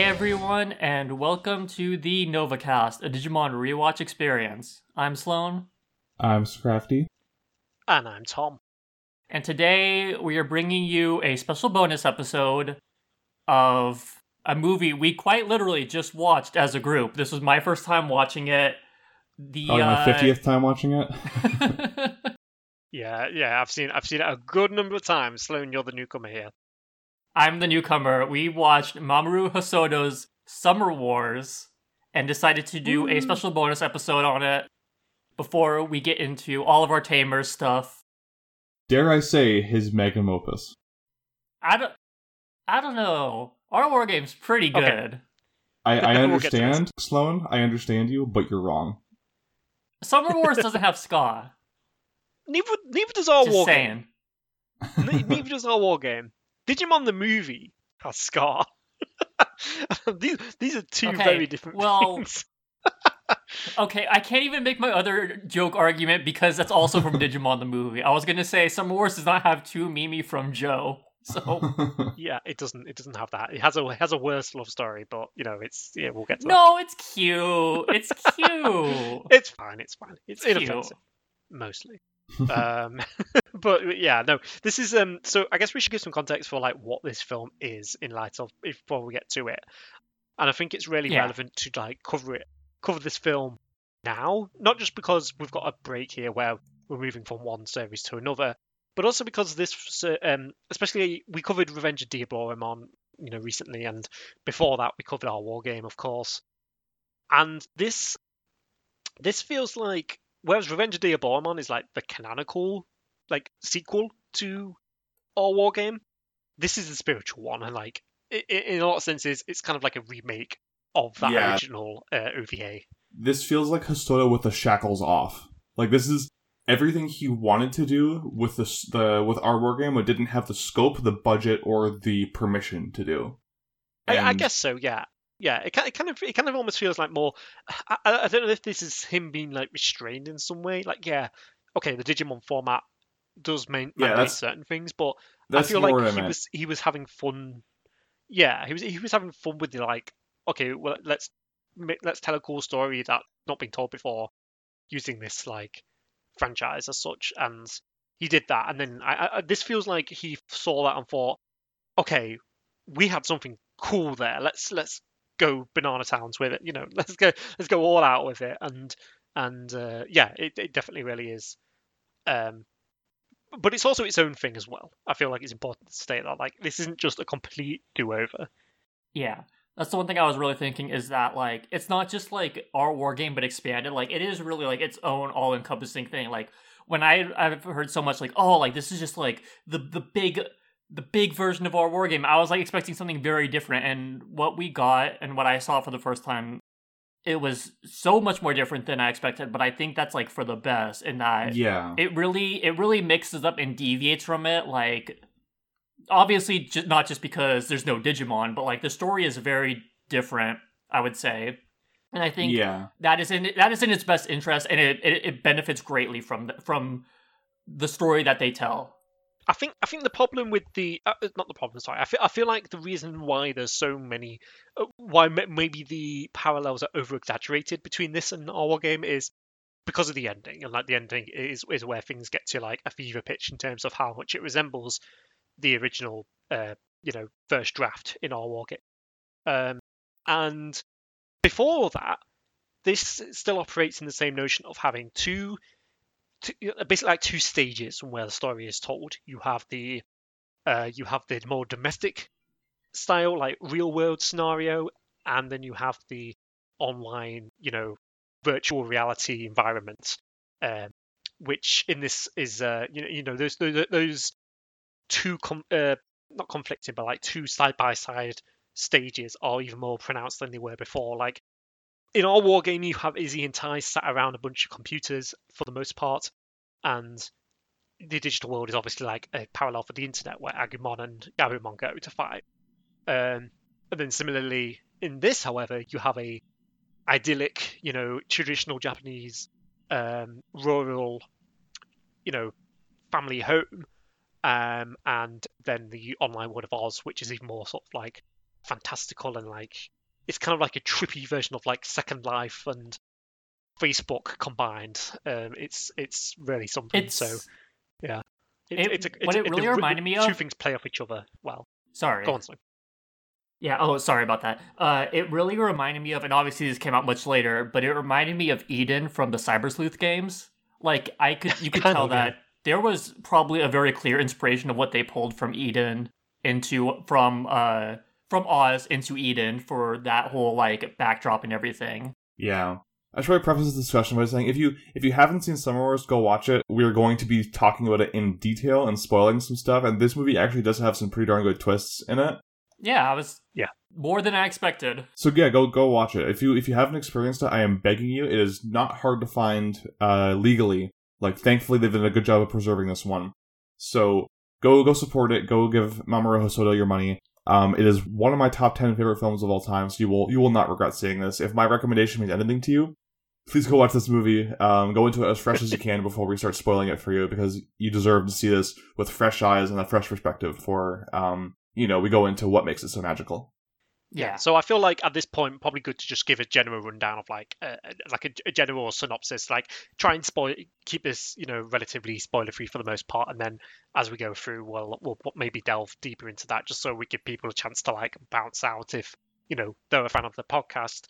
Hey everyone, and welcome to the NovaCast, a Digimon rewatch experience. I'm Sloan, I'm Scrafty. And I'm Tom. and today we are bringing you a special bonus episode of a movie we quite literally just watched as a group. This was my first time watching it. The Probably my uh, fiftieth time watching it. Yeah, yeah, I've seen I've seen it a good number of times. Sloan, you're the newcomer here. I'm the newcomer. We watched Mamoru Hosoda's Summer Wars and decided to do a mm. special bonus episode on it before we get into all of our Tamers stuff. Dare I say his magnum opus? I don't, I don't know. Our war game's pretty good. Okay. I, I We'll get to this. understand, Sloan. I understand you, but you're wrong. Summer Wars doesn't have ska. Neither neither does our Just war saying. game. Neither does our war game. Digimon the movie has Scar. these these are two Okay, very different well- things. Okay, I can't even make my other joke argument because that's also from Digimon the movie. I was gonna say Summer Wars does not have two Mimi from Joe, so oh, Yeah, it doesn't it doesn't have that. It has a it has a worse love story, but you know it's yeah we'll get to that. no, it's cute. It's cute. It's fine. It's fine. It's, It's inoffensive, mostly. um, but yeah, no. This is um. So I guess we should give some context for like what this film is in light of before we get to it. And I think it's really Yeah. relevant to like cover it, cover this film now, not just because we've got a break here where we're moving from one series to another, but also because this, um, especially we covered Revenge of Diaboromon you know, recently, and before that we covered our war game, of course. And this this feels like whereas Revenge of the Diaboromon is like the canonical like sequel to our war game, this is the spiritual one, and like i- i- in a lot of senses, it's kind of like a remake of that Yeah. original uh, OVA. this feels like Hosoda with the shackles off. Like this is everything he wanted to do with the the with our war game, but didn't have the scope, the budget, or the permission to do. I, I guess so. Yeah, yeah. It, it kind of it kind of almost feels like more. I, I don't know if this is him being like restrained in some way. Like, yeah, okay, the Digimon format does main, Yeah, mandate certain things, but I feel like he meant. was he was having fun. Yeah, he was he was having fun with the like. Okay, well let's let's tell a cool story that not been told before, using this like franchise as such, and he did that. And then I, I this feels like he saw that and thought, okay, we had something cool there. Let's let's go banana towns with it. You know, let's go let's go all out with it. And and uh, yeah, it, it definitely really is. Um, but it's also its own thing as well. I feel like it's important to state that like this isn't just a complete do-over. Yeah. That's the one thing I was really thinking is that like it's not just like our war game but expanded. Like it is really like its own all encompassing thing. Like when I I've heard so much like, oh like this is just like the the big the big version of our war game, I was like expecting something very different and what we got and what I saw for the first time it was so much more different than I expected, but I think that's like for the best in that yeah. it really it really mixes up and deviates from it like obviously ju- not just because there's no digimon but like the story is very different i would say and i think yeah. that is in that is in its best interest and it it, it benefits greatly from the, from the story that they tell I think I think the problem with the uh, not the problem. Sorry, I feel I feel like the reason why there's so many, uh, why ma- maybe the parallels are over exaggerated between this and our game is because of the ending, and like the ending is is where things get to like a fever pitch in terms of how much it resembles the original, uh, you know, first draft in our war game. Um, and before that, this still operates in the same notion of having two, two basically like two stages where the story is told. You have the uh, you have the more domestic style, like real world scenario, and then you have the online, you know, virtual reality environment, um, which in this is, uh, you know, you know, those those, those two com- uh, not conflicting, but like two side by side stages are even more pronounced than they were before. Like in our war game, you have Izzy and Tai sat around a bunch of computers for the most part, and the digital world is obviously like a parallel for the internet where Agumon and Gabumon go to fight. Um, and then similarly in this, however, you have a idyllic, you know, traditional Japanese um, rural, you know, family home, um, and then the online world of Oz, which is even more sort of like fantastical and like it's kind of like a trippy version of like Second Life and Facebook combined. Um, it's it's really something. It's so yeah, It- it's a, what it the- really the- reminded me two of- things play off each other well. sorry. Go on, Slim. Yeah, oh, sorry about that. Uh, it really reminded me of, and obviously this came out much later, but it reminded me of Eden from the Cyber Sleuth games. Like, I could, you could tell of, yeah. that there was probably a very clear inspiration of what they pulled from Eden into, from, uh, from Oz into Eden for that whole, like, backdrop and everything. Yeah. I should probably preface this discussion by saying if you if you haven't seen Summer Wars, go watch it. We're going to be talking about it in detail and spoiling some stuff, and this movie actually does have some pretty darn good twists in it. Yeah, I was, Yeah. more than I expected. So yeah, go go watch it. If you if you haven't experienced it, I am begging you. It is not hard to find uh, legally. Like thankfully they've done a good job of preserving this one. So go go support it. Go give Mamoru Hosoda your money. Um, it is one of my top ten favorite films of all time. So you will you will not regret seeing this. If my recommendation means anything to you, please go watch this movie. Um, go into it as fresh as you can before we start spoiling it for you because you deserve to see this with fresh eyes and a fresh perspective. For um, you know, we go into what makes it so magical. Yeah. So I feel like at this point, probably good to just give a general rundown of like, uh, like a, a general synopsis. Like, try and spoil, keep this, you know, relatively spoiler free for the most part, and then as we go through, we'll we'll maybe delve deeper into that, just so we give people a chance to like bounce out if you know they're a fan of the podcast.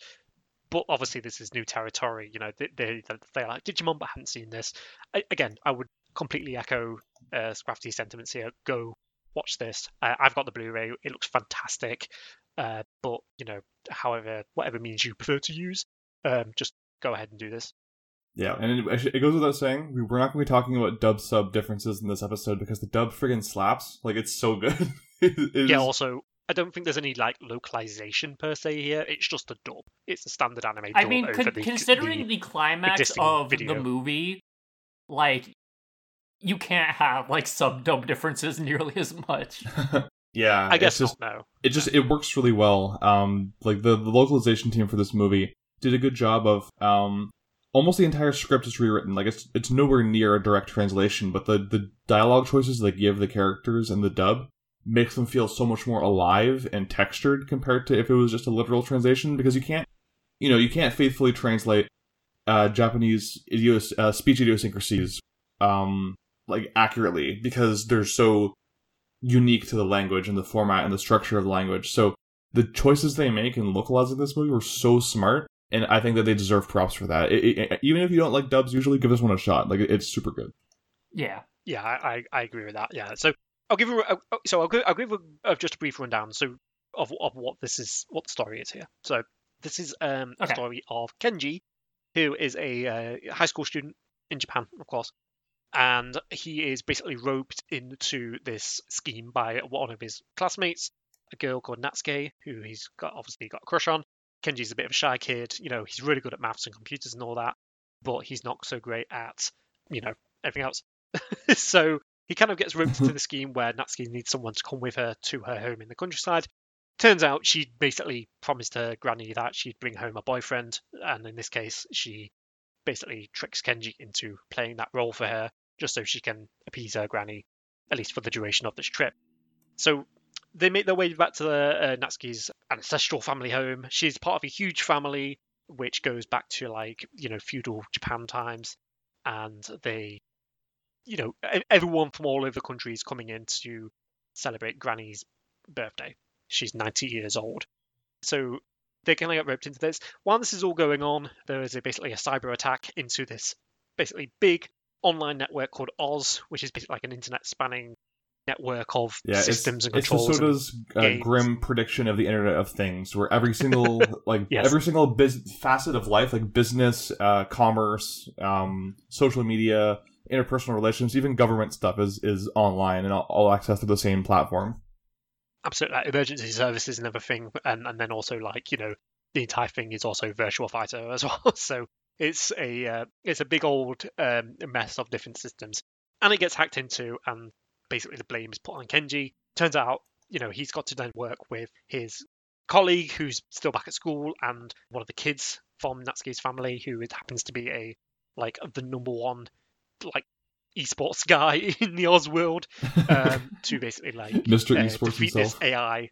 But obviously, this is new territory. You know, they they they're like Digimon, but haven't seen this. I, again, I would completely echo uh, Scrafty's sentiments here. Go watch this. Uh, I've got the Blu-ray. It looks fantastic. Uh, but you know, however, whatever means you prefer to use, um, just go ahead and do this. Yeah, and it, it goes without saying, we- we're not going to be talking about dub sub differences in this episode because the dub friggin' slaps. Like, it's so good. it, it Yeah. is- Also, I don't think there's any like localization per se here. It's just a dub. It's a standard anime. I dub mean, over con- the, considering the- the, climax of video. the movie, like you can't have like sub dub differences nearly as much. yeah, I guess just, not. No. it just it works really well. Um, like the, the localization team for this movie did a good job of um, almost the entire script is rewritten. Like it's it's nowhere near a direct translation, but the the dialogue choices they give the characters in the dub makes them feel so much more alive and textured compared to if it was just a literal translation. Because you can't, you know, you can't faithfully translate uh, Japanese idios- uh, speech idiosyncrasies um, like accurately because they're so unique to the language and the format and the structure of the language. So the choices they make in localizing this movie were so smart, and I think that they deserve props for that. It, it- even if you don't like dubs, usually give this one a shot. Like it- it's super good. Yeah. Yeah, I, I, I agree with that. Yeah, so I'll give you. a- a- So I'll give, I'll give a, uh, just a brief rundown. So of of what this is, what the story is here. So this is um, a Okay. story of Kenji, who is a uh, high school student in Japan, of course, and he is basically roped into this scheme by one of his classmates, a girl called Natsuki, who he's got obviously got a crush on. Kenji's a bit of a shy kid. You know, he's really good at maths and computers and all that, but he's not so great at you know everything else. so he kind of gets roped into the scheme where Natsuki needs someone to come with her to her home in the countryside. Turns out she basically promised her granny that she'd bring home a boyfriend, and in this case, she basically tricks Kenji into playing that role for her just so she can appease her granny, at least for the duration of this trip. So they make their way back to the, uh, Natsuki's ancestral family home. She's part of a huge family which goes back to like you know feudal Japan times, and they, you know, everyone from all over the country is coming in to celebrate Granny's birthday. She's 90 years old, so they're going to get roped into this. While this is all going on, there is a, basically a cyber attack into this basically big online network called Oz, which is like an internet spanning network of Yeah, systems it's, and controls. It's Hosoda's uh, games. grim prediction of the Internet of Things, where every single like Yes. every single bus- facet of life, like business, uh, commerce, um, social media, interpersonal relations, even government stuff, is is online and all, all accessed through the same platform. absolutely like emergency services and everything and, and then also like you know the entire thing is also virtual fighter as well so it's a uh, it's a big old um, mess of different systems and it gets hacked into and basically the blame is put on kenji turns out you know he's got to then work with his colleague who's still back at school and one of the kids from natsuki's family who it happens to be a like the number one like esports guy in the oz world um, to basically like Mr. uh, Esports defeat himself. this AI.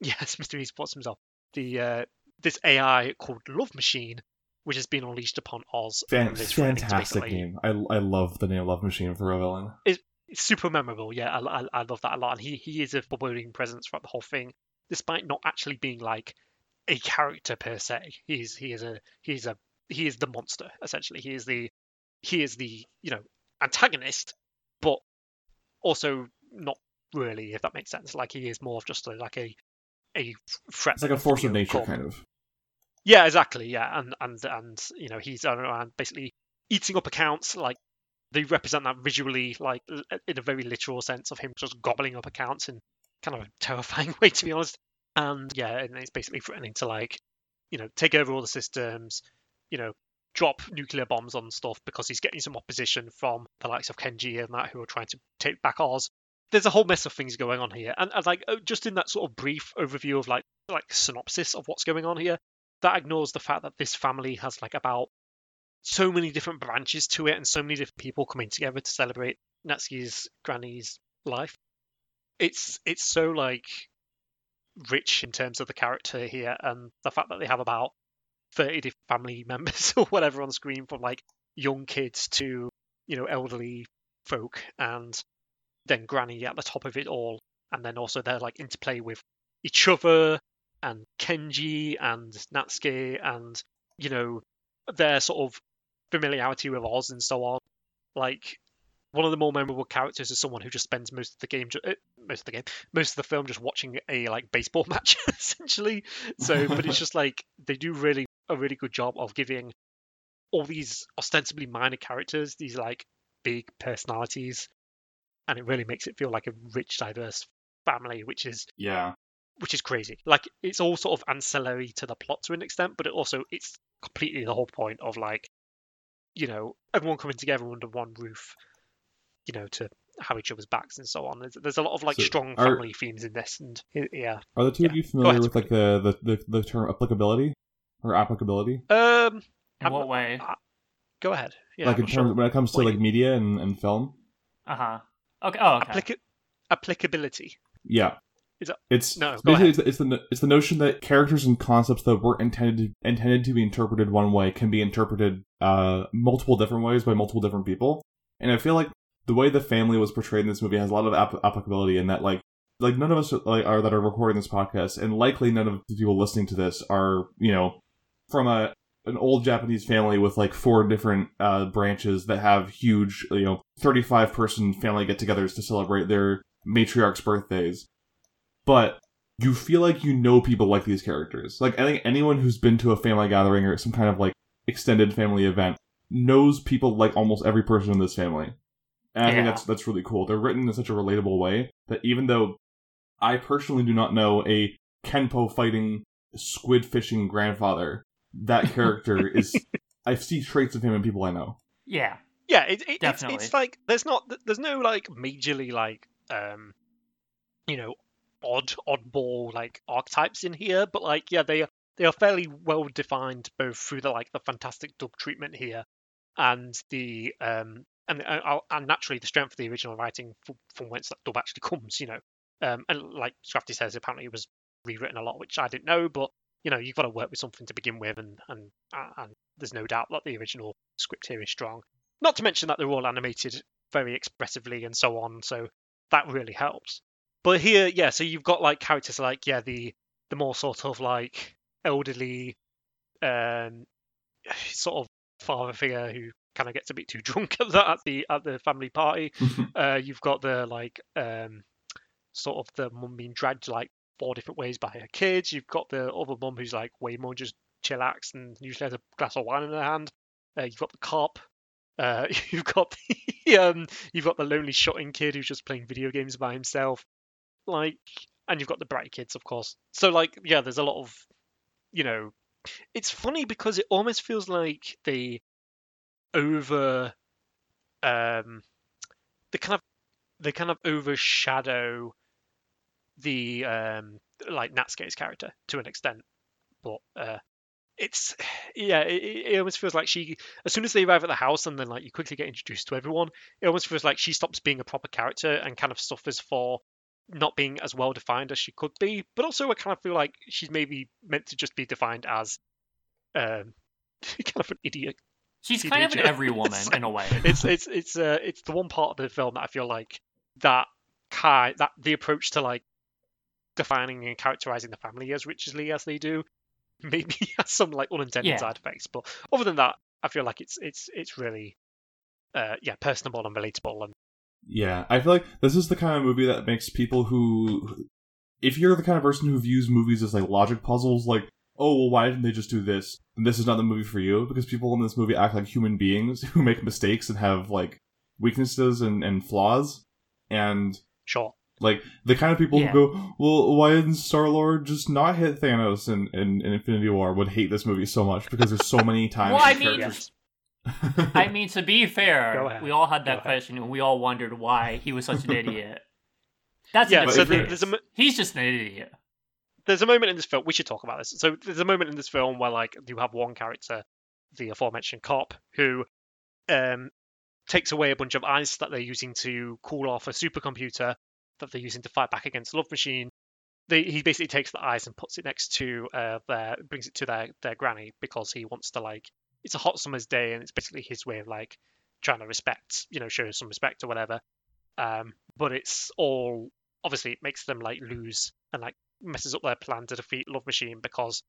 yes, Mr. Esports himself. The uh, this AI called Love Machine, which has been unleashed upon Oz. Fan- and is threatening to fantastic name. I I love the name Love Machine for a villain. It's super memorable. Yeah, I, I, I love that a lot. And he, he is a foreboding presence throughout the whole thing, despite not actually being like a character per se. He's he is a he's a he is the monster essentially. He is the he is the you know antagonist, but also not really, if that makes sense. Like he is more of just a, like a a threat. It's like a force of nature, kind of. Yeah, exactly. Yeah, and and and you know he's basically eating up accounts. Like they represent that visually, like in a very literal sense of him just gobbling up accounts in kind of a terrifying way, to be honest. And yeah, and it's basically threatening to like you know take over all the systems, you know drop nuclear bombs on stuff because he's getting some opposition from the likes of Kenji and that who are trying to take back Oz. There's a whole mess of things going on here, and, and like uh, just in that sort of brief overview of like like synopsis of what's going on here, that ignores the fact that this family has like about so many different branches to it and so many different people coming together to celebrate Natsuki's granny's life. It's it's so like rich in terms of the character here and the fact that they have about 30 different family members or whatever on screen from like young kids to you know elderly folk and then granny at the top of it all and then also they're like interplay with each other and Kenji and Natsuki and you know their sort of familiarity with Oz and so on. Like one of the more memorable characters is someone who just spends most of the game, uh, most of the game, most of the film just watching a like baseball match essentially. So, but it's just like they do really a really good job of giving all these ostensibly minor characters these like big personalities, and it really makes it feel like a rich, diverse family, which is Yeah. Which is crazy. Like it's all sort of ancillary to the plot to an extent, but it also it's completely the whole point of like, you know, everyone coming together under one roof, you know, to have each other's backs and so on. There's, there's a lot of like So strong are- family themes in this, and yeah. Are the two of you familiar ahead, with like the, the, the, the term applicability or applicability? Um, In I'm what not- way? go ahead. Yeah, like I'm in terms sure. when it comes to what like media and, and film? Uh huh. Okay. Oh, okay. Applica- applicability. Yeah. Is that- It's No, go basically ahead. it's, the- it's the it's the notion that characters and concepts that were intended to, intended to be interpreted one way can be interpreted uh multiple different ways by multiple different people. And I feel like the way the family was portrayed in this movie has a lot of app- applicability in that like like none of us like are that are recording this podcast and likely none of the people listening to this are you know from a an old Japanese family with like four different uh, branches that have huge, you know, 35 person family get togethers to celebrate their matriarch's birthdays. But you feel like you know people like these characters. Like, I think anyone who's been to a family gathering or some kind of like extended family event knows people like almost every person in this family. And I think that's that's really cool. They're written in such a relatable way that even though I personally do not know a Kenpo fighting squid fishing grandfather, that character is I see traits of him in people I know. Yeah. Yeah, it, it, it's Definitely. it's like there's not there's no like majorly like um you know odd oddball like archetypes in here, but like yeah they they are fairly well defined both through the like the fantastic dub treatment here and the um and uh, and naturally the strength of the original writing from, whence that dub actually comes, you know. Um and like Scrafty says, apparently it was rewritten a lot, which I didn't know, but you know you've got to work with something to begin with, and and and there's no doubt that the original script here is strong. Not to mention that they're all animated very expressively and so on, so that really helps. But here, yeah, so you've got like characters like yeah the the more sort of like elderly, um, sort of father figure who kind of gets a bit too drunk at the at the at the family party. uh, you've got the like um, sort of the mum being dragged like four different ways by her kids. You've got the other mum who's like way more just chillax and usually has a glass of wine in her hand. Uh, you've got the cop. Uh, you've got the um, you've got the lonely shotting kid who's just playing video games by himself. Like, and you've got the bright kids, of course. So like, yeah, there's a lot of, you know, it's funny because it almost feels like the over, um, they kind of they kind of overshadow the um like Natsuki's character to an extent, but uh, it's yeah, it, it almost feels like she as soon as they arrive at the house and then like you quickly get introduced to everyone, it almost feels like she stops being a proper character and kind of suffers for not being as well defined as she could be, but also I kind of feel like she's maybe meant to just be defined as um, kind of an idiot. She's kind of an every woman It's in a way. It's it's it's uh it's the one part of the film that I feel like that kind that the approach to like defining and characterizing the family as richly as they do maybe has some like unintended Yeah. side effects, but other than that, I feel like it's it's it's really uh yeah personable and relatable and Yeah, I feel like this is the kind of movie that makes people who, if you're the kind of person who views movies as like logic puzzles, like, oh, well, why didn't they just do this? And this is not the movie for you because people in this movie act like human beings who make mistakes and have like weaknesses and, and flaws, and sure. like the kind of people Yeah. who go, well, why didn't Star Lord just not hit Thanos in, in, in Infinity War? Would hate this movie so much because there's so many times. Well, I mean- characters- I mean, to be fair, we all had that question and we all wondered why he was such an idiot. That's Yeah, so there's a mo- He's just an idiot. there's a moment in this film we should talk about this. So there's a moment in this film where like you have one character the aforementioned cop who um takes away a bunch of ice that they're using to cool off a supercomputer that they're using to fight back against love machine. They, he basically takes the ice and puts it next to uh their brings it to their their granny because he wants to like it's a hot summer's day and it's basically his way of like trying to respect you know show some respect or whatever um but it's all obviously it makes them like lose and like messes up their plan to defeat Love Machine because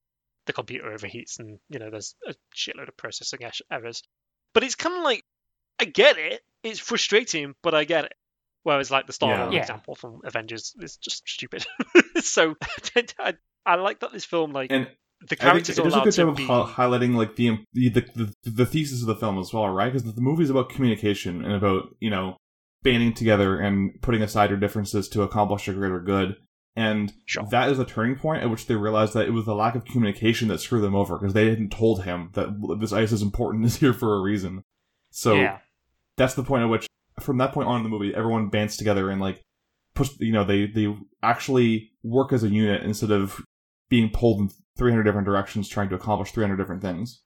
the computer overheats and you know there's a shitload of processing errors. But it's kind of like I get it. It's frustrating, but I get it. Whereas like the Star Lord Yeah. Yeah. example from Avengers is just stupid. so I, I like that this film like and the I think characters it does a good to job of be. highlighting like the, the the the thesis of the film as well, right? Because the movie is about communication and about you know banding together and putting aside your differences to accomplish a greater good. And Sure. that is a turning point at which they realized that it was the lack of communication that screwed them over because they hadn't told him that this ice is important is here for a reason. So yeah. that's the point at which, from that point on in the movie, everyone bands together and like push. You know, they they actually work as a unit instead of being pulled in 300 different directions trying to accomplish 300 different things.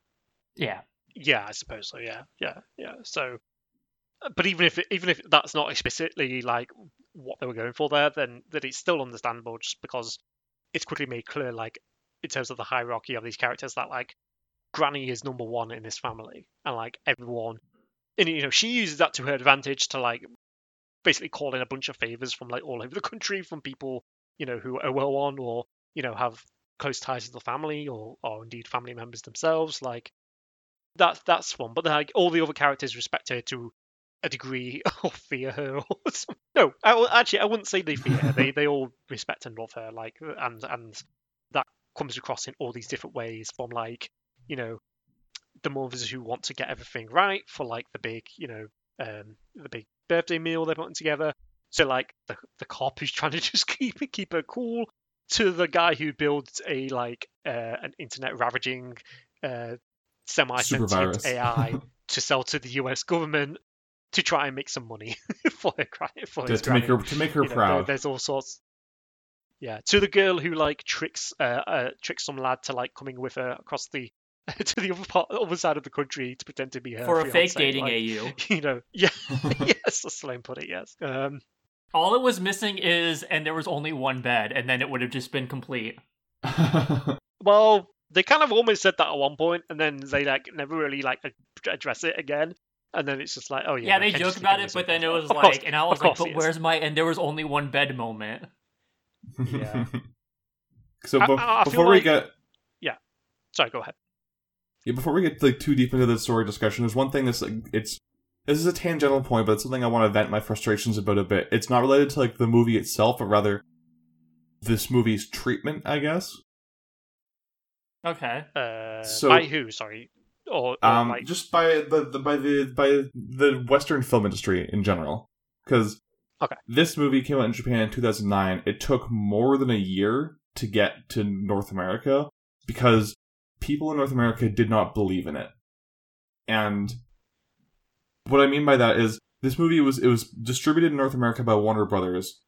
Yeah. Yeah, I suppose so. Yeah, yeah, yeah. So, uh, but even if even if that's not explicitly like what they were going for there, then that it's still understandable just because it's quickly made clear, like in terms of the hierarchy of these characters, that like Granny is number one in this family, and like everyone, and you know she uses that to her advantage to like basically call in a bunch of favors from like all over the country from people you know who are well on or you know have close ties to the family or or indeed family members themselves like that's that's one. But like all the other characters respect her to a degree or fear her or some, no I, actually i wouldn't say they fear her. They they all respect and love her like and and that comes across in all these different ways from like you know the mothers who want to get everything right for like the big you know um the big birthday meal they're putting together. So like the the cop who's trying to just keep keep her cool to the guy who builds a like uh, an internet ravaging uh, semi-sentient AI to sell to the U.S. government to try and make some money for her for To, his to make her to make her You know, there- proud. there's all sorts. Yeah, to the girl who like tricks uh, uh tricks some lad to like coming with her across the to the other part other side of the country to pretend to be her For a fake dating like, AU. You know, yeah, yes, that's Sloan put it. Yes. Um, All it was missing is, and there was only one bed, and then it would have just been complete. Well, they kind of almost said that at one point, and then they like never really like address it again. And then it's just like, oh yeah, Yeah, they joke about it, but then it was Of like, course, and I was like, but he is. where's my? And there was only one bed moment. Yeah. so I- be- I- I feel before we like- get yeah, Sorry, go ahead. Yeah, before we get like too deep into the story discussion, there's one thing that's like it's this is a tangential point, but it's something I want to vent my frustrations about a bit. It's not related to like the movie itself, but rather this movie's treatment, I guess. Okay. Uh, So- by who? Sorry, or, or Um, like just by the, the by the by the Western film industry in general, because Okay. this movie came out in Japan in 2009. It took more than a year to get to North America because people in North America did not believe in it, and what I mean by that is this movie was it was distributed in North America by Warner Brothers,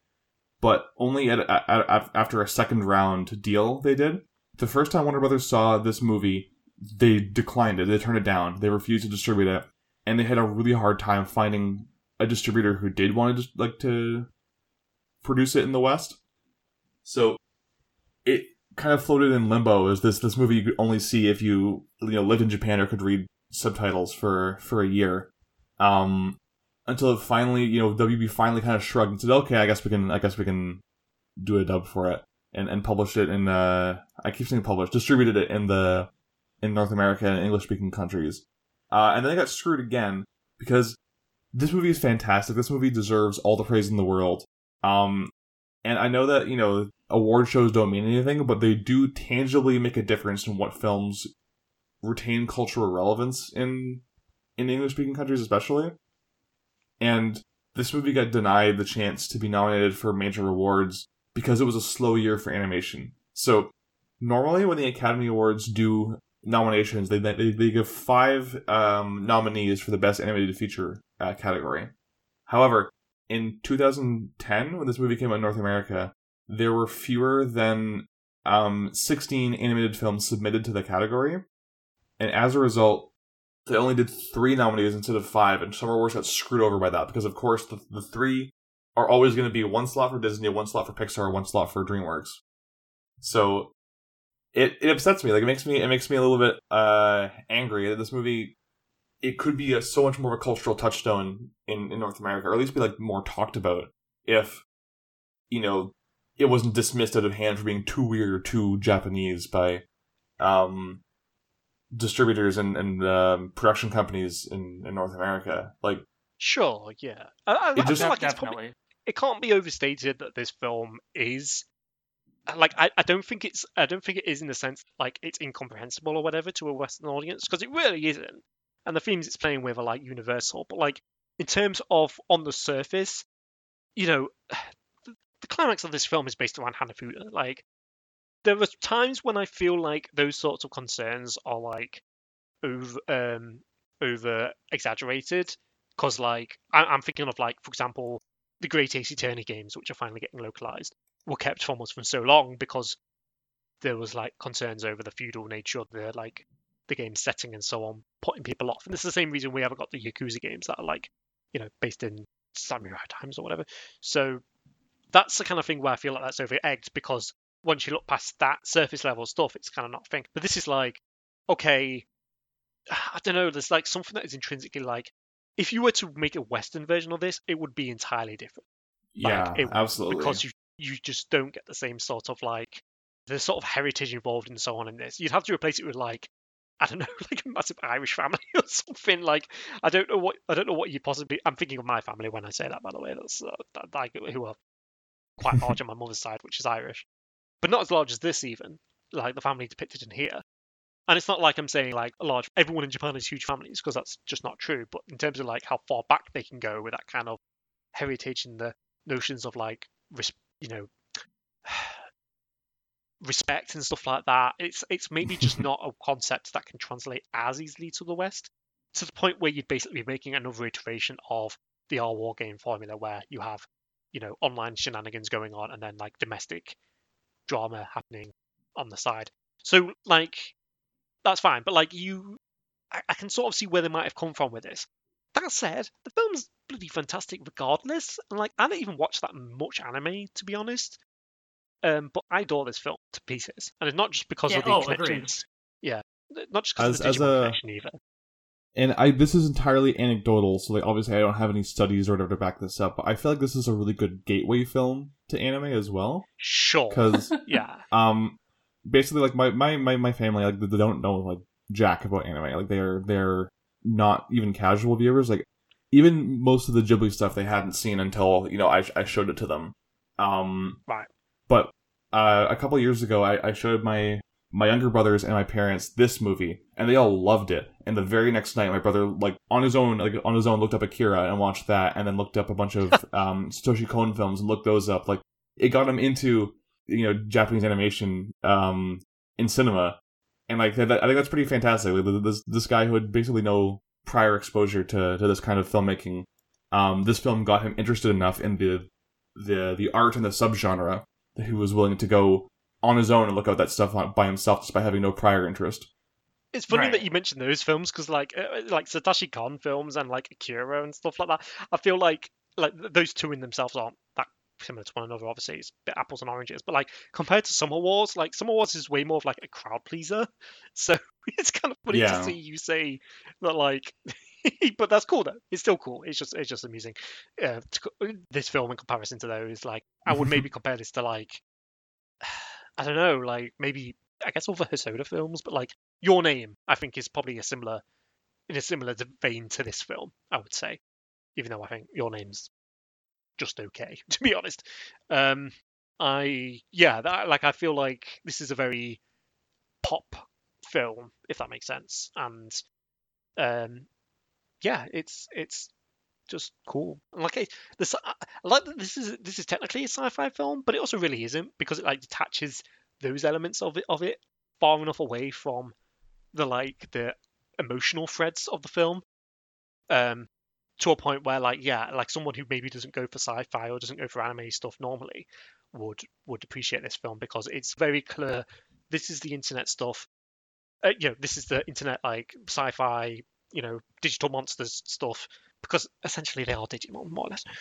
but only at, at, at after a second round deal they did. The first time Warner Brothers saw this movie, they declined it. They turned it down. They refused to distribute it, and they had a really hard time finding a distributor who did want to like to produce it in the West. So it kind of floated in limbo as this this movie you could only see if you you know lived in Japan or could read subtitles for for a year. Um, until finally, you know, WB finally kind of shrugged and said, "Okay, I guess we can, I guess we can do a dub for it and and publish it in uh, I keep saying publish, distributed it in the in North America and English speaking countries, uh, and then they got screwed again because this movie is fantastic. This movie deserves all the praise in the world. Um, and I know that you know award shows don't mean anything, but they do tangibly make a difference in what films retain cultural relevance in in English speaking countries, especially. And this movie got denied the chance to be nominated for major awards because it was a slow year for animation. So normally, when the Academy Awards do nominations, they they, they give five um, nominees for the best animated feature uh, category. However, in 2010, when this movie came out in North America, there were fewer than um, 16 animated films submitted to the category, and as a result, they only did three nominees instead of five, and Summer Wars got screwed over by that because, of course, the, the three are always going to be one slot for Disney, one slot for Pixar, one slot for DreamWorks. So it it upsets me. Like it makes me it makes me a little bit uh angry that this movie it could be a, so much more of a cultural touchstone in, in North America, or at least be like more talked about if you know it wasn't dismissed out of hand for being too weird or too Japanese by um distributors and, and um, production companies in, in North America. Like Sure, yeah. I, I, It I just- feel like it's definitely. probably, it can't be overstated that this film is like I, I don't think it's I don't think it is in the sense like it's incomprehensible or whatever to a Western audience because it really isn't. And the themes it's playing with are like universal, but like in terms of on the surface, you know, the, the climax of this film is based around Hanafuda. Like there are times when I feel like those sorts of concerns are like over um over exaggerated because like I, I'm thinking of like for example the Great Ace Attorney games which are finally getting localized were kept from us for so long because there was like concerns over the feudal nature of the like the game setting and so on putting people off. And this is the same reason we haven't got the Yakuza games that are like you know based in samurai times or whatever. So that's the kind of thing where I feel like that's over egged because once you look past that surface level stuff it's kind of not a thing but this is like okay I don't know there's like something that is intrinsically like if you were to make a Western version of this, it would be entirely different yeah, it- absolutely. because you you just don't get the same sort of like the sort of heritage involved and so on in this. You'd have to replace it with like I don't know, like a massive Irish family or something. Like I don't know what I don't know what you possibly. I'm thinking of my family when I say that. By the way, that's uh, that, like who are quite large on my mother's side, which is Irish, but not as large as this even. Like the family depicted in here. And it's not like I'm saying like a large everyone in Japan is huge families because that's just not true. But in terms of like how far back they can go with that kind of heritage and the notions of like res- you know respect and stuff like that, it's it's maybe just not a concept that can translate as easily to the West. To the point where you'd basically be making another iteration of the Our War game formula where you have, you know, online shenanigans going on and then like domestic drama happening on the side. So like that's fine, but like you I, I can sort of see where they might have come from with this. That said, the film's bloody fantastic regardless. And like I don't even watch that much anime to be honest. Um, but I adore this film to pieces, and it's not just because Yeah, of the oh, agreed. connections. Yeah, not just because As- of the as a- connection either. And I this is entirely anecdotal, so like obviously I don't have any studies or whatever to back this up. But I feel like this is a really good gateway film to anime as well, Sure. because Yeah. um basically like my my my, my family like they don't know like jack about anime like they're they're not even casual viewers like even most of the ghibli stuff they hadn't seen until you know i, I showed it to them um Right. but uh, a couple years ago I, I showed my my younger brothers and my parents this movie and they all loved it. And the very next night my brother like on his own like on his own looked up akira and watched that and then looked up a bunch of um satoshi kon films and looked those up. Like it got him into you know Japanese animation um in cinema, and like that, I think that's pretty fantastic. Like, this this guy who had basically no prior exposure to to this kind of filmmaking, um, this film got him interested enough in the the the art and the subgenre that he was willing to go on his own and look out that stuff by himself despite having no prior interest. It's funny Right. that you mentioned those films because, like, uh, like Satoshi Kon films and like Akira and stuff like that. I feel like like those two in themselves aren't that similar to one another. Obviously, it's a bit apples and oranges, but like compared to Summer Wars, like Summer Wars is way more of like a crowd pleaser. So it's kind of funny Yeah. to see you say that, like. but that's cool though. It's still cool. It's just it's just amusing. Uh, to, this film in comparison to those, like I would maybe compare this to like I don't know, like maybe I guess all the Hosoda films, but like Your Name, I think is probably a similar in a similar vein to this film. I would say, even though I think Your Name's just okay, to be honest. Um, I yeah, that, like I feel like this is a very pop film, if that makes sense, and um, yeah, it's it's just cool. And Like this, I like that this is this is technically a sci-fi film, but it also really isn't because it like detaches those elements of it of it far enough away from the like the emotional threads of the film. Um, to a point where like yeah, like someone who maybe doesn't go for sci-fi or doesn't go for anime stuff normally would would appreciate this film because it's very clear. This is the internet stuff. Uh, you know, this is the internet like sci-fi, you know, digital monsters stuff because essentially they are Digimon more or less.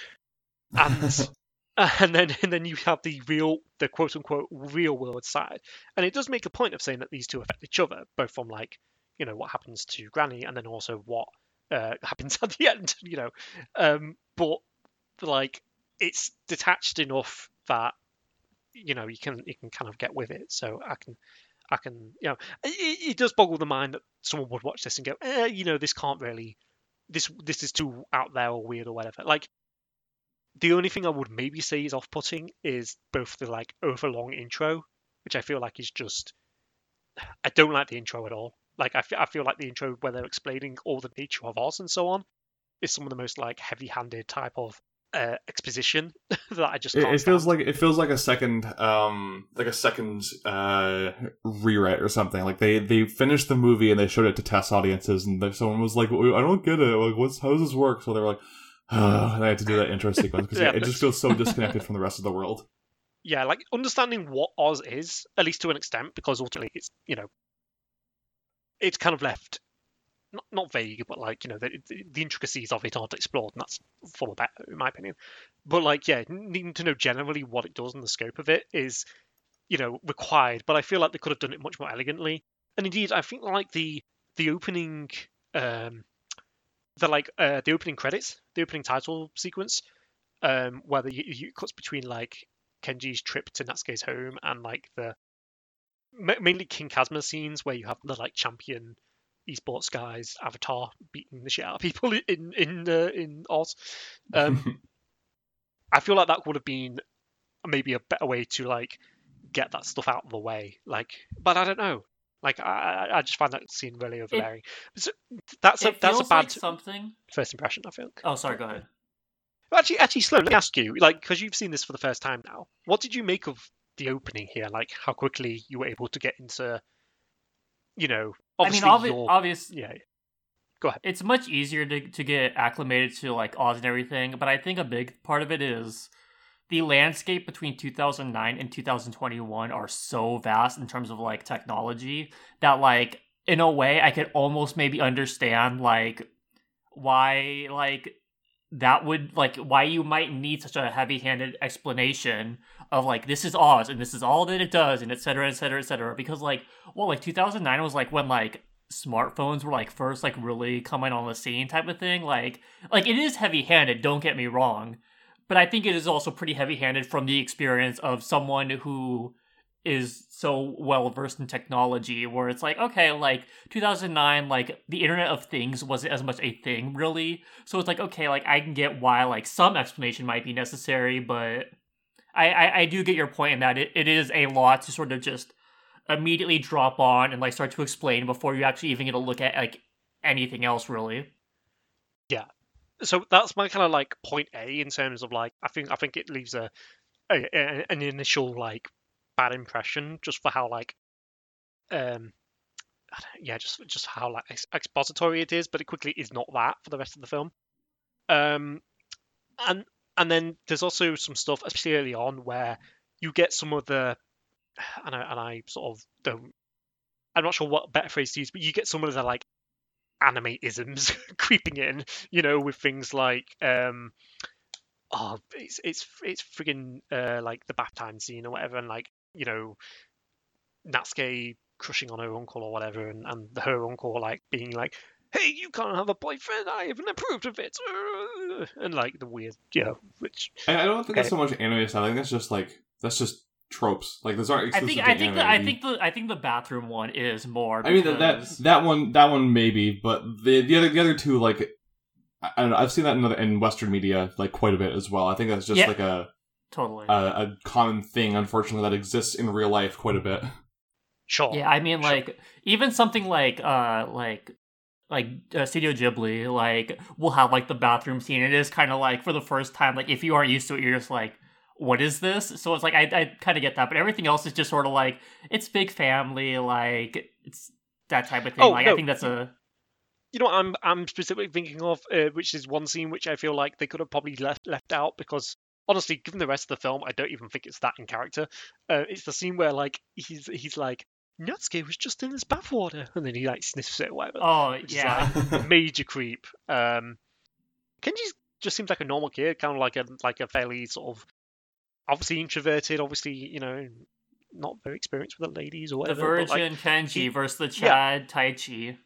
And and then and then you have the real, the quote unquote real world side, and it does make a point of saying that these two affect each other, both from like you know what happens to Granny and then also what uh, happens at the end, you know. Um, but like it's detached enough that you know you can you can kind of get with it. So I can I can you know it, it does boggle the mind that someone would watch this and go, eh, you know, this can't really this this is too out there or weird or whatever. Like the only thing I would maybe say is off-putting is both the like overlong intro, which I feel like is just I don't like the intro at all. Like I I feel like the intro where they're explaining all the nature of Oz and so on is some of the most like heavy-handed type of uh, exposition that I just It, can't it feels like it feels like a second, um, like a second uh, rewrite or something. Like they they finished the movie and they showed it to test audiences, and someone was like, "I don't get it. Like, what's how does this work?" So they were like, oh, and I had to do that intro sequence because Yeah, it just feels so disconnected from the rest of the world. yeah, like understanding what Oz is, at least to an extent, because ultimately it's you know, it's kind of left not not vague, but like you know the, the, intricacies of it aren't explored, and that's for the better, in my opinion. But like yeah, needing to know generally what it does and the scope of it is you know required. But I feel like they could have done it much more elegantly. And indeed, I think like the the opening um the like uh the opening credits, the opening title sequence, um where the you cuts between like Kenji's trip to Natsuki's home and like the mainly King Kazuma scenes where you have the like champion esports guys avatar beating the shit out of people in in uh, in Oz. Um, I feel like that would have been maybe a better way to like get that stuff out of the way. Like, but I don't know. Like, I I I just find that scene really overbearing. So, that's a that's a bad like something. first impression. I think. Oh, sorry. Go ahead. Actually, actually, Sloan. let me ask you, like, because you've seen this for the first time now, what did you make of the opening here? Like, how quickly you were able to get into, you know, obviously I mean, obvi- your obvious. yeah, Go ahead. It's much easier to to get acclimated to like Oz and everything, but I think a big part of it is the landscape between 2009 and 2021 are so vast in terms of like technology that like in a way I could almost maybe understand like why like that would like why you might need such a heavy-handed explanation of like this is Oz and this is all that it does and et cetera, et cetera, et cetera. Because like well like 2009 was like when like smartphones were like first like really coming on the scene type of thing. Like like it is heavy-handed, don't get me wrong. But I think it is also pretty heavy-handed from the experience of someone who is so well versed in technology where it's like okay like 2009 like the internet of things wasn't as much a thing really. So it's like okay like i can get why like some explanation might be necessary but i i, I do get your point in that it, it is a lot to sort of just immediately drop on and like start to explain before you actually even get a look at like anything else really. Yeah. So that's my kind of like point A in terms of like I think I think it leaves a, a, a an initial like bad impression just for how like um yeah just just how like ex- expository it is, but it quickly is not that for the rest of the film. Um, and and then there's also some stuff, especially early on, where you get some of the and I and I sort of don't I'm not sure what better phrase to use, but you get some of the like anime isms creeping in, you know, with things like um oh, it's it's it's friggin' uh, like the bath time scene or whatever, and like you know, Natsuki crushing on her uncle or whatever, and and her uncle like being like, "Hey, you can't have a boyfriend. I haven't approved of it," uh, and like the weird, you know, which I, I don't think Okay. that's so much anime style. I think that's just like that's just tropes. Like those aren't I think to I think anime. the, I think the I think the bathroom one is more. I mean that, that that one that one maybe, but the the other the other two like I, I don't know. I've seen that in other in Western media like quite a bit as well. I think that's just Yeah. like a, totally. a a common thing, unfortunately, that exists in real life quite a bit. sure, Yeah, I mean, Sure. like even something like uh like like uh, Studio Ghibli, like will have like the bathroom scene. It is kind of like for the first time, like if you aren't used to it, you're just like, what is this? So it's like I I kind of get that, but everything else is just sort of like it's big family, like it's that type of thing. Oh, like I think that's a you know what I'm I'm specifically thinking of, uh, which is one scene which I feel like they could have probably left left out because honestly, given the rest of the film, I don't even think it's that in character. Uh, it's the scene where like he's he's like Natsuki was just in his bathwater, and then he like sniffs it or whatever. oh is yeah. major creep. Um, Kenji just seems like a normal kid, kind of like a like a fairly sort of obviously introverted, obviously you know not very experienced with the ladies or The whatever. but, like, Virgin Kenji he- versus the yeah. Chad Taichi.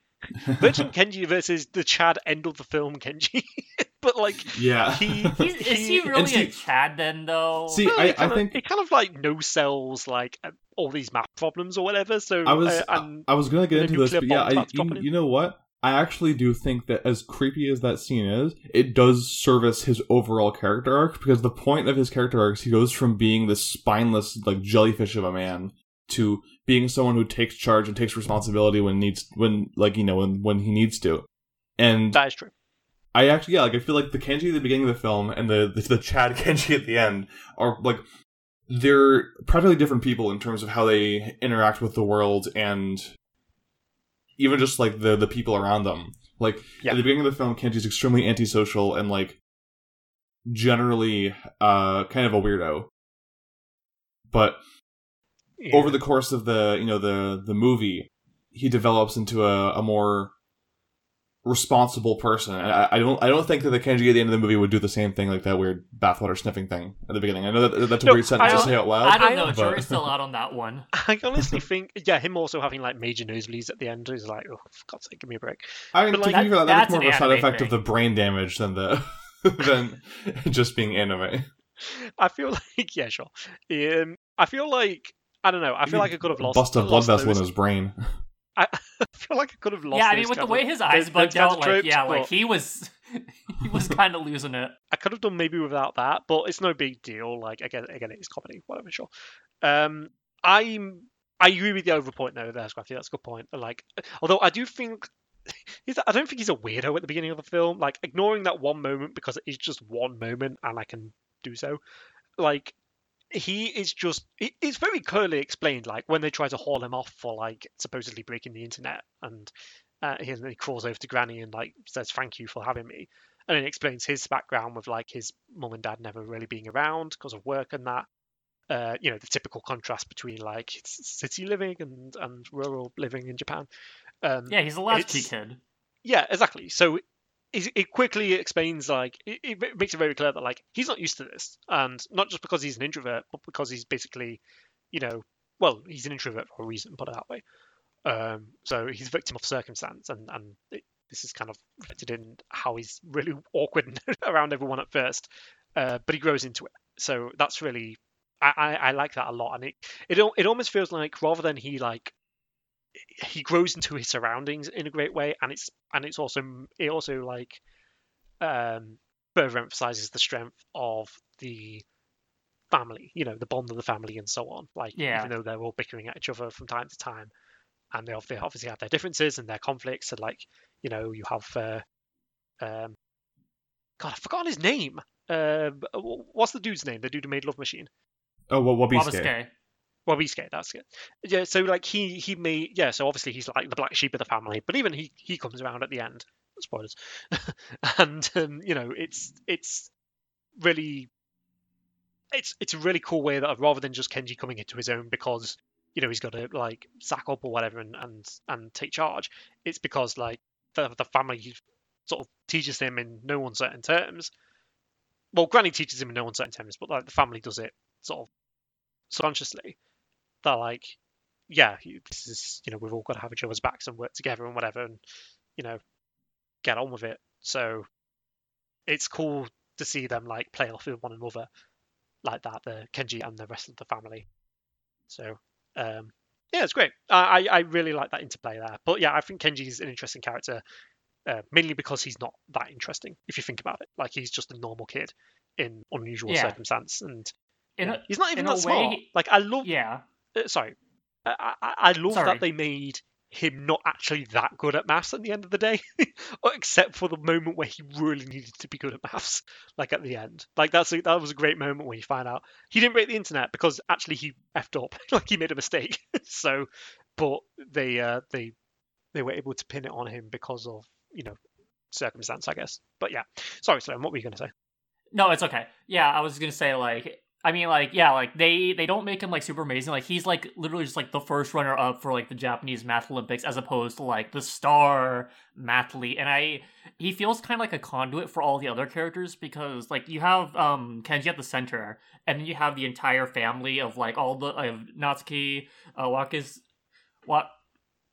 Virgin Kenji versus the Chad end of the film Kenji. but like yeah. he, He's, is he he- really a Chad then though? See, well, I- it kind I of, think- it kind of like no sells like uh, all these math problems or whatever. So I was uh, and I was gonna get into this, but yeah, I, about to drop you, you know what? I actually do think that as creepy as that scene is, it does service his overall character arc because the point of his character arc is he goes from being this spineless like jellyfish of a man to being someone who takes charge and takes responsibility when needs when like you know when when he needs to. And that is true. I actually, yeah, like I feel like the Kenji at the beginning of the film and the the, the Chad Kenji at the end are like they're practically different people in terms of how they interact with the world and even just like the the people around them. Like Yeah. at the beginning of the film, Kenji's extremely antisocial and like generally uh kind of a weirdo. But Yeah. over the course of the you know the the movie, he develops into a, a more responsible person. And I, I don't I don't think that the Kenji at the end of the movie would do the same thing like that weird bathwater sniffing thing at the beginning. I know that that's a No, weird sentence to say out loud. I don't know. but- Jury's still out on that one. I honestly think, yeah, him also having like major nosebleeds at the end is like, oh, for God's sake, give me a break. I mean, but, to like, be fair, that- that's that's more of a side anime effect of the brain damage than the than just being anime. I feel like, yeah, sure. Um, I feel like, I don't know. I feel like I could have lost. bust a blood vessel in his brain. I feel like I could have lost. yeah, I mean, with the way of- his eyes those- bugged out, like tropes, yeah, like he was, he was kind of losing it. I could have done maybe without that, but it's no big deal. Like again, again, it's comedy, whatever. Sure. Um, I'm. I agree with the over point though. There, Scruffy. That's a good point. Like, although I do think. He's, I don't think he's a weirdo at the beginning of the film. Like ignoring that one moment because it is just one moment, and I can do so. Like he is just it's very clearly explained. Like when they try to haul him off for like supposedly breaking the internet, and uh, he, he crawls over to Granny and like says thank you for having me and it explains his background with like his mum and dad never really being around because of work and that. Uh, you know the typical contrast between like city living and and rural living in Japan. Um, Yeah, he's a latchkey kid. yeah, exactly. So it, quickly explains like it, it makes it very clear that like he's not used to this, and not just because he's an introvert, but because he's basically, you know, well, he's an introvert for a reason, put it that way. Um, so he's a victim of circumstance, and and it, this is kind of reflected in how he's really awkward around everyone at first, uh, but he grows into it. So that's really I, I, I like that a lot, and it it it almost feels like rather than he like he grows into his surroundings in a great way, and it's and it's also it also like um further emphasizes the strength of the family, you know, the bond of the family and so on. Like Yeah. even though they're all bickering at each other from time to time, and they obviously obviously have their differences and their conflicts, and like you know you have uh, um God, I've forgotten his name. Uh, what's the dude's name? The dude who made Love Machine. Oh, well, Wabisuke. Wabisuke. Wabisuke, that's it. Yeah, so like he he made yeah, so obviously he's like the black sheep of the family, but even he he comes around at the end. Spoilers, and um, you know it's it's really it's it's a really cool way that rather than just Kenji coming into his own because you know he's got to like sack up or whatever and and and take charge, it's because like the the family sort of teaches him in no uncertain terms well, Granny teaches him in no uncertain terms, but like the family does it sort of subconsciously. They're like, yeah, this is you know we've all got to have each other's backs and work together and whatever, and you know get on with it. So it's cool to see them like play off with one another like that, the Kenji and the rest of the family. So um, yeah, it's great. I I really like that interplay there. But yeah, I think Kenji's an interesting character. Uh, mainly because he's not that interesting if you think about it. Like he's just a normal kid in unusual Yeah. circumstance, and a, he's not even that smart. way- Like I love, yeah. Uh, sorry, I, I, I love Sorry. that they made him not actually that good at maths at the end of the day, except for the moment where he really needed to be good at maths, like at the end. Like that's a, that was a great moment when you find out he didn't break the internet because actually he effed up, like he made a mistake. so, but they uh, they they were able to pin it on him because of you know circumstance, I guess. But yeah, sorry, Sloan, what were you going to say? No, it's okay. Yeah, I was gonna say like I mean like yeah, like they they don't make him like super amazing. Like he's like literally just like the first runner up for like the Japanese math Olympics as opposed to like the star mathlete. And I he feels kind of like a conduit for all the other characters because like you have um Kenji at the center and then you have the entire family of like all the of Natsuki, uh Wakis what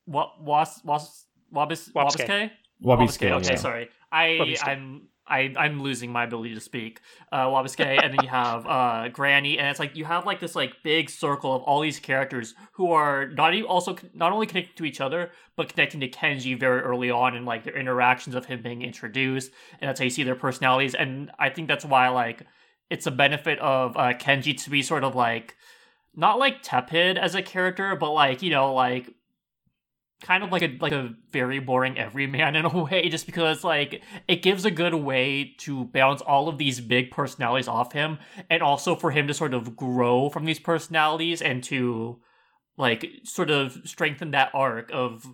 what was was Wabis Wabisuke. Wabisuke? Wabisuke. Okay, yeah. sorry. I Wabisuke. I'm I I'm losing my ability to speak. Uh and then you have uh Granny, and it's like you have like this like big circle of all these characters who are not even also not only connected to each other, but connecting to Kenji very early on and like their interactions of him being introduced, and that's how you see their personalities. And I think that's why like it's a benefit of uh Kenji to be sort of like not like tepid as a character, but like, you know, like kind of like a like a very boring everyman in a way just because like it gives a good way to balance all of these big personalities off him and also for him to sort of grow from these personalities and to like sort of strengthen that arc of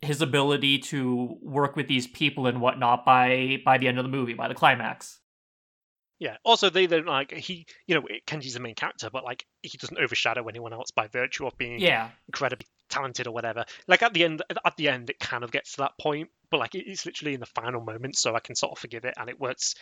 his ability to work with these people and whatnot by by the end of the movie by the climax Yeah. Also, they don't like he. You know, Kenji's the main character, but like he doesn't overshadow anyone else by virtue of being yeah incredibly talented or whatever. Like at the end, at the end, it kind of gets to that point, but like it's literally in the final moment, so I can sort of forgive it, and it works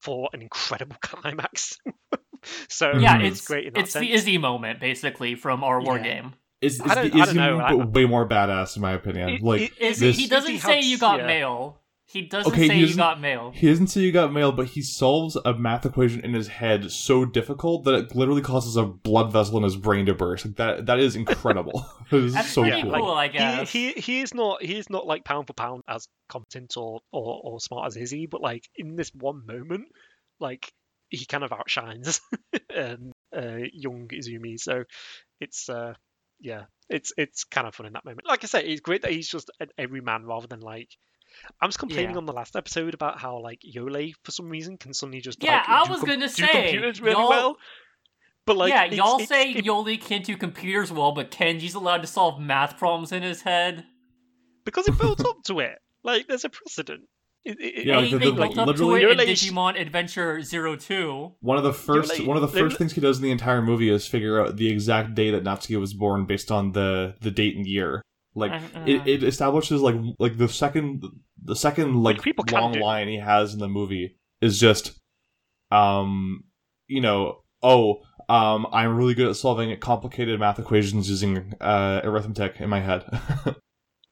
for an incredible climax. so yeah Mhm. it's great in that it's sense. the izzy moment basically from our war Yeah. game Is, is, I don't- is, I don't he know, I- but way more badass in my opinion. It- like it- Is this, he doesn't He say helps- you got yeah. mail. He doesn't Okay, say he you doesn't- got mail. he doesn't say you got mail, but he solves a math equation in his head so difficult that it literally causes a blood vessel in his brain to burst. Like that that is incredible. it is That's so pretty cool. cool, I he, guess. he he is not he is not like pound for pound as competent or, or or smart as Izzy, but like in this one moment, like he kind of outshines um, uh, young Izumi. So it's uh yeah, it's it's kind of fun in that moment. Like I say, it's great that he's just an everyman rather than like. I was complaining Yeah. on the last episode about how like Yolei for some reason can suddenly just Yeah, like, I do was com- gonna do say, computers really y'all- well. But like yeah, it's- y'all it's- say it- Yolei can't do computers well, but Kenji's allowed to solve math problems in his head. because it builds up to it. Like there's a precedent. It, it, Yeah, they like the- the- like, up to literally- it in Digimon Adventure Zero Two. One of the first like- one of the first things he does in the entire movie is figure out the exact day that Natsuki was born based on the the date and year. Like it, it establishes like like the second the second like people long do. line he has in the movie is just um you know oh um I'm really good at solving complicated math equations using uh arithmetic in my head.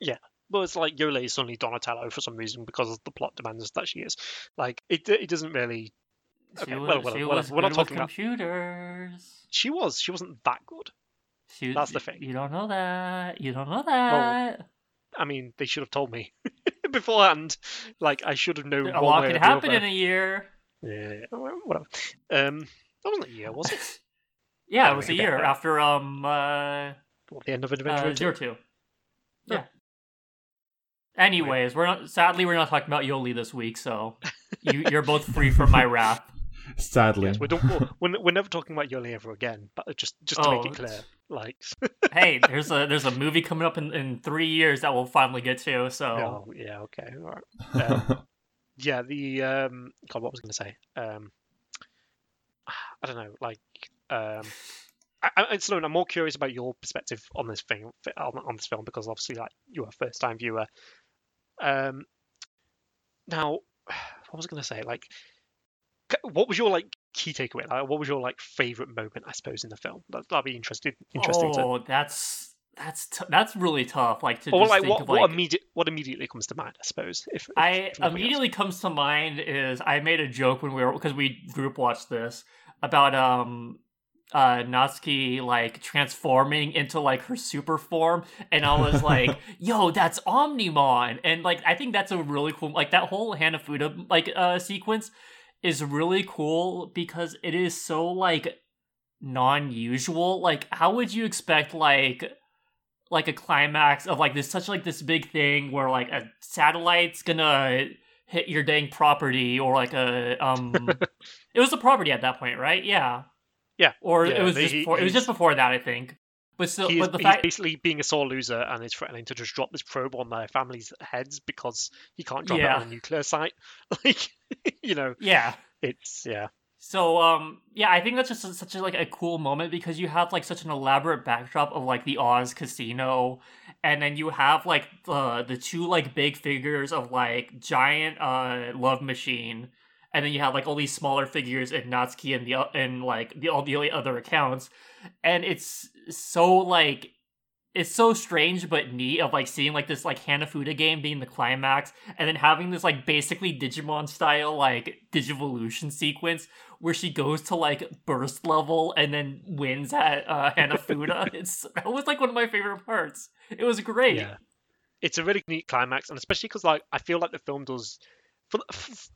Yeah. Well, it's like Yolei is suddenly Donatello for some reason because the plot demands that she is. Like it, it doesn't really. She Okay, was, well, well, she well, was we're not good with talking about- computers. She was. She wasn't that good. She, That's the thing. You don't know that. You don't know that. I mean, they should have told me beforehand. Like I should have known. a one lot way can or the happen other. in a year. Yeah, yeah, whatever. Um, that wasn't a year, was it? Yeah, Oh, it was a okay. year after um uh, What, the end of Adventure? uh Two? Zero Two. Oh. Yeah. Anyways, we're not. Sadly, we're not talking about Yolei this week, so you, you're both free from my wrath. Sadly. Yes, we don't. We're, we're, we're never talking about Yolei ever again. But just just to make Oh, it clear, like, hey, there's a there's a movie coming up in, in three years that we'll finally get to. So oh yeah, okay, all right. Um, yeah, the um, God, what was I going to say? Um, I don't know, like, um, I, I, Sloan, I'm more curious about your perspective on this thing, on, on this film, because obviously, like, you're a first-time viewer. Um, now, what was I going to say? Like, what was your like key takeaway? Like, what was your like favorite moment? I suppose in the film. That, that'd be interesting. Interesting. Oh, to... that's that's t- that's really tough. Like to or just like think what of, what immediate what immediately comes to mind? I suppose. If, if I nothing else. immediately comes to mind is I made a joke when we were because we group watched this about um uh Natsuki like transforming into like her super form and I was like, yo, that's Omnimon. And like I think that's a really cool like that whole Hanafuda like uh sequence is really cool because it is so like non-usual. Like how would you expect like like a climax of like this such like this big thing where like a satellite's gonna hit your dang property or like a um it was a property at that point right yeah Yeah. or Yeah, it was they- just he- before, it was just before that i think but still he is, but the he's fact basically being a sore loser and is threatening to just drop this probe on their family's heads because he can't drop Yeah. it on a nuclear site. Like, you know, yeah it's yeah, So um yeah, I think that's just a- such a like a cool moment because you have like such an elaborate backdrop of like the Oz casino and then you have like the the two like big figures of like giant uh love machine and then you have like all these smaller figures in Natsuki and the and like the all the other accounts and it's so like it's so strange but neat of like seeing like this like Hanafuda game being the climax and then having this like basically Digimon style like Digivolution sequence where she goes to like burst level and then wins at uh, Hanafuda. it's that was like one of my favorite parts. It was great. yeah. It's a really neat climax, and especially because like I feel like the film does. For,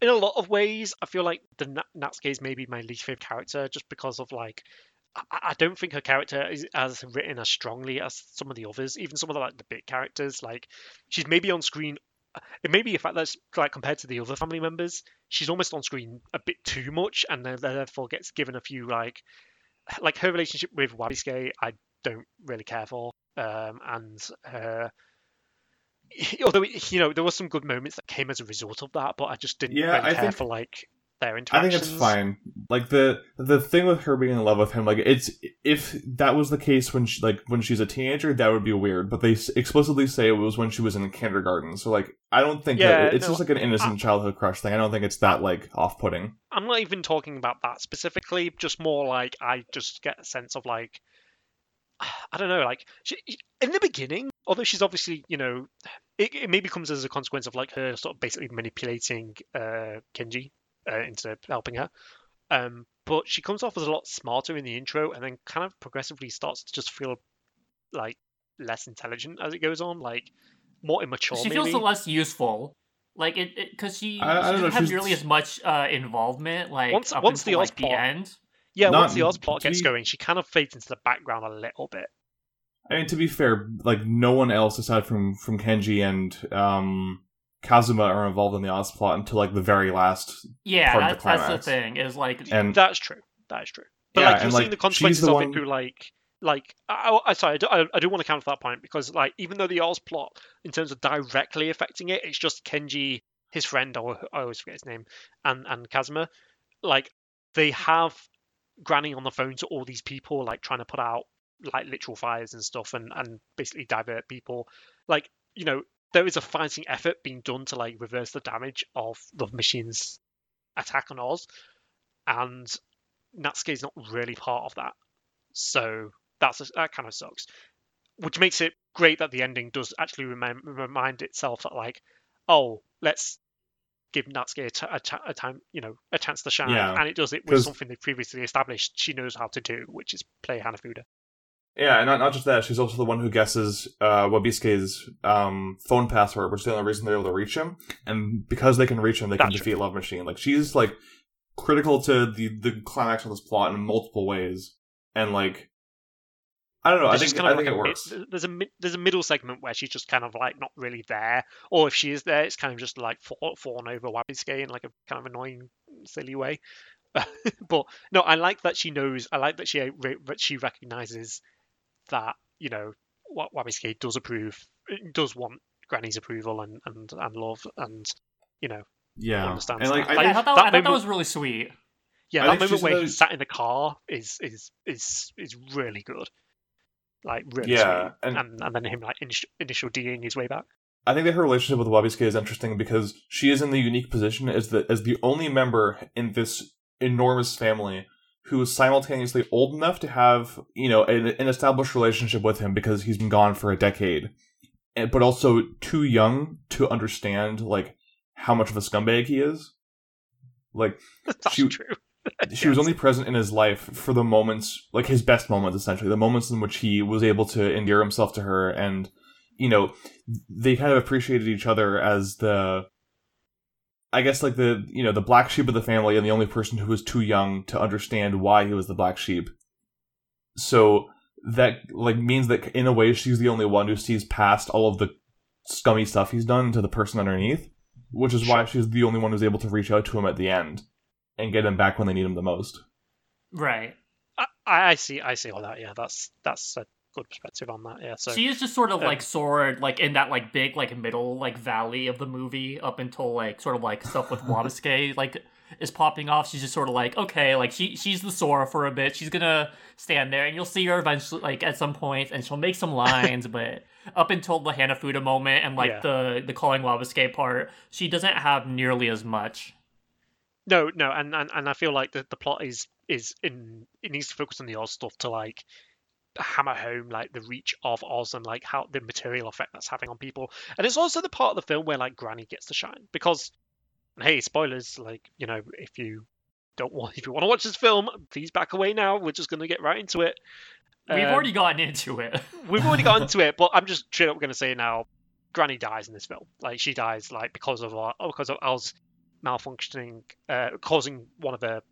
in a lot of ways, I feel like the Na- Natsuki is maybe my least favorite character, just because of like I, don't think her character is as written as strongly as some of the others, even some of the like the big characters. Like she's maybe on screen. It may be a fact that like compared to the other family members, she's almost on screen a bit too much, and then therefore gets given a few like like her relationship with Wabisuke. I don't really care for, um, and her. Although you know there were some good moments that came as a result of that, but I just didn't Yeah, really I care think- for like their I think it's fine. Like the the thing with her being in love with him, like it's if that was the case when she like when she's a teenager, that would be weird. But they explicitly say it was when she was in kindergarten. So like I don't think Yeah, that it's no, just like an innocent childhood crush thing. I don't think it's that like off putting. I'm not even talking about that specifically, just more like I just get a sense of like I don't know, like she, in the beginning, although she's obviously, you know, it, it maybe comes as a consequence of like her sort of basically manipulating uh, Kenji uh, into helping her. Um, but she comes off as a lot smarter in the intro, and then kind of progressively starts to just feel like less intelligent as it goes on, like more immature. she maybe. feels less useful. Like it, because she, I- I she don't doesn't know, have nearly as much uh, involvement. Like Once- up once the until, Oz like, the plot- end. yeah, Not- once the Oz plot gets be- going, she kind of fades into the background a little bit. I mean, to be fair, like no one else aside from from Kenji and um Kazuma are involved in the Oz plot until like the very last. Yeah, part of the that's, that's the thing. Is like And- That's true. That is true. But Yeah, like you're and, seeing like, the she's consequences the of one- it through like like I, I sorry I do, I, I do want to counter that point because like even though the Oz plot in terms of directly affecting it, it's just Kenji, his friend, or I always forget his name, and and Kazuma, like they have Granny on the phone to all these people like trying to put out like literal fires and stuff and and basically divert people. Like you know there is a fighting effort being done to like reverse the damage of the machine's attack on Oz, and Natsuki is not really part of that. So that's a, that kind of sucks. Which makes it great that the ending does actually remind remind itself that like, oh, let's give Natsuki a, t- a, t- a time, you know, a chance to shine, Yeah, and it does it with something they previously established she knows how to do, which is play Hanafuda. Yeah, and not not just that, she's also the one who guesses uh, Wabisuke's um, phone password, which is the only reason they're able to reach him. And because they can reach him, they can defeat Love Machine. Like she's like critical to the the climax of this plot in multiple ways, and like I don't know. I think just I kind of think like it a mid- works. there's a there's a middle segment where she's just kind of like not really there, or if she is there, it's kind of just like fallen over Wabisuke in like a kind of annoying, silly way. but no, I like that she knows. I like that she re- that she recognizes that you know what Wabisuke does approve, does want Granny's approval and and and love, and you know Yeah, understands and like that. I yeah, I think thought that, that I thought that was really sweet. yeah, I that moment she's where he sat in the car is is is is really good. Like really Yeah, sweet. and- and, and then him like initial, initial D'ing his way back. I think that her relationship with Wabisuke is interesting because she is in the unique position as the as the only member in this enormous family who is simultaneously old enough to have you know an, an established relationship with him because he's been gone for a decade, and, but also too young to understand like how much of a scumbag he is. Like That's she- true. she was only present in his life for the moments like his best moments essentially the moments in which he was able to endear himself to her and you know they kind of appreciated each other as the i guess like the you know the black sheep of the family and the only person who was too young to understand why he was the black sheep so that like means that in a way she's the only one who sees past all of the scummy stuff he's done to the person underneath which is why she's the only one who's able to reach out to him at the end and get him back when they need him the most. Right. I, I see. I see all that. Yeah, that's that's a good perspective on that. Yeah. So she is just sort of uh, like soared like in that like big like middle like valley of the movie up until like sort of like stuff with Wabisuke like is popping off. She's just sort of like okay, like she she's the Sora for a bit. She's gonna stand there and you'll see her eventually like at some point and she'll make some lines, but up until the Hanafuda moment and like Yeah. the the calling Wabisuke part, she doesn't have nearly as much. no, no, and, and and I feel like the, the plot is is in it needs to focus on the odd stuff to like hammer home like the reach of Oz and like how the material effect that's having on people. And it's also the part of the film where like Granny gets to shine because hey, spoilers, like, you know, if you don't want if you want to watch this film, please back away now. We're just gonna get right into it. We've Um, already gotten into it. we've already got into it, but I'm just straight up to say now, Granny dies in this film. Like she dies like because of uh, because of Al's malfunctioning, uh, causing one of her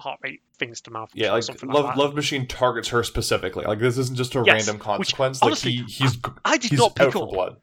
heart rate things to mouth. Yeah, like Love like that. Love Machine targets her specifically. Like this isn't just a Yes, random which, consequence. honestly, like he, he's I did he's not pick up. blood.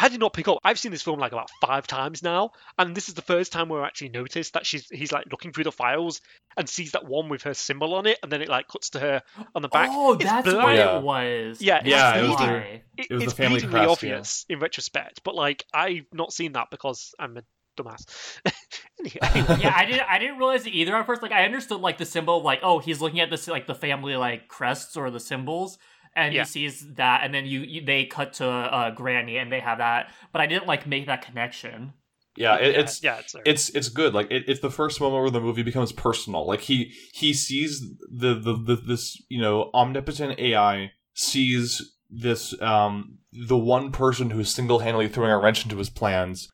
I did not pick up. I've seen this film like about five times now, and this is the first time where I actually noticed that she's he's like looking through the files and sees that one with her symbol on it, and then it like cuts to her on the back. Oh, It's that's blurry. what Yeah. it was. Yeah, it's Yeah, it was That's the- It, It was it's the family bleedingly crest, yeah. obvious in retrospect, but like I've not seen that because I'm a dumbass. anyway, yeah, I didn't. I didn't realize it either at first. Like, I understood like the symbol, like, oh, he's looking at this like the family like crests or the symbols, and Yeah. he sees that, and then you, you they cut to uh, Granny, and they have that. But I didn't like make that connection. Yeah, it, it's yeah, it's, it's it's good. Like it, it's the first moment where the movie becomes personal. Like he he sees the, the the this you know omnipotent AI sees this um the one person who's single handedly throwing a wrench into his plans,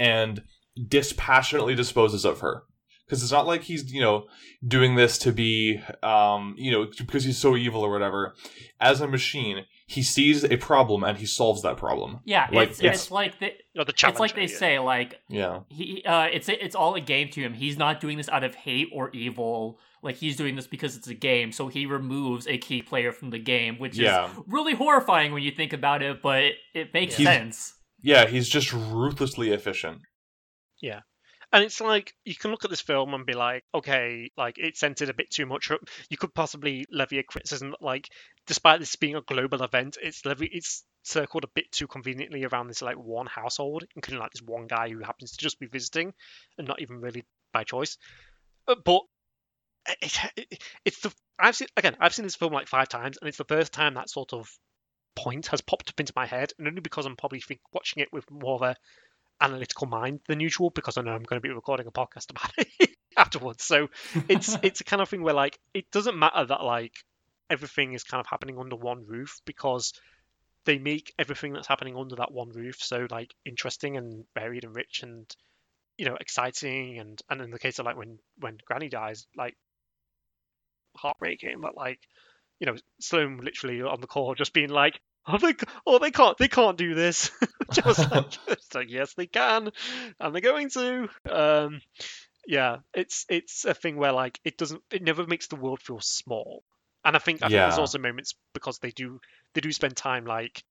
and dispassionately disposes of her. Because it's not like he's you know doing this to be um you know because he's so evil or whatever. As a machine, he sees a problem and he solves that problem. Yeah, Like, it's it's- it's like the, or the challenge. it's like they say like Yeah. he uh it's it's all a game to him. He's not doing this out of hate or evil. Like he's doing this because it's a game. So he removes a key player from the game, which Yeah. is really horrifying when you think about it, but it, it makes He's- sense. Yeah, he's just ruthlessly efficient. Yeah. And it's like you can look at this film and be like, okay, like it centered a bit too much. You could possibly levy a criticism like, despite this being a global event, it's levy it's circled a bit too conveniently around this like one household, including like this one guy who happens to just be visiting and not even really by choice. Uh, But it, it, it's the I've seen again. I've seen this film like five times, and it's the first time that sort of point has popped up into my head, and only because I'm probably think, watching it with more of a analytical mind than usual because I know I'm going to be recording a podcast about it afterwards. So it's it's a kind of thing where like it doesn't matter that like everything is kind of happening under one roof because they make everything that's happening under that one roof so like interesting and varied and rich and you know exciting and and in the case of like when when Granny dies like heartbreaking but like you know Sloan literally on the call just being like oh they oh they can't they can't do this. Just like it's like yes they can and they're going to. Um yeah it's it's a thing where like it doesn't it never makes the world feel small. And i think i think there's also moments because they do they do spend time like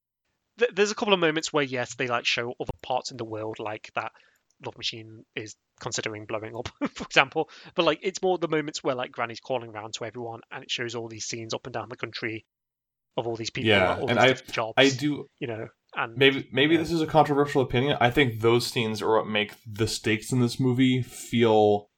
th- there's a couple of moments where yes they like show other parts in the world like that love machine is considering blowing up for example but like it's more the moments where like granny's calling around to everyone and it shows all these scenes up and down the country of all these people Yeah, all and these I- jobs I do you know and maybe maybe Yeah. this is a controversial opinion. I think those scenes are what make the stakes in this movie feel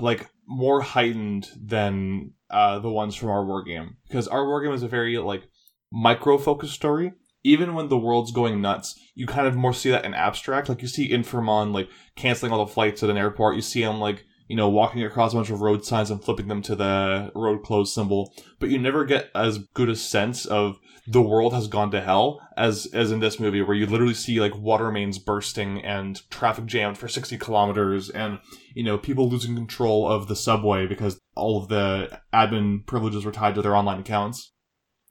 like more heightened than uh, the ones from our war game because our war game is a very like micro focused story. Even when the world's going nuts, you kind of more see that in abstract. Like you see Infermon like canceling all the flights at an airport. You see him like you know, walking across a bunch of road signs and flipping them to the road closed symbol, but you never get as good a sense of the world has gone to hell as as in this movie where you literally see like water mains bursting and traffic jammed for 60 kilometers and you know people losing control of the subway because all of the admin privileges were tied to their online accounts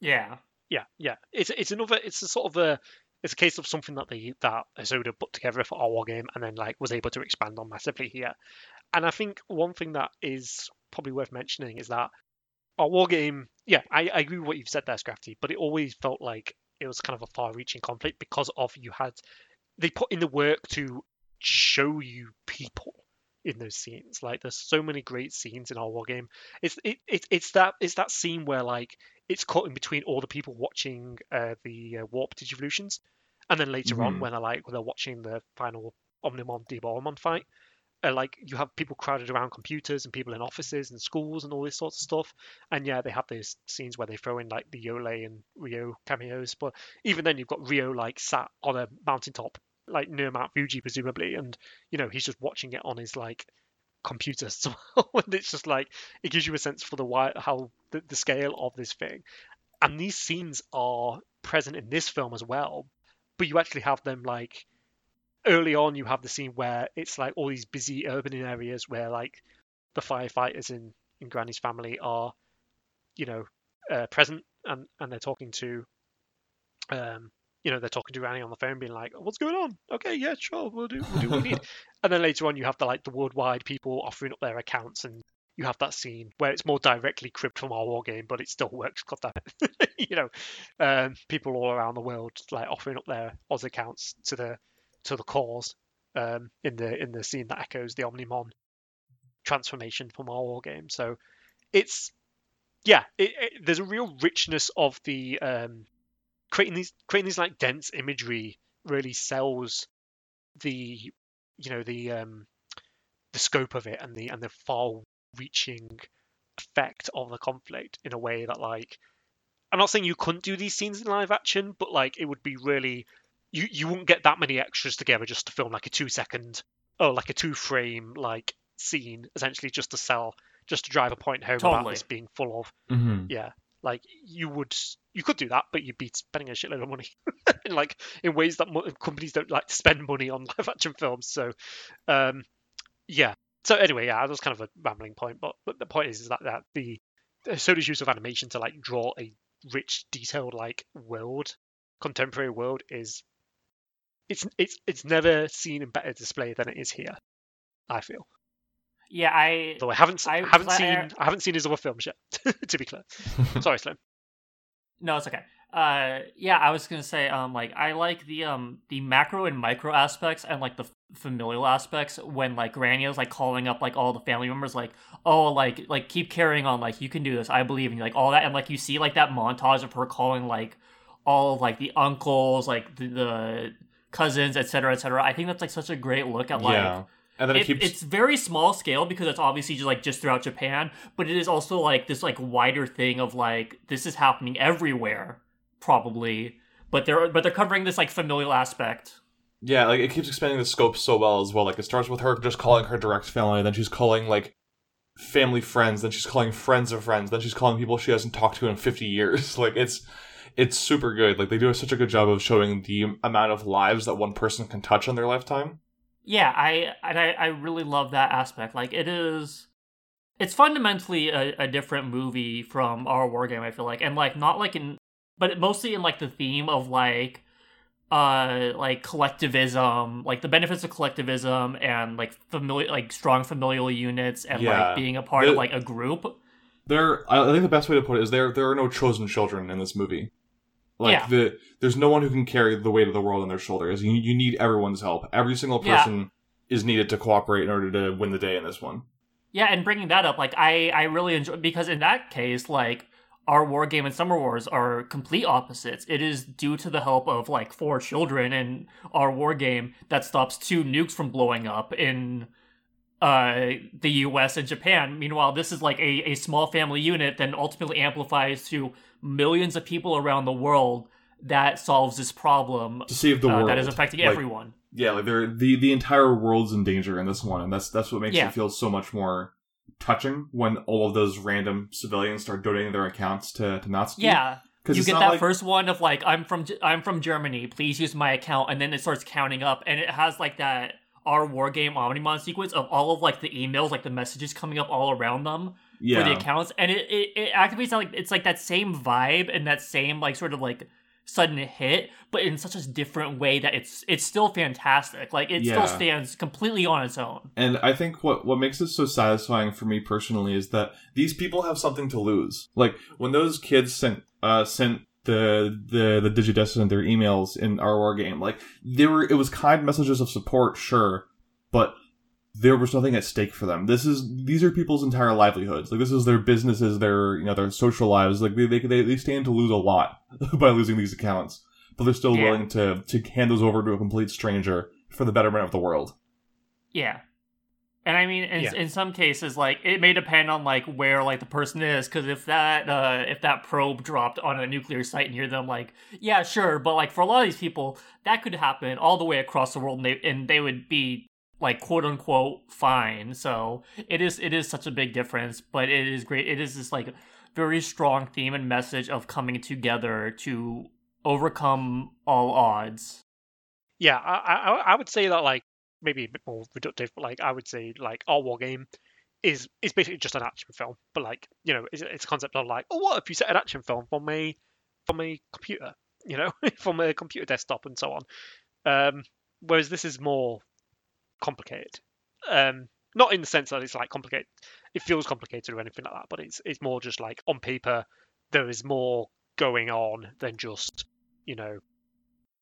Yeah. Yeah, yeah. It's it's another. It's a sort of a. It's a case of something that they that Hosoda put together for our war game and then like was able to expand on massively here. And I think one thing that is probably worth mentioning is that our war game. Yeah, I, I agree with what you've said there, Scrafty. But it always felt like it was kind of a far-reaching conflict because of you had they put in the work to show you people in those scenes. Like there's so many great scenes in our war game. It's it, it it's that it's that scene where like it's caught in between all the people watching uh, the uh, warp digivolutions, and then later on Mhm. when they're like when they're watching the final Omnimon Diaboromon fight, uh, like you have people crowded around computers and people in offices and schools and all this sorts of stuff. And yeah, they have those scenes where they throw in like the Yolei and Ryo cameos, but even then you've got Ryo like sat on a mountaintop like near Mount Fuji presumably, and you know he's just watching it on his like computer. So and it's just like it gives you a sense for the why how the, the scale of this thing. And these scenes are present in this film as well, but you actually have them like early on. You have the scene where it's like all these busy urban areas where like the firefighters in in Granny's family are, you know, uh, present and and they're talking to um you know they're talking to Annie on the phone being like what's going on? Okay yeah sure we'll do we'll do what we need. And then later on you have the like the worldwide people offering up their accounts and you have that scene where it's more directly cribbed from our war game but it still works god damn it. You know um people all around the world like offering up their Oz accounts to the to the cause um in the in the scene that echoes the Omnimon transformation from our war game so it's yeah it, it, there's a real richness of the um creating these creating these like dense imagery really sells the you know the um the scope of it and the and the far reaching effect of the conflict in a way that like I'm not saying you couldn't do these scenes in live action, but like it would be really you you wouldn't get that many extras together just to film like a two second or like a two frame like scene essentially just to sell just to drive a point home about this being full of mm-hmm. yeah like you would you could do that but you'd be spending a shitload of money. In like in ways that mo- companies don't like to spend money on live action films so um yeah. So anyway yeah that was kind of a rambling point but, but the point is, is that, that the soda's use of animation to like draw a rich detailed like world contemporary world is it's it's it's never seen in better display than it is here i feel Yeah, I though i haven't I, haven't I- seen i haven't seen his other films yet to be clear sorry slim No, it's okay. Uh, yeah, I was gonna say, um, like I like the um the macro and micro aspects and like the familial aspects when like Granny is like calling up like all the family members, like oh like like keep carrying on, like you can do this, I believe in you, like all that, and like you see like that montage of her calling like all of like the uncles, like the, the cousins, etc., etc. I think that's like such a great look at like yeah and then it, it, keeps it's very small scale because it's obviously just like just throughout Japan, but it is also like this like wider thing of like this is happening everywhere, probably. But they're but they're covering this like familial aspect. Yeah, like it keeps expanding the scope so well as well. Like it starts with her just calling her direct family, then she's calling like family friends, then she's calling friends of friends, then she's calling people she hasn't talked to in fifty years. Like it's it's super good. Like they do such a good job of showing the amount of lives that one person can touch in their lifetime. Yeah, I and I, I really love that aspect. Like it is it's fundamentally a, a different movie from our war game, I feel like. And like not like in but mostly in like the theme of like uh like collectivism like the benefits of collectivism and like familiar like strong familial units and Yeah. like being a part of like a group There, I I think the best way to put it is there there are no chosen children in this movie. Like Yeah. the there's no one who can carry the weight of the world on their shoulders. You you need everyone's help. Every single Yeah. person is needed to cooperate in order to win the day in this one. Yeah, and bringing that up, like I, I really enjoy because in that case, like our war game and summer wars are complete opposites. It is due to the help of like four children in our war game that stops two nukes from blowing up in uh the US and Japan. Meanwhile, this is like a, a small family unit that ultimately amplifies to millions of people around the world that solves this problem to save the uh, world that is affecting Like, everyone. Yeah, like they're, the the entire world's in danger in this one, and that's that's what makes Yeah. it feel so much more touching when all of those random civilians start donating their accounts to to Natsuki. Yeah, because you get that like, first one of like I'm from I'm from Germany. Please use my account, and then it starts counting up, and it has like that our war game Omnimon sequence of all of like the emails, like the messages coming up all around them yeah, for the accounts, and it, it it activates like it's like that same vibe and that same like sort of like sudden hit, but in such a different way that it's it's still fantastic. Like it Yeah. still stands completely on its own. And I think what what makes it so satisfying for me personally is that these people have something to lose. Like when those kids sent uh sent the the the Digidestined their emails in our war game, like they were it was kind messages of support, sure, but there was nothing at stake for them. This is these are people's entire livelihoods. Like this is their businesses, their you know their social lives. Like they they they, they stand to lose a lot by losing these accounts, but they're still Yeah. willing to to hand those over to a complete stranger for the betterment of the world. Yeah. And I mean, in, Yeah. in some cases, like it may depend on like where like the person is, because if that uh, if that probe dropped on a nuclear site near them, like yeah, sure, but like for a lot of these people, that could happen all the way across the world, and they and they would be like quote unquote fine. So it is it is such a big difference, but it is great. It is this like very strong theme and message of coming together to overcome all odds. Yeah, I, I I would say that like maybe a bit more reductive, but like I would say like our war game is is basically just an action film, but like you know it's, it's a concept of like oh what if you set an action film from a from a computer, you know, from a computer desktop and so on. Um, whereas this is more complicated. Um, not in the sense that it's like complicated. It feels complicated or anything like that, but it's it's more just like on paper there is more going on than just you know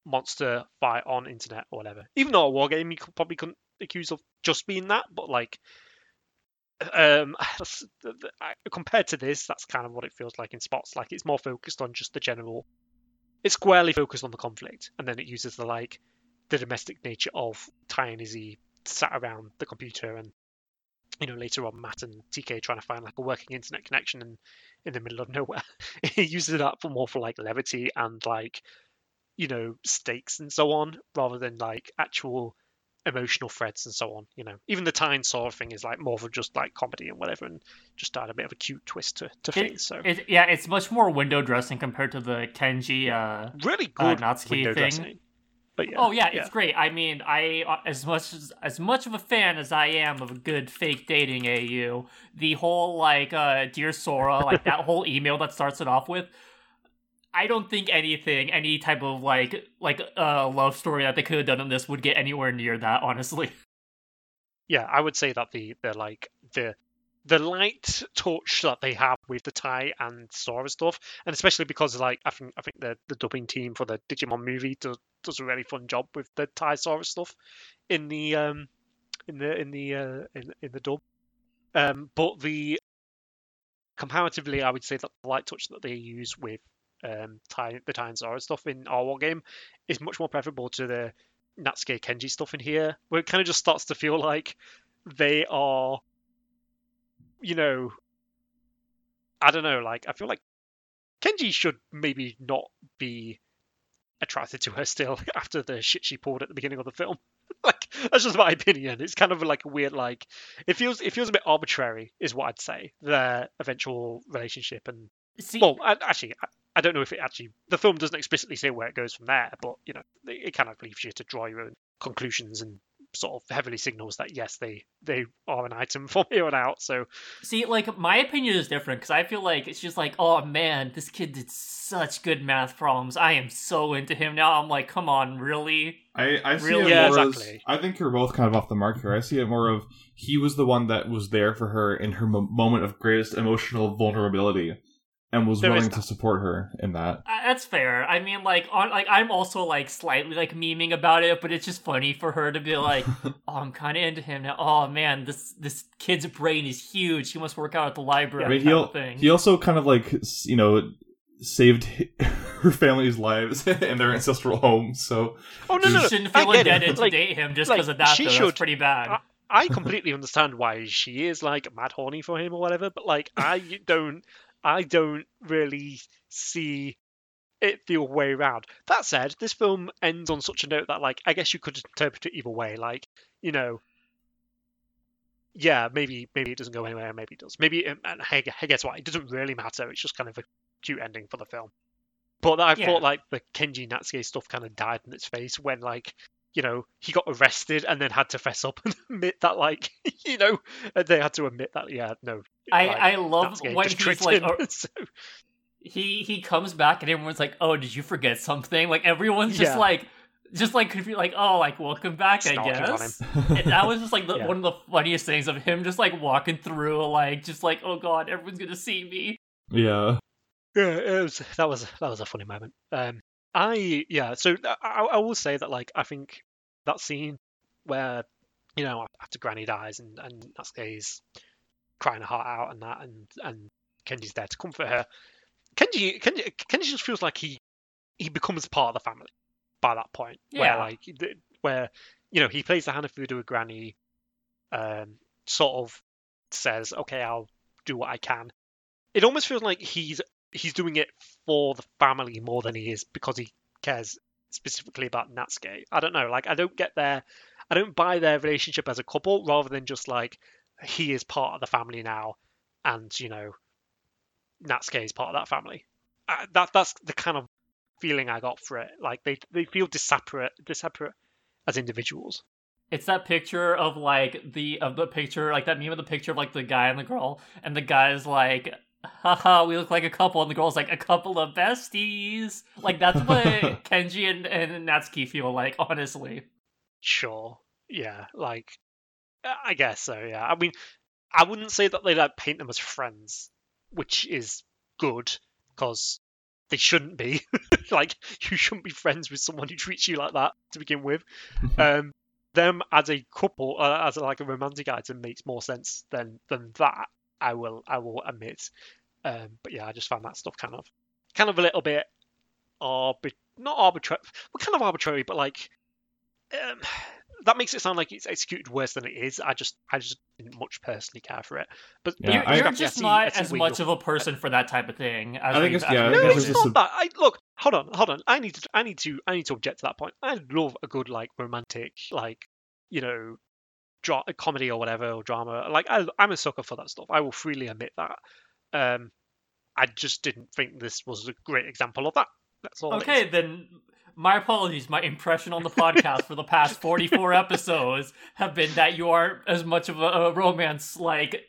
monster fight on internet or whatever. Even though a war game, you could probably couldn't accuse of just being that, but like, um, compared to this, that's kind of what it feels like in spots. Like it's more focused on just the general. It's squarely focused on the conflict, and then it uses the like the domestic nature of Tai and Izzy sat around the computer and. You know, later on, Matt and TK trying to find like a working internet connection in, in the middle of nowhere. he uses that for more for like levity and like you know stakes and so on rather than like actual emotional threads and so on you know even the tyne saw thing is like more of just like comedy and whatever and just add a bit of a cute twist to, to It- things so It, yeah, it's much more window dressing compared to the Kenji. Uh, really uh, good Natsuki window thing. dressing but yeah oh yeah, it's great. I mean, I uh, as much as as much of a fan as I am of a good fake dating AU, the whole like uh dear Sora, like that whole email that starts it off with. I don't think anything, any type of like like uh love story that they could have done in this would get anywhere near that. Honestly, yeah i would say that the the like the the light touch that they have with the Tai and Sora stuff, and especially because like I think I think the the dubbing team for the Digimon movie does does a really fun job with the Tai Sora stuff in the um in the in the uh, in in the dub. Um, but the comparatively, I would say that the light touch that they use with um Tai the Tai and Sora stuff in our war game is much more preferable to the Natsuki Kenji stuff in here, where it kind of just starts to feel like they are, you know, I don't know, like I feel like Kenji should maybe not be attracted to her still after the shit she pulled at the beginning of the film. like that's just my opinion. It's kind of like a weird, like it feels it feels a bit arbitrary, is what I'd say. Their eventual relationship and see, well, I, actually, I, I don't know if it actually the film doesn't explicitly say where it goes from there, but you know, it, it kind of leaves you to draw your own conclusions and sort of heavily signals that yes, they they are an item from here on out. So See, like my opinion is different because I feel like it's just like, oh man, this kid did such good math problems. I am so into him now. I'm like, come on, really? I, I see Really? it Yeah, exactly. as I think you're both kind of off the mark here. I see it more of he was the one that was there for her in her mo- moment of greatest emotional vulnerability, and was There is willing to support her in that. Uh, that's fair. I mean, like, on like I'm also like slightly like memeing about it, but it's just funny for her to be like, oh, I'm kind of into him now. Oh man, this this kid's brain is huge. He must work out at the library. I mean, he thing. he also kind of like you know saved her family's lives in their ancestral home. So oh no you no, no. shouldn't I feel get it. indebted to Like, date him just like, because of that. she Though. should- That's pretty bad. I- I completely understand why she is like mad horny for him or whatever, but like I don't I don't really see it the other way around. That said, this film ends on such a note that like I guess you could interpret it either way. Like you know, yeah, maybe maybe it doesn't go anywhere, maybe it does. Maybe um, and hey, hey, guess what? It doesn't really matter. It's just kind of a cute ending for the film. But I Yeah. thought like the Kenji Natsuki stuff kind of died in its face when like you know he got arrested and then had to fess up and admit that like you know they had to admit that yeah no I like, I love Natsuki when he's like him. So, he he comes back and everyone's like, "Oh, did you forget something?" Like everyone's just Yeah. like just like confused, like, "Oh, like welcome back, I Snarking on guess." And that was just like the, Yeah. one of the funniest things of him just like walking through, like just like, "Oh God, everyone's gonna see me." yeah. Yeah, it was, that was that was a funny moment. Um, I yeah, so I, I will say that like I think that scene where you know after Granny dies and and Natsuki's crying her heart out and that and and Kenji's there to comfort her. Kenji Kenji Kenji just feels like he he becomes part of the family by that point. Where like where you know he plays the Hanafuda with Granny, um, sort of says, "Okay, I'll do what I can." It almost feels like he's he's doing it for the family more than he is because he cares specifically about Natsuki. I don't know. Like I don't get their I don't buy their relationship as a couple rather than just like he is part of the family now and you know Natsuki is part of that family. Uh, that that's the kind of feeling I got for it. Like they they feel disseparate disseparate as individuals. It's that picture of like the of the picture, like that meme of the picture of like the guy and the girl, and the guy's like, haha, we look like a couple, and the girl's like a couple of besties. Like that's what Kenji and, and Natsuki feel like, honestly. Sure. Yeah, like I guess so, yeah. I mean I wouldn't say that they like paint them as friends, which is good because they shouldn't be. like you shouldn't be friends with someone who treats you like that to begin with. um them as a couple uh, as like a romantic item makes more sense than than that. I will I will admit. Um but yeah, I just found that stuff kind of kind of a little bit arbit not arbitrary well kind of arbitrary but like um, that makes it sound like it's executed worse than it is. I just, I just didn't much personally care for it. But Yeah, you're I- you're I just see- not as much of a person for that type of thing. As I think it's- as yeah, I we No, it's it's not a- that. I look, hold on, hold on. I need to, I need to, I need to object to that point. I love a good like romantic, like you know, dra- comedy or whatever or drama. Like I, I'm a sucker for that stuff. I will freely admit that. Um, I just didn't think this was a great example of that. That's all. Okay, then my apologies. My impression on the podcast for the past 44 episodes have been that you aren't as much of a, a romance like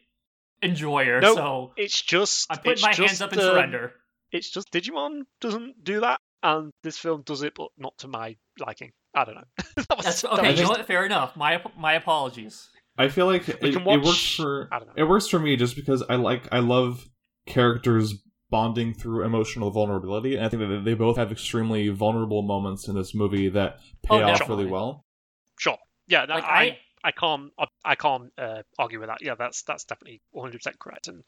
enjoyer. Nope. So It's just I put my just, hands up in um, surrender. It's just Digimon doesn't do that, and this film does it, but not to my liking. I don't know. That was- That's that okay. was You know what? Fair enough. My my apologies. I feel like it, We it works for I don't know. it works for me just because I like I love characters bonding through emotional vulnerability, and I think that they both have extremely vulnerable moments in this movie that pay Oh, off definitely. really well. Sure. Yeah, no, Like I, I, I can't I can't uh, argue with that. Yeah, that's that's definitely 100 percent correct. And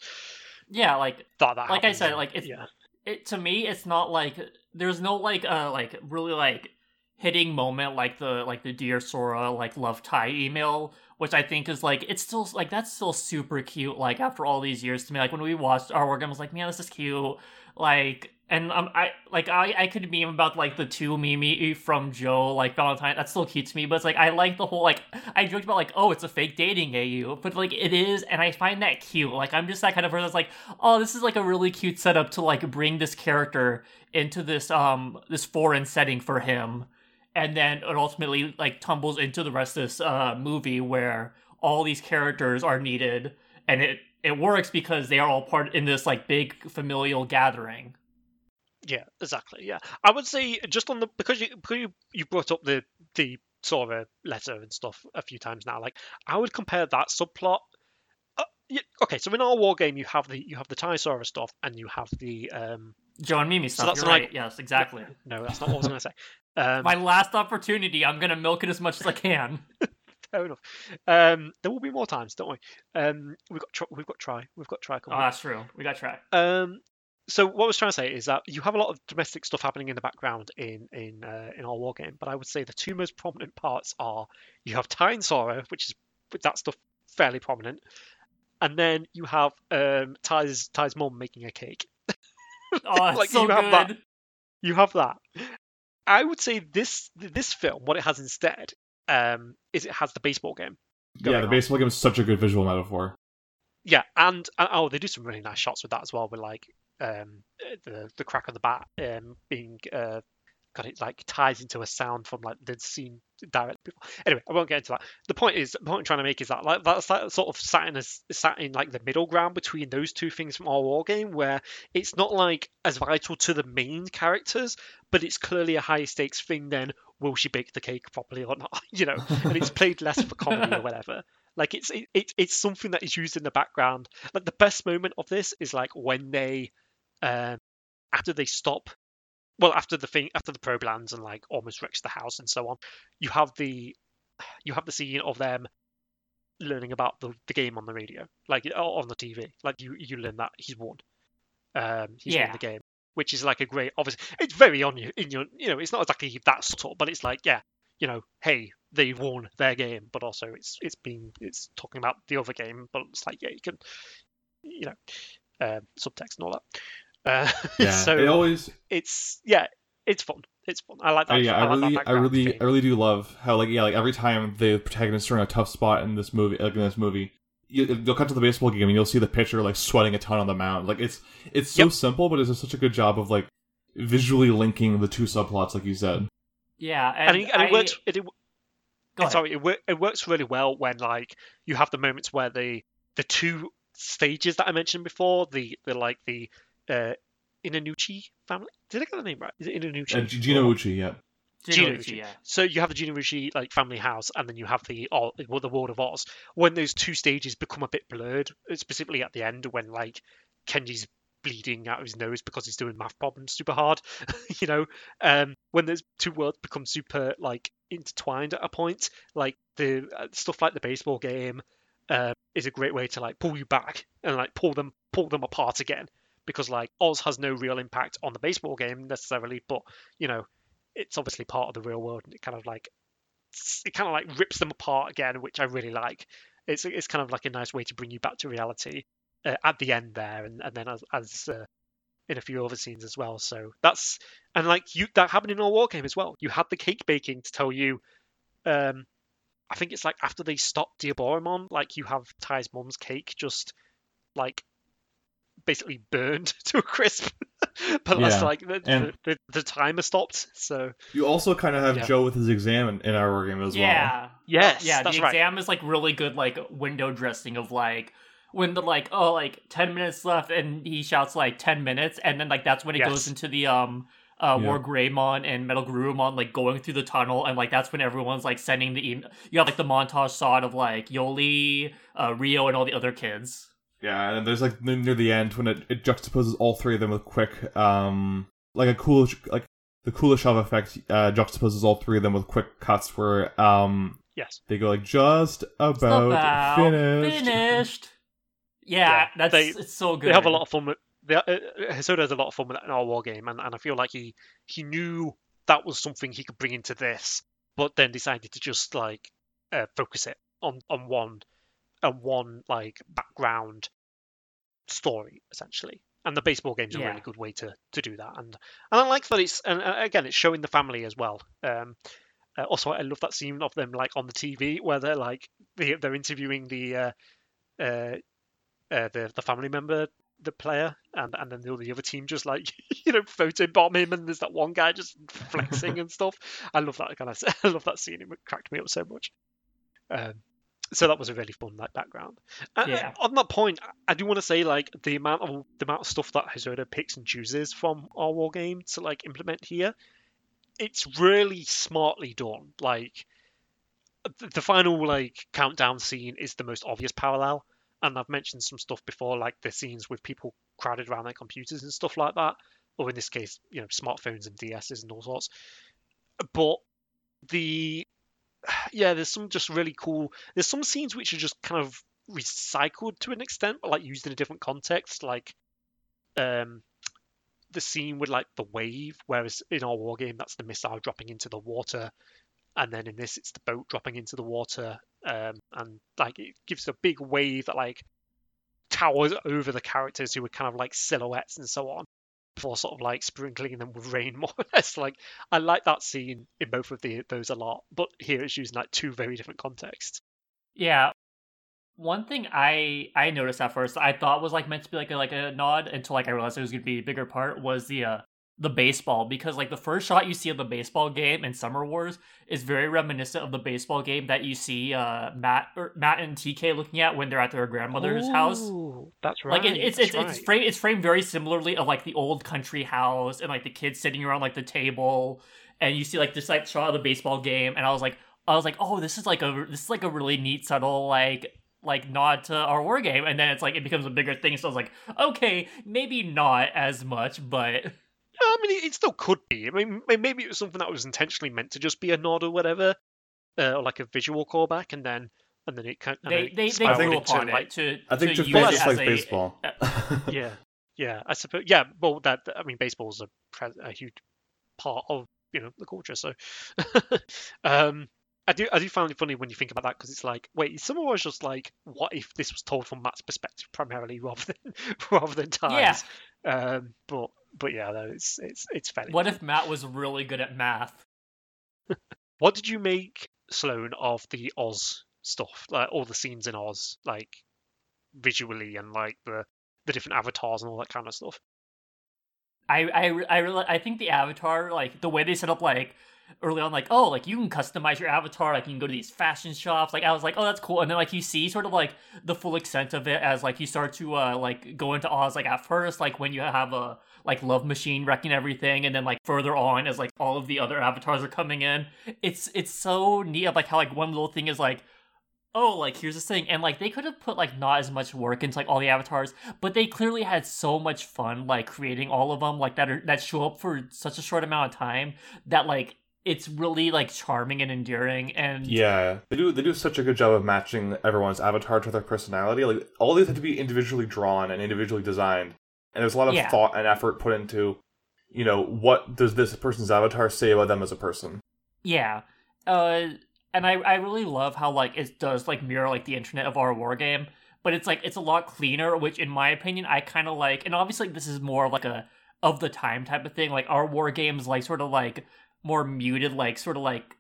yeah, like that, that Like I said, like, it's- yeah, it to me it's not like there's no like uh like really like hitting moment like the like the dear sora like love Tai email which i think is like it's still like that's still super cute like after all these years to me like when we watched our work i was like man this is cute like and um, I like I I could meme about like the two Mimi from Joe like Valentine. That's still cute to me, but it's like I like the whole like I joked about like oh it's a fake dating AU, but like it is, and I find that cute. Like I'm just that kind of person that's like oh this is like a really cute setup to like bring this character into this um this foreign setting for him, and then it ultimately like tumbles into the rest of this uh movie where all these characters are needed, and it it works because they are all part in this like big familial gathering. yeah, exactly. Yeah, I would say just on the because you because you, you brought up the the sort of letter and stuff a few times now. Like I would compare that subplot. Uh, yeah, okay, so in our war game, you have the you have the Tysaura stuff, and you have the um. Joe and Mimi So stuff. that's You're like- right. Yes, exactly. No, that's not what I was going to say. Um, My last opportunity. I'm gonna milk it as much as I can. fair enough. Um, there will be more times, don't we? Um, we've got tr- we've got tri we've got tri Oh, that's true. We got track. Um, so what I was trying to say is that you have a lot of domestic stuff happening in the background in in uh, in our war game, but I would say the two most prominent parts are you have Tai and Sora, which is that stuff fairly prominent, and then you have um, Tai's Tai's mum making a cake. Oh, Like, so you have that- good. you have that. I would say this this film, what it has instead, um, is it has the baseball game. Yeah, the on. baseball game is such a good visual metaphor. Yeah, and, and oh, they do some really nice shots with that as well, with like um the the crack of the bat um being uh God, it like ties into a sound from like the scene directly before. Anyway, I won't get into that. The point is, the point I'm trying to make is that like that's like sort of sat in a, sat in like the middle ground between those two things from our war game, where it's not like as vital to the main characters, but it's clearly a high stakes thing. Then will she bake the cake properly or not? You know, and it's played less for comedy or whatever. Like it's it, it, it's something that is used in the background. Like the best moment of this is like when they, um, after they stop well after the thing after the probe lands and like almost wrecks the house and so on you have the you have the scene of them learning about the, the game on the radio like on the tv like you you learn that he's won um he's won the game which is like a great obviously it's very on you in your you know it's not exactly that subtle but it's like yeah you know hey they won their game but also it's it's been it's talking about the other game but it's like yeah you can you know uh, subtext and all that uh, Yeah, so it always. it's yeah, it's fun. It's fun. I like that. Uh, yeah, I, I like really, I really, thing. I really do love how like yeah, like every time the protagonists are in a tough spot in this movie, like in this movie, you, you'll cut to the baseball game and you'll see the pitcher like sweating a ton on the mound. Like it's it's so Yep. simple, but it's just such a good job of like visually linking the two subplots, like you said. Yeah, and, and, it, and it works. It, it, sorry, it, it works really well when like you have the moments where the the two stages that I mentioned before, the the like the uh, Inanucci family. Did I get the name right? Is it Inanucci? Uh, G- Jinnouchi, yeah, Gino Jinnouchi. yeah. So you have the Jinnouchi like family house, and then you have the oh, well, the World of Oz. When those two stages become a bit blurred, uh, specifically at the end when like Kenji's bleeding out of his nose because he's doing math problems super hard, you know, um, when those two worlds become super like intertwined at a point, like the uh, stuff like the baseball game uh, is a great way to like pull you back and like pull them pull them apart again because like Oz has no real impact on the baseball game necessarily, but you know it's obviously part of the real world and it kind of like it kind of like rips them apart again which i really like. It's it's kind of like a nice way to bring you back to reality uh, at the end there and, and then as, as uh, in a few other scenes as well. So that's and like you that happened in our war game as well. You had the cake baking to tell you um i think it's like after they stop Diaboromon like you have Tai's mom's cake just like basically burned to a crisp but that's like the, and- the, the, the timer stopped so you also kind of have Yeah. Joe with his exam in, in our war game as well. Yeah. Yes, Yeah, that's the right. exam is like really good like window dressing of like when the like oh like 10 minutes left and he shouts like 10 minutes and then like that's when it Yes. goes into the um uh Yeah. War Greymon and Metal Garurumon like going through the tunnel and like that's when everyone's like sending the email you have like the montage shot of like Yolei, uh Ryo and all the other kids. Yeah, and there's like near the end when it, it juxtaposes all three of them with quick, um, like a cool, like the Kuleshov effect uh, juxtaposes all three of them with quick cuts where um Yes. they go like just about, About finished. finished. Yeah, Yeah, that's they- it's so good. They have a lot of fun with. They, uh, Hosoda has a lot of fun with that in our war game, and, and I feel like he he knew that was something he could bring into this, but then decided to just like uh, focus it on on one on one like background story essentially. And the baseball game's a Yeah. really good way to to do that, and and I like that it's and uh, again it's showing the family as well. Um, uh, also, I love that scene of them like on the TV where they're like they, they're interviewing the uh, uh, uh, the the family member, the player, and and then the, the other team just like you know photo photobomb him, and there's that one guy just flexing and stuff. I love that kind of I love that scene. It cracked me up so much. Um, so that was a really fun like background. And, Yeah. Uh, on that point, I do want to say like the amount of the amount of stuff that Hosoda picks and chooses from our war game to like implement here, it's really smartly done. Like the final like countdown scene is the most obvious parallel, and I've mentioned some stuff before, like the scenes with people crowded around their computers and stuff like that, or in this case, you know, smartphones and DSs and all sorts. But the yeah, there's some just really cool. There's some scenes which are just kind of recycled to an extent, but like used in a different context, like um the scene with like the wave, whereas in our war game that's the missile dropping into the water, and then in this it's the boat dropping into the water, um, and like it gives a big wave that like towers over the characters who are kind of like silhouettes and so on. Before sort of like sprinkling them with rain more or less. Like I like that scene in both of the those a lot, but here it's using like two very different contexts. Yeah. One thing I I noticed at first I thought was like meant to be like a, like a nod until like I realized it was gonna be a bigger part was the uh the baseball because like the first shot you see of the baseball game in Summer Wars is very reminiscent of the baseball game that you see uh Matt or Matt and TK looking at when they're at their grandmother's house. That's right. Like it, it's it's right. it's framed it's framed very similarly of like the old country house and like the kids sitting around like the table and you see like this like shot of the baseball game and I was like I was like oh this is like a this is like a really neat subtle like like nod to our war game and then it's like it becomes a bigger thing so I was like okay maybe not as much but I mean, it, it still could be. I mean, maybe it was something that was intentionally meant to just be a nod or whatever, uh, or like a visual callback, and then and then it kind of they they, they spiraled grew into, upon like, it to I think to just use it just as like a, baseball. yeah, yeah. I suppose. Yeah, well, that I mean, baseball's a a huge part of you know the culture. So, um, I do I do find it funny when you think about that because it's like, wait, some was just like, what if this was told from Matt's perspective primarily rather than rather than Tai's? Um, but but yeah, no, it's it's it's fairly. what if Matt was really good at math What did you make, Sloan, of the Oz stuff? Like all the scenes in Oz, like visually and like the the different avatars and all that kind of stuff. I I I really I think the avatar like the way they set up like early on like oh like you can customize your avatar like you can go to these fashion shops. Like I was like oh that's cool. And then like you see sort of like the full extent of it as like you start to uh like go into Oz like at first like when you have a like love machine wrecking everything and then like further on as like all of the other avatars are coming in. It's it's so neat of like how like one little thing is like oh like here's this thing. And like they could have put like not as much work into like all the avatars but they clearly had so much fun like creating all of them like that are that show up for such a short amount of time that like it's really like charming and endearing and Yeah, they do. They do such a good job of matching everyone's avatar to their personality. Like all these have to be individually drawn and individually designed, and there's a lot of Yeah. thought and effort put into, you know, what does this person's avatar say about them as a person? yeah uh and i i really love how like it does like mirror like the internet of our war game but it's like it's a lot cleaner which in my opinion i kind of like and obviously this is more like a of the time type of thing like our war games like sort of like more muted like sort of like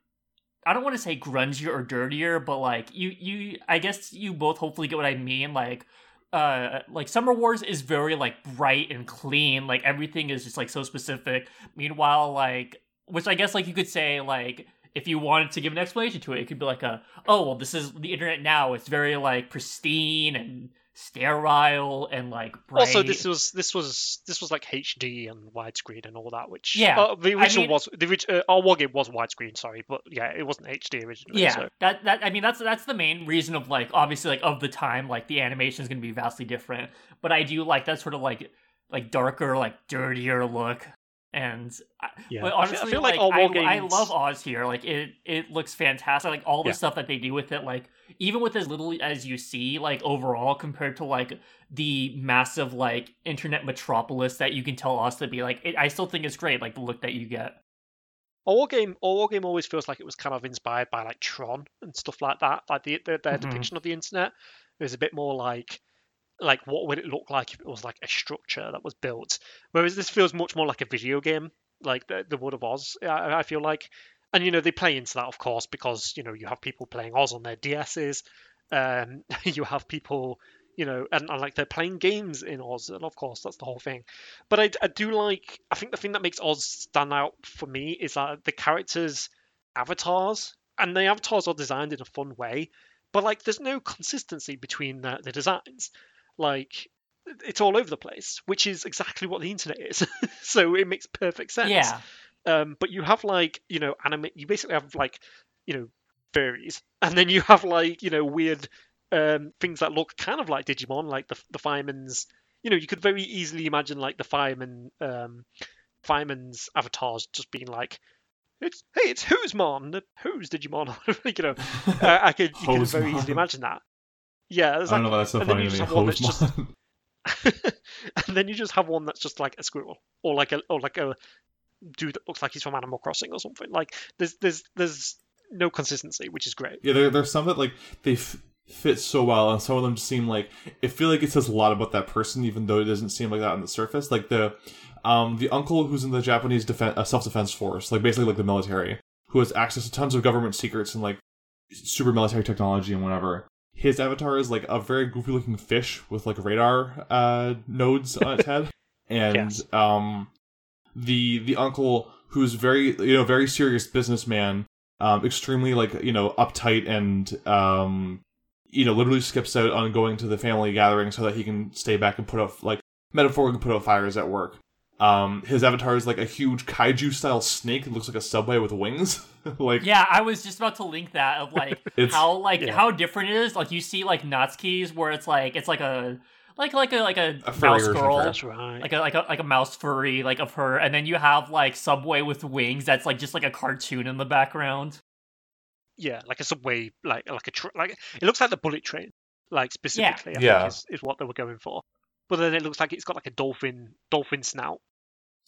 I don't want to say grungier or dirtier, but like you you I guess you both hopefully get what I mean. Like uh like Summer Wars is very like bright and clean, like everything is just like so specific. Meanwhile, like which I guess like you could say like if you wanted to give an explanation to it, it could be like a oh well this is the internet now. It's very like pristine and sterile and like bright. Also, this was this was this was like HD and widescreen and all that, which Yeah, uh, the I original mean- was the original uh, our war game was widescreen. Sorry, but yeah, it wasn't HD originally. Yeah, so. that that I mean that's that's the main reason of like obviously like of the time like the animation is going to be vastly different, but I do like that sort of like like darker like dirtier look and I- Yeah. but I feel- I honestly feel like like, all I, war I love Oz here like it it looks fantastic like all the Yeah. stuff that they do with it like even with as little as you see like overall compared to like the massive like internet metropolis that you can tell Oz to be like it, I still think it's great like the look that you get Our war game, our war game always feels like it was kind of inspired by like Tron and stuff like that. Like the, the their Mhm. depiction of the internet is a bit more like like what would it look like if it was like a structure that was built. Whereas this feels much more like a video game, like the the World of Oz. I, I feel like, and you know they play into that of course because you know you have people playing Oz on their DSs, um, you have people. You know, and, and like they're playing games in Oz, and of course that's the whole thing. But I, I do like. I think the thing that makes Oz stand out for me is that the characters' avatars, and the avatars are designed in a fun way, but like there's no consistency between the, the designs. Like it's all over the place, which is exactly what the internet is. so it makes perfect sense. yeah Um, but you have like you know anime. You basically have like you know furries, and then you have like you know weird um, things that look kind of like Digimon, like the the firemen's. You know, you could very easily imagine like the fireman, um, fireman's avatars just being like, "It's hey, it's who's mon, the who's Digimon." you know, uh, I could you could very easily imagine that. Yeah, there's I don't know why that's so and then funny you to just me. have one that's just and then you just have one that's just like a squirrel or like a or like a dude that looks like he's from Animal Crossing or something. Like there's there's there's no consistency, which is great. Yeah, there, there's some that like they f- fit so well, and some of them just seem like it feel like it says a lot about that person, even though it doesn't seem like that on the surface. Like the um, the uncle who's in the Japanese defen uh, self defense force, like basically like the military, who has access to tons of government secrets and like super military technology and whatever. His avatar is like a very goofy looking fish with like radar uh, nodes on its head, and Yes. um, the the uncle who's very you know very serious businessman, um, extremely like you know uptight and um, you know literally skips out on going to the family gathering so that he can stay back and put out like metaphorically put out fires at work. Um, his avatar is like a huge kaiju style snake. It looks like a subway with wings. like Yeah, I was just about to link that of like how like yeah. how different it is. Like you see like Natsuki's where it's like it's like a like like a like a, A mouse girl. That's right. Like a like a like a mouse furry like of her, and then you have like Subway with wings. That's like just like a cartoon in the background. yeah, like a subway, like like a tr- like it looks like the bullet train, like specifically. I Yeah. think is, is what they were going for. But then it looks like it's got like a dolphin dolphin snout.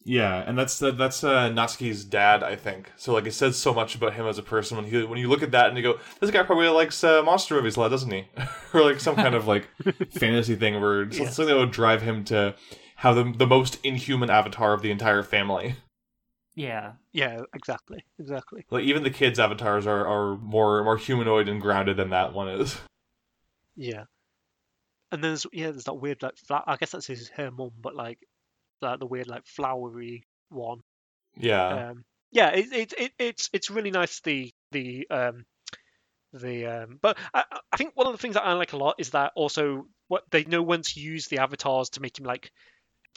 Yeah, and that's uh, that's uh, Natsuki's dad, I think. So like it says so much about him as a person when you when you look at that and you go, this guy probably likes uh, monster movies a lot, doesn't he? or like some kind of like fantasy thing where it's Yeah. something that would drive him to have the the most inhuman avatar of the entire family. Yeah, Yeah, exactly, exactly. Like even the kids' avatars are, are more more humanoid and grounded than that one is. Yeah. And then there's yeah, there's that weird like fla- I guess that's his her mum, but like like the weird like flowery one. Yeah, Um, yeah, it, it, it it's it's really nice the the um the um but I, I- I think one of the things that I like a lot is that also what they know when to use the avatars to make him like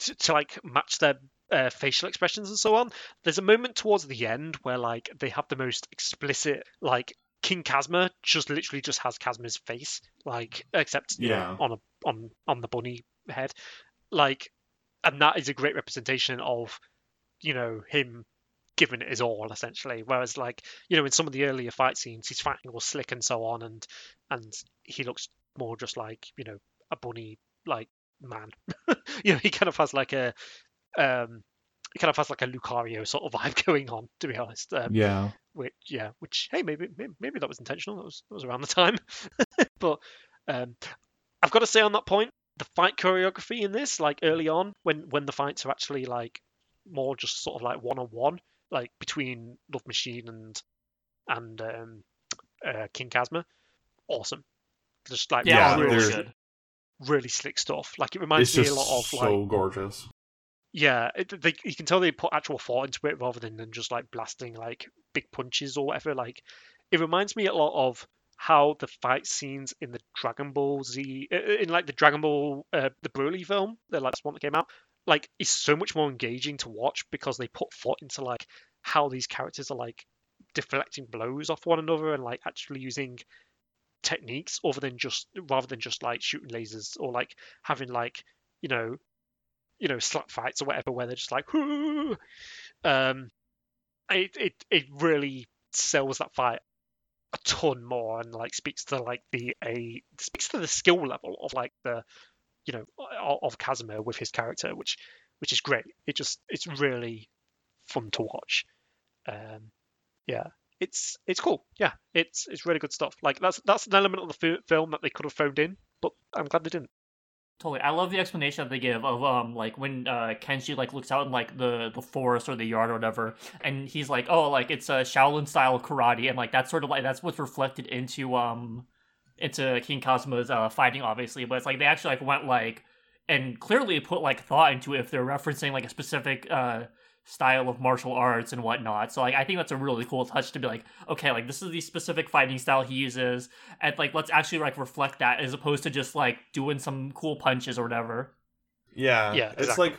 to, to like match their uh, facial expressions and so on. There's a moment towards the end where like they have the most explicit like King Kazma just literally just has Kazma's face like except Yeah. on a on on the bunny head like and that is a great representation of you know him giving it his all essentially whereas like you know in some of the earlier fight scenes he's fighting all slick and so on and and he looks more just like you know a bunny like man you know he kind of has like a um he kind of has like a lucario sort of vibe going on to be honest um, yeah. Which yeah which hey maybe maybe, maybe that was intentional that was that was around the time. But um i've got to say on that point the fight choreography in this like early on when when the fights are actually like more just sort of like one-on-one like between love machine and and um uh, king kazma awesome. Just like yeah, Yeah, really really slick stuff. Like it reminds It's me a lot of so like so gorgeous. Yeah, it, they, you can tell they put actual thought into it rather than, than just like blasting like big punches or whatever. Like, it reminds me a lot of how the fight scenes in the Dragon Ball Z, in like the Dragon Ball, uh, the Broly film, the last one that came out, like is so much more engaging to watch because they put thought into like how these characters are like deflecting blows off one another and like actually using techniques other than just rather than just like shooting lasers or like having like you know you know slap fights or whatever where they're just like "Hoo!" um it, it it really sells that fight a ton more and like speaks to like the a speaks to the skill level of like the you know of, Casimir with his character which which is great. It just it's really fun to watch. Um yeah it's it's cool. Yeah it's it's really good stuff. Like that's that's an element of the fi- film that they could have phoned in but i'm glad they didn't Totally. I love the explanation that they give of um like when uh Kenji like looks out in like the the forest or the yard or whatever and he's like, "Oh, like it's a Shaolin style karate." And like that's sort of like that's what's reflected into um into King Kazma's uh fighting obviously, but it's like they actually like went like and clearly put like thought into it if they're referencing like a specific uh style of martial arts and whatnot. So like I think that's a really cool touch to be like, okay, like this is the specific fighting style he uses, and like let's actually like reflect that as opposed to just like doing some cool punches or whatever. Yeah, Yeah, It's like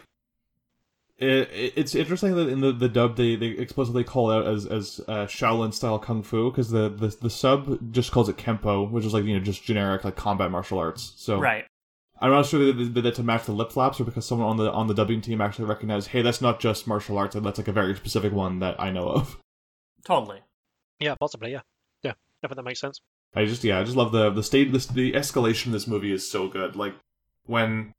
it, it- it's interesting that in the, the dub they, they explicitly call it out as as uh, Shaolin style kung fu because the, the the sub just calls it kempo, which is like you know just generic like combat martial arts. So Right. I'm not sure that they did that to match the lip flaps or because someone on the on the dubbing team actually recognized, hey, that's not just martial arts, that's like a very specific one that I know of. Totally. yeah possibly yeah yeah i think that makes sense I just yeah, I just love the the state this the escalation of this movie is so good. Like when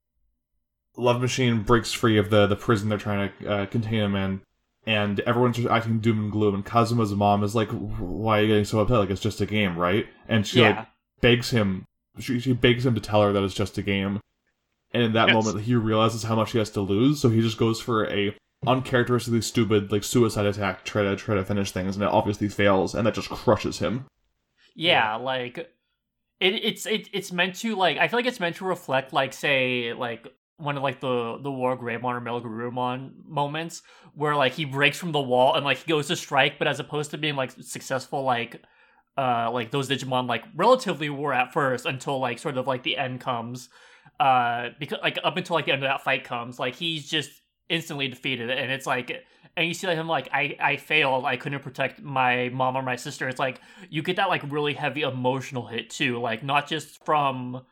Love Machine breaks free of the the prison they're trying to uh, contain him in, and everyone's just acting doom and gloom, and Kazuma's mom is like, "Why are you getting so upset? Like it's just a game, right?" And she yeah. like begs him, she she begs him to tell her that it's just a game, and in that Yes. moment he realizes how much he has to lose, so he just goes for a uncharacteristically stupid like suicide attack, try to try to finish things, and it obviously fails, and that just crushes him. Yeah, like it, it's it, it's meant to like I feel like it's meant to reflect like say like one of like the the War Greymon or Metal Garurumon moments where like he breaks from the wall and like he goes to strike, but as opposed to being like successful like uh like those Digimon like relatively were at first until like sort of like the end comes. Uh because like up until like the end of that fight comes, like he's just instantly defeated and it's like and you see like him like I I failed I couldn't protect my mom or my sister it's like you get that like really heavy emotional hit too like not just from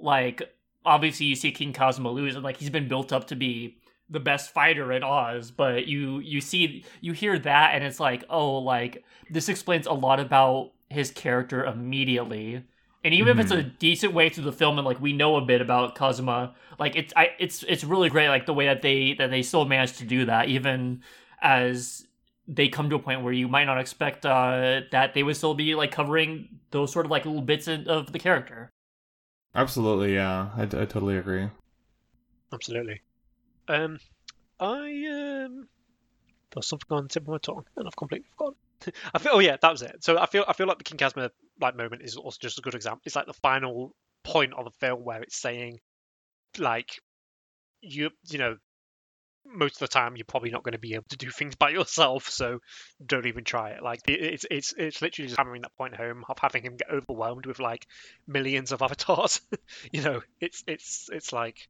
like obviously you see King Kazuma lose and like he's been built up to be the best fighter in Oz but you you see you hear that and it's like oh like this explains a lot about his character immediately and even if it's a decent way through the film and like we know a bit about Kazuma like it's I it's it's really great like the way that they that they still managed to do that even as they come to a point where you might not expect uh that they would still be like covering those sort of like little bits in, of the character Absolutely, yeah, I, I totally agree. Absolutely. Um, I um, there's something on the tip of my tongue, and I've completely forgotten. I feel. Oh yeah, that was it. So I feel. I feel like the King Kazuma like moment is also just a good example. It's like the final point of the film where it's saying, like, you you know, most of the time you're probably not going to be able to do things by yourself, so don't even try it. Like it's it's it's literally just hammering that point home of having him get overwhelmed with like millions of avatars. you know, it's it's it's like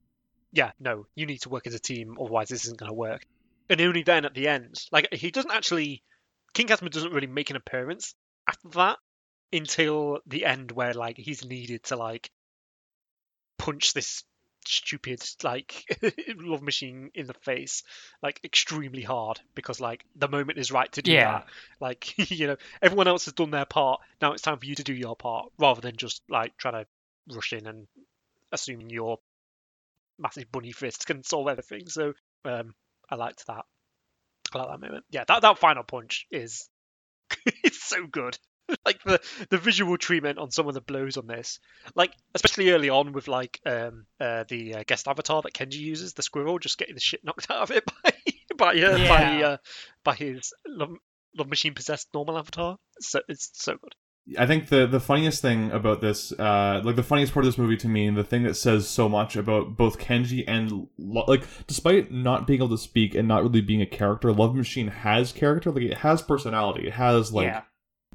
yeah, no, you need to work as a team, otherwise this isn't going to work. And only then at the end, like he doesn't actually, King Kazuma doesn't really make an appearance after that until the end, where like he's needed to like punch this stupid like love machine in the face like extremely hard because like the moment is right to do Yeah. that like you know everyone else has done their part now it's time for you to do your part rather than just like trying to rush in and assuming your massive bunny fist can solve everything. So um, I liked that. Like that moment. Yeah, that, that final punch is it's so good. like the the visual treatment on some of the blows on this, like especially early on with like um uh, the uh, guest avatar that Kenji uses, the squirrel, just getting the shit knocked out of it by by uh, by Yeah. uh, by his love, love machine possessed normal avatar. So it's so good. I think the the funniest thing about this, uh, like the funniest part of this movie to me, and the thing that says so much about both Kenji and Lo- like, despite not being able to speak and not really being a character, Love Machine has character. Like it has personality. It has like yeah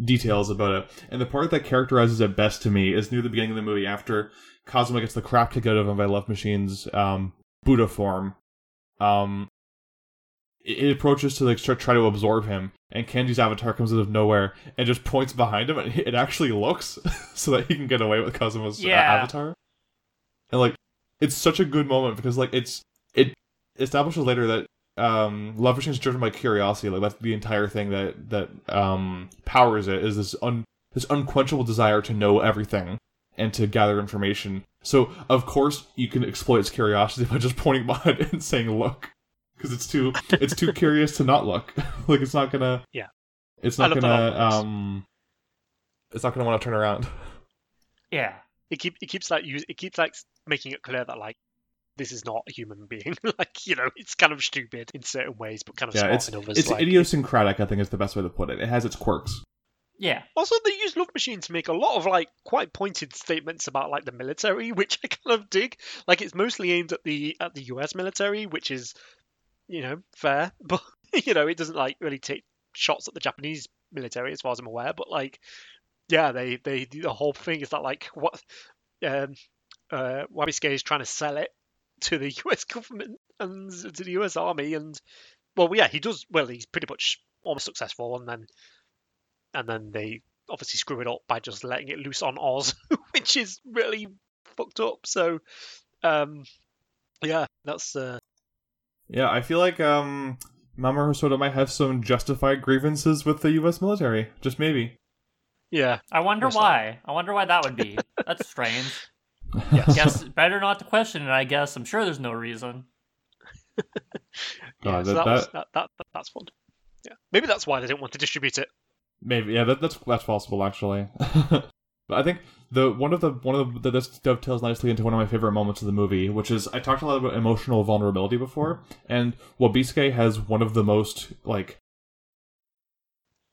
details about it. And the part that characterizes it best to me is near the beginning of the movie after Kazuma gets the crap kicked out of him by Love Machine's um, Buddha form. Um, it, approaches to like start try to absorb him, and Kenji's avatar comes out of nowhere and just points behind him, and it actually looks so that he can get away with Kazuma's Yeah. avatar. And like, it's such a good moment because like it's it establishes later that um, Love Machine is driven by curiosity. Like that's the entire thing that that um, powers it is this un this unquenchable desire to know everything and to gather information. So of course you can exploit its curiosity by just pointing behind it and saying "look," because it's too it's too curious to not look. like it's not gonna Yeah. it's not gonna um it's not gonna want to turn around. yeah It keep it keeps like it keeps like making it clear that like this is not a human being. like you know, it's kind of stupid in certain ways, but kind of Yeah, smart it's in others. it's like, idiosyncratic. I think is the best way to put it. It has its quirks. yeah Also, they use Love Machine to make a lot of like quite pointed statements about like the military, which I kind of dig. Like it's mostly aimed at the at the U.S. military, which is you know fair, but you know it doesn't like really take shots at the Japanese military as far as I'm aware. But like, yeah, they they the whole thing is that like what um uh Wabisuke is trying to sell it to the U.S. government and to the U.S. Army, and well, yeah, he does. Well, he's pretty much almost successful, and then and then they obviously screw it up by just letting it loose on Oz, which is really fucked up. So, um, yeah, that's uh, Yeah, I feel like um Mamoru Hosoda might have some justified grievances with the U.S. military. Just maybe. yeah, I wonder Most why. I wonder why that would be. That's strange. yes. Guess better not to question it. I guess I'm sure there's no reason. yeah, God, so that- that, was, that- that, that, that that's fun. Yeah, maybe that's why they didn't want to distribute it. Maybe, yeah, that, that's that's possible actually. but I think the one of the one of the this dovetails nicely into one of my favorite moments of the movie, which is I talked a lot about emotional vulnerability before, and Wabisuke has one of the most like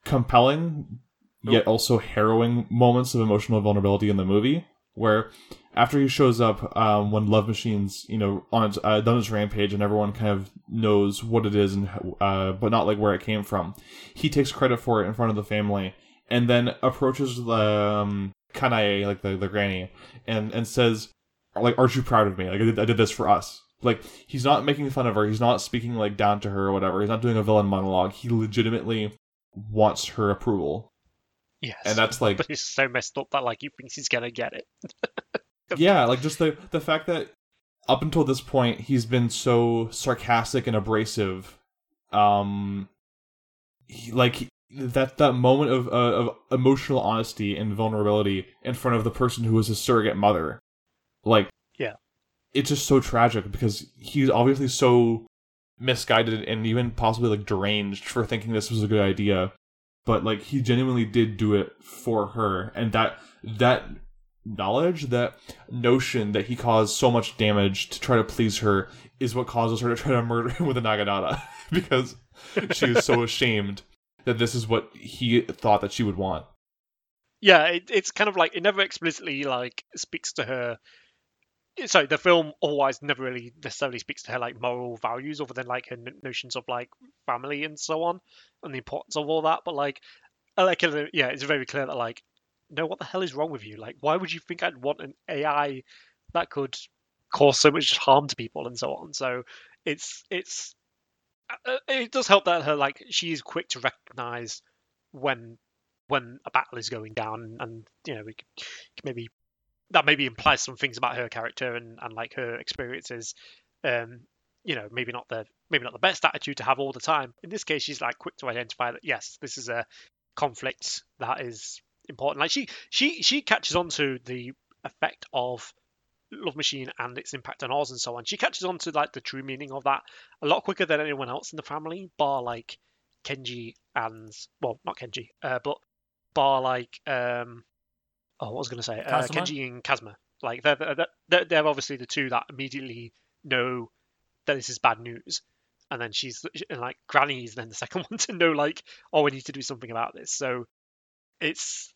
compelling yet also harrowing moments of emotional vulnerability in the movie, where after he shows up um, when Love Machine's you know on its uh, done its rampage and everyone kind of knows what it is and uh, but not like where it came from, he takes credit for it in front of the family and then approaches the um, Kanae like the, the granny and and says like aren't you proud of me? Like I did, I did this for us. Like he's not making fun of her. He's not speaking like down to her or whatever. He's not doing a villain monologue. He legitimately wants her approval. Yes. and that's like but it's so messed up that like he thinks he's gonna get it. yeah like just the the fact that up until this point he's been so sarcastic and abrasive um he, like that that moment of uh, of emotional honesty and vulnerability in front of the person who was his surrogate mother. Like Yeah. it's just so tragic because he's obviously so misguided and even possibly like deranged for thinking this was a good idea. But like he genuinely did do it for her. And that that knowledge that notion that he caused so much damage to try to please her is what causes her to try to murder him with a naginata because she is so ashamed that this is what he thought that she would want Yeah, it, it's kind of like it never explicitly like speaks to her. Sorry, the film otherwise never really necessarily speaks to her like moral values, other than like her notions of like family and so on, and the importance of all that. But like, like yeah, it's very clear that like, no, what the hell is wrong with you? Like, why would you think I'd want an AI that could cause so much harm to people and so on? So it's it's it does help that her like she is quick to recognize when when a battle is going down and you know maybe that maybe implies some things about her character and, and like her experiences. Um you know maybe not the maybe not the best attitude to have all the time. In this case she's like quick to identify that yes this is a conflict that is important. Like she she she catches on to the effect of love machine and its impact on Oz and so on. She catches on to like the true meaning of that a lot quicker than anyone else in the family bar like kenji and well not kenji uh, but bar like um oh what was I going to say? Uh, Kenji and Kazuma. Like they're, they're they're they're obviously the two that immediately know that this is bad news. And then she's and like Granny is then the second one to know like oh we need to do something about this. So it's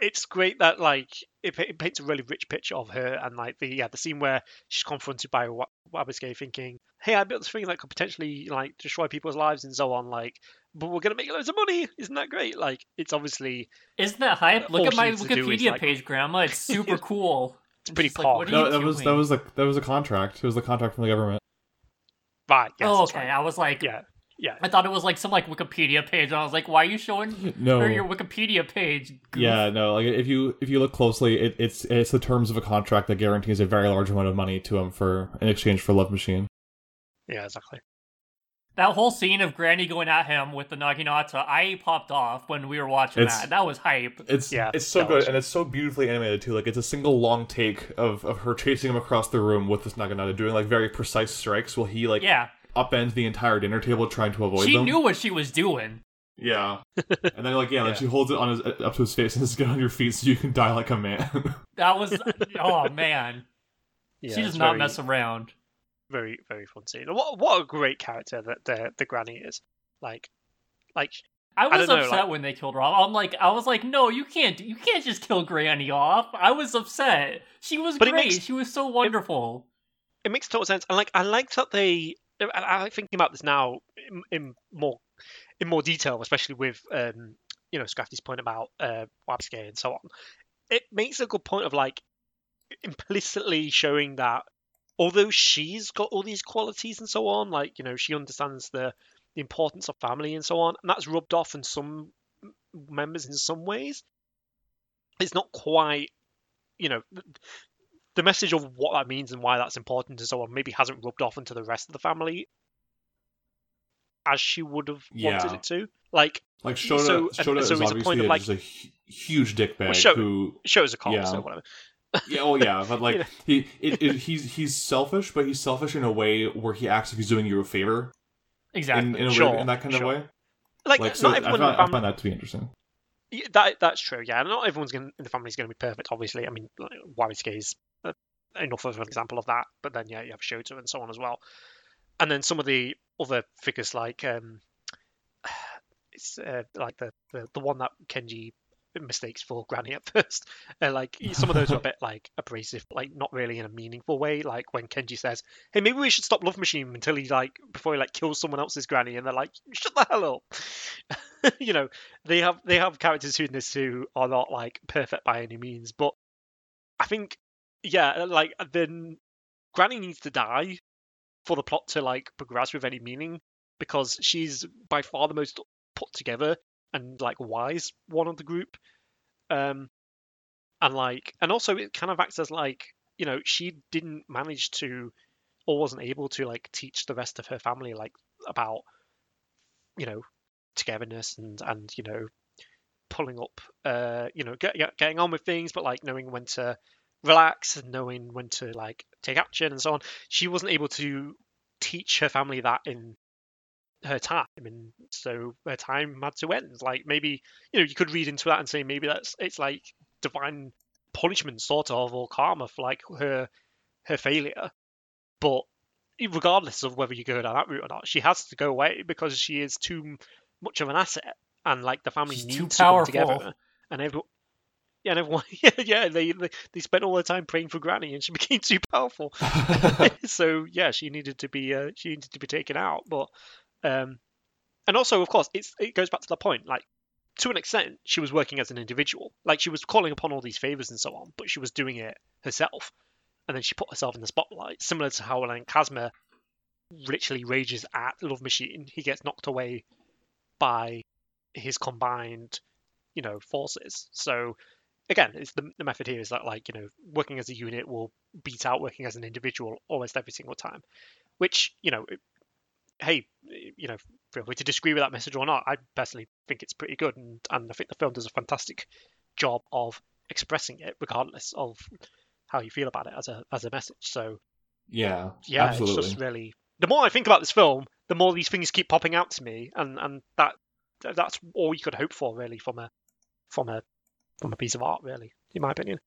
it's great that like it, it paints a really rich picture of her and like the yeah the scene where she's confronted by Wa- Wabisuke thinking hey I built this thing that could potentially like destroy people's lives and so on like but we're gonna make loads of money isn't that great like it's obviously Isn't that hype? Look at my needs to do is, Wikipedia like- page, Grandma. It's super cool. It's pretty just like, pog. what are no, that was that was the that was a contract it was the contract from the government right yes, oh, okay. right. I was like, yeah yeah I thought it was like some like Wikipedia page. And I was like, why are you showing no her your Wikipedia page? goof? Yeah, no, like if you if you look closely, it, it's it's the terms of a contract that guarantees a very large amount of money to him for in exchange for Love Machine. yeah exactly That whole scene of Granny going at him with the Naginata, uh, I popped off when we were watching It's- that. That was hype. It's Yeah, it's so good was- and it's so beautifully animated too. Like it's a single long take of, of her chasing him across the room with this Naginata, doing like very precise strikes while he like Yeah, upends the entire dinner table trying to avoid she them. knew what she was doing. Yeah, and then like yeah, Yeah. then she holds it on his up to his face and says, "Get on your feet so you can die like a man." That was oh man. yeah, she does not very, mess around. very very fun scene what what a great character that the the granny is like like I was don't know, upset like- when they killed her off. I'm like, I was like, no, you can't, you can't just kill Granny off. I was upset. She was great. makes- she was so wonderful. it makes total sense and like i like that they i like thinking about this now in, in more in more detail especially with um you know scrafty's point about uh and so on it makes a good point of like implicitly showing that although she's got all these qualities and so on like you know she understands the the importance of family and so on and that's rubbed off in some members in some ways it's not quite you know the message of what that means and why that's important and so on maybe hasn't rubbed off into the rest of the family as she would have wanted it to like like Shota, So- Shota so is it's a point obviously of, a- like- just a huge dickbag Sho- who shows a cop Yeah. so whatever Yeah, oh yeah, but like You know. he, it, it, he's he's selfish, but he's selfish in a way where he acts like he's doing you a favor Exactly. in, in, a Sure, way, in that kind sure. of way. like, Like, so not I in I find that to be interesting. Yeah, that that's true. Yeah, not everyone's going in the family is going to be perfect. Obviously, I mean, like, Wabisuke is enough of an example of that. But then, yeah, you have Shota and so on as well. And then some of the other figures, like um, it's uh, like the, the the one that Kenji mistakes for Granny at first. Uh, like some of those are a bit like abrasive, like not really in a meaningful way. Like when Kenji says, "Hey, maybe we should stop Love Machine until he like before he like kills someone else's Granny," and they're like, "Shut the hell up." you know, they have they have characters who in this who are not like perfect by any means, but I think yeah, like then Granny needs to die for the plot to like progress with any meaning because she's by far the most put together and like wise one of the group. Um and like and also it kind of acts as like you know she didn't manage to or wasn't able to like teach the rest of her family like about you know togetherness and and you know pulling up uh you know get, getting on with things but like knowing when to relax and knowing when to like take action and so on she wasn't able to teach her family that in her time and so her time had to end. Like maybe you know you could read into that and say maybe that's it's like divine punishment sort of or karma for like her her failure. But regardless of whether you go down that route or not she has to go away because she is too much of an asset and like the family She's needs too to come together and everyone yeah, and everyone, yeah, yeah, they, they they spent all their time praying for Granny, and she became too powerful. so yeah, she needed to be uh, she needed to be taken out. But um, and also, of course, it's it goes back to the point. Like to an extent, she was working as an individual. Like she was calling upon all these favors and so on, but she was doing it herself. And then she put herself in the spotlight, similar to how when Kazuma literally rages at Love Machine, he gets knocked away by his combined, you know, forces. So again, it's the, the method here is that like you know, working as a unit will beat out working as an individual almost every single time. Which you know, it- hey, you know, feel free to disagree with that message or not. I personally think it's pretty good, and and I think the film does a fantastic job of expressing it, regardless of how you feel about it as a as a message. So yeah, yeah, absolutely. it's just really. The more I think about this film, the more these things keep popping out to me, and and that that's all you could hope for really from a from a from a piece of art, really, in my opinion.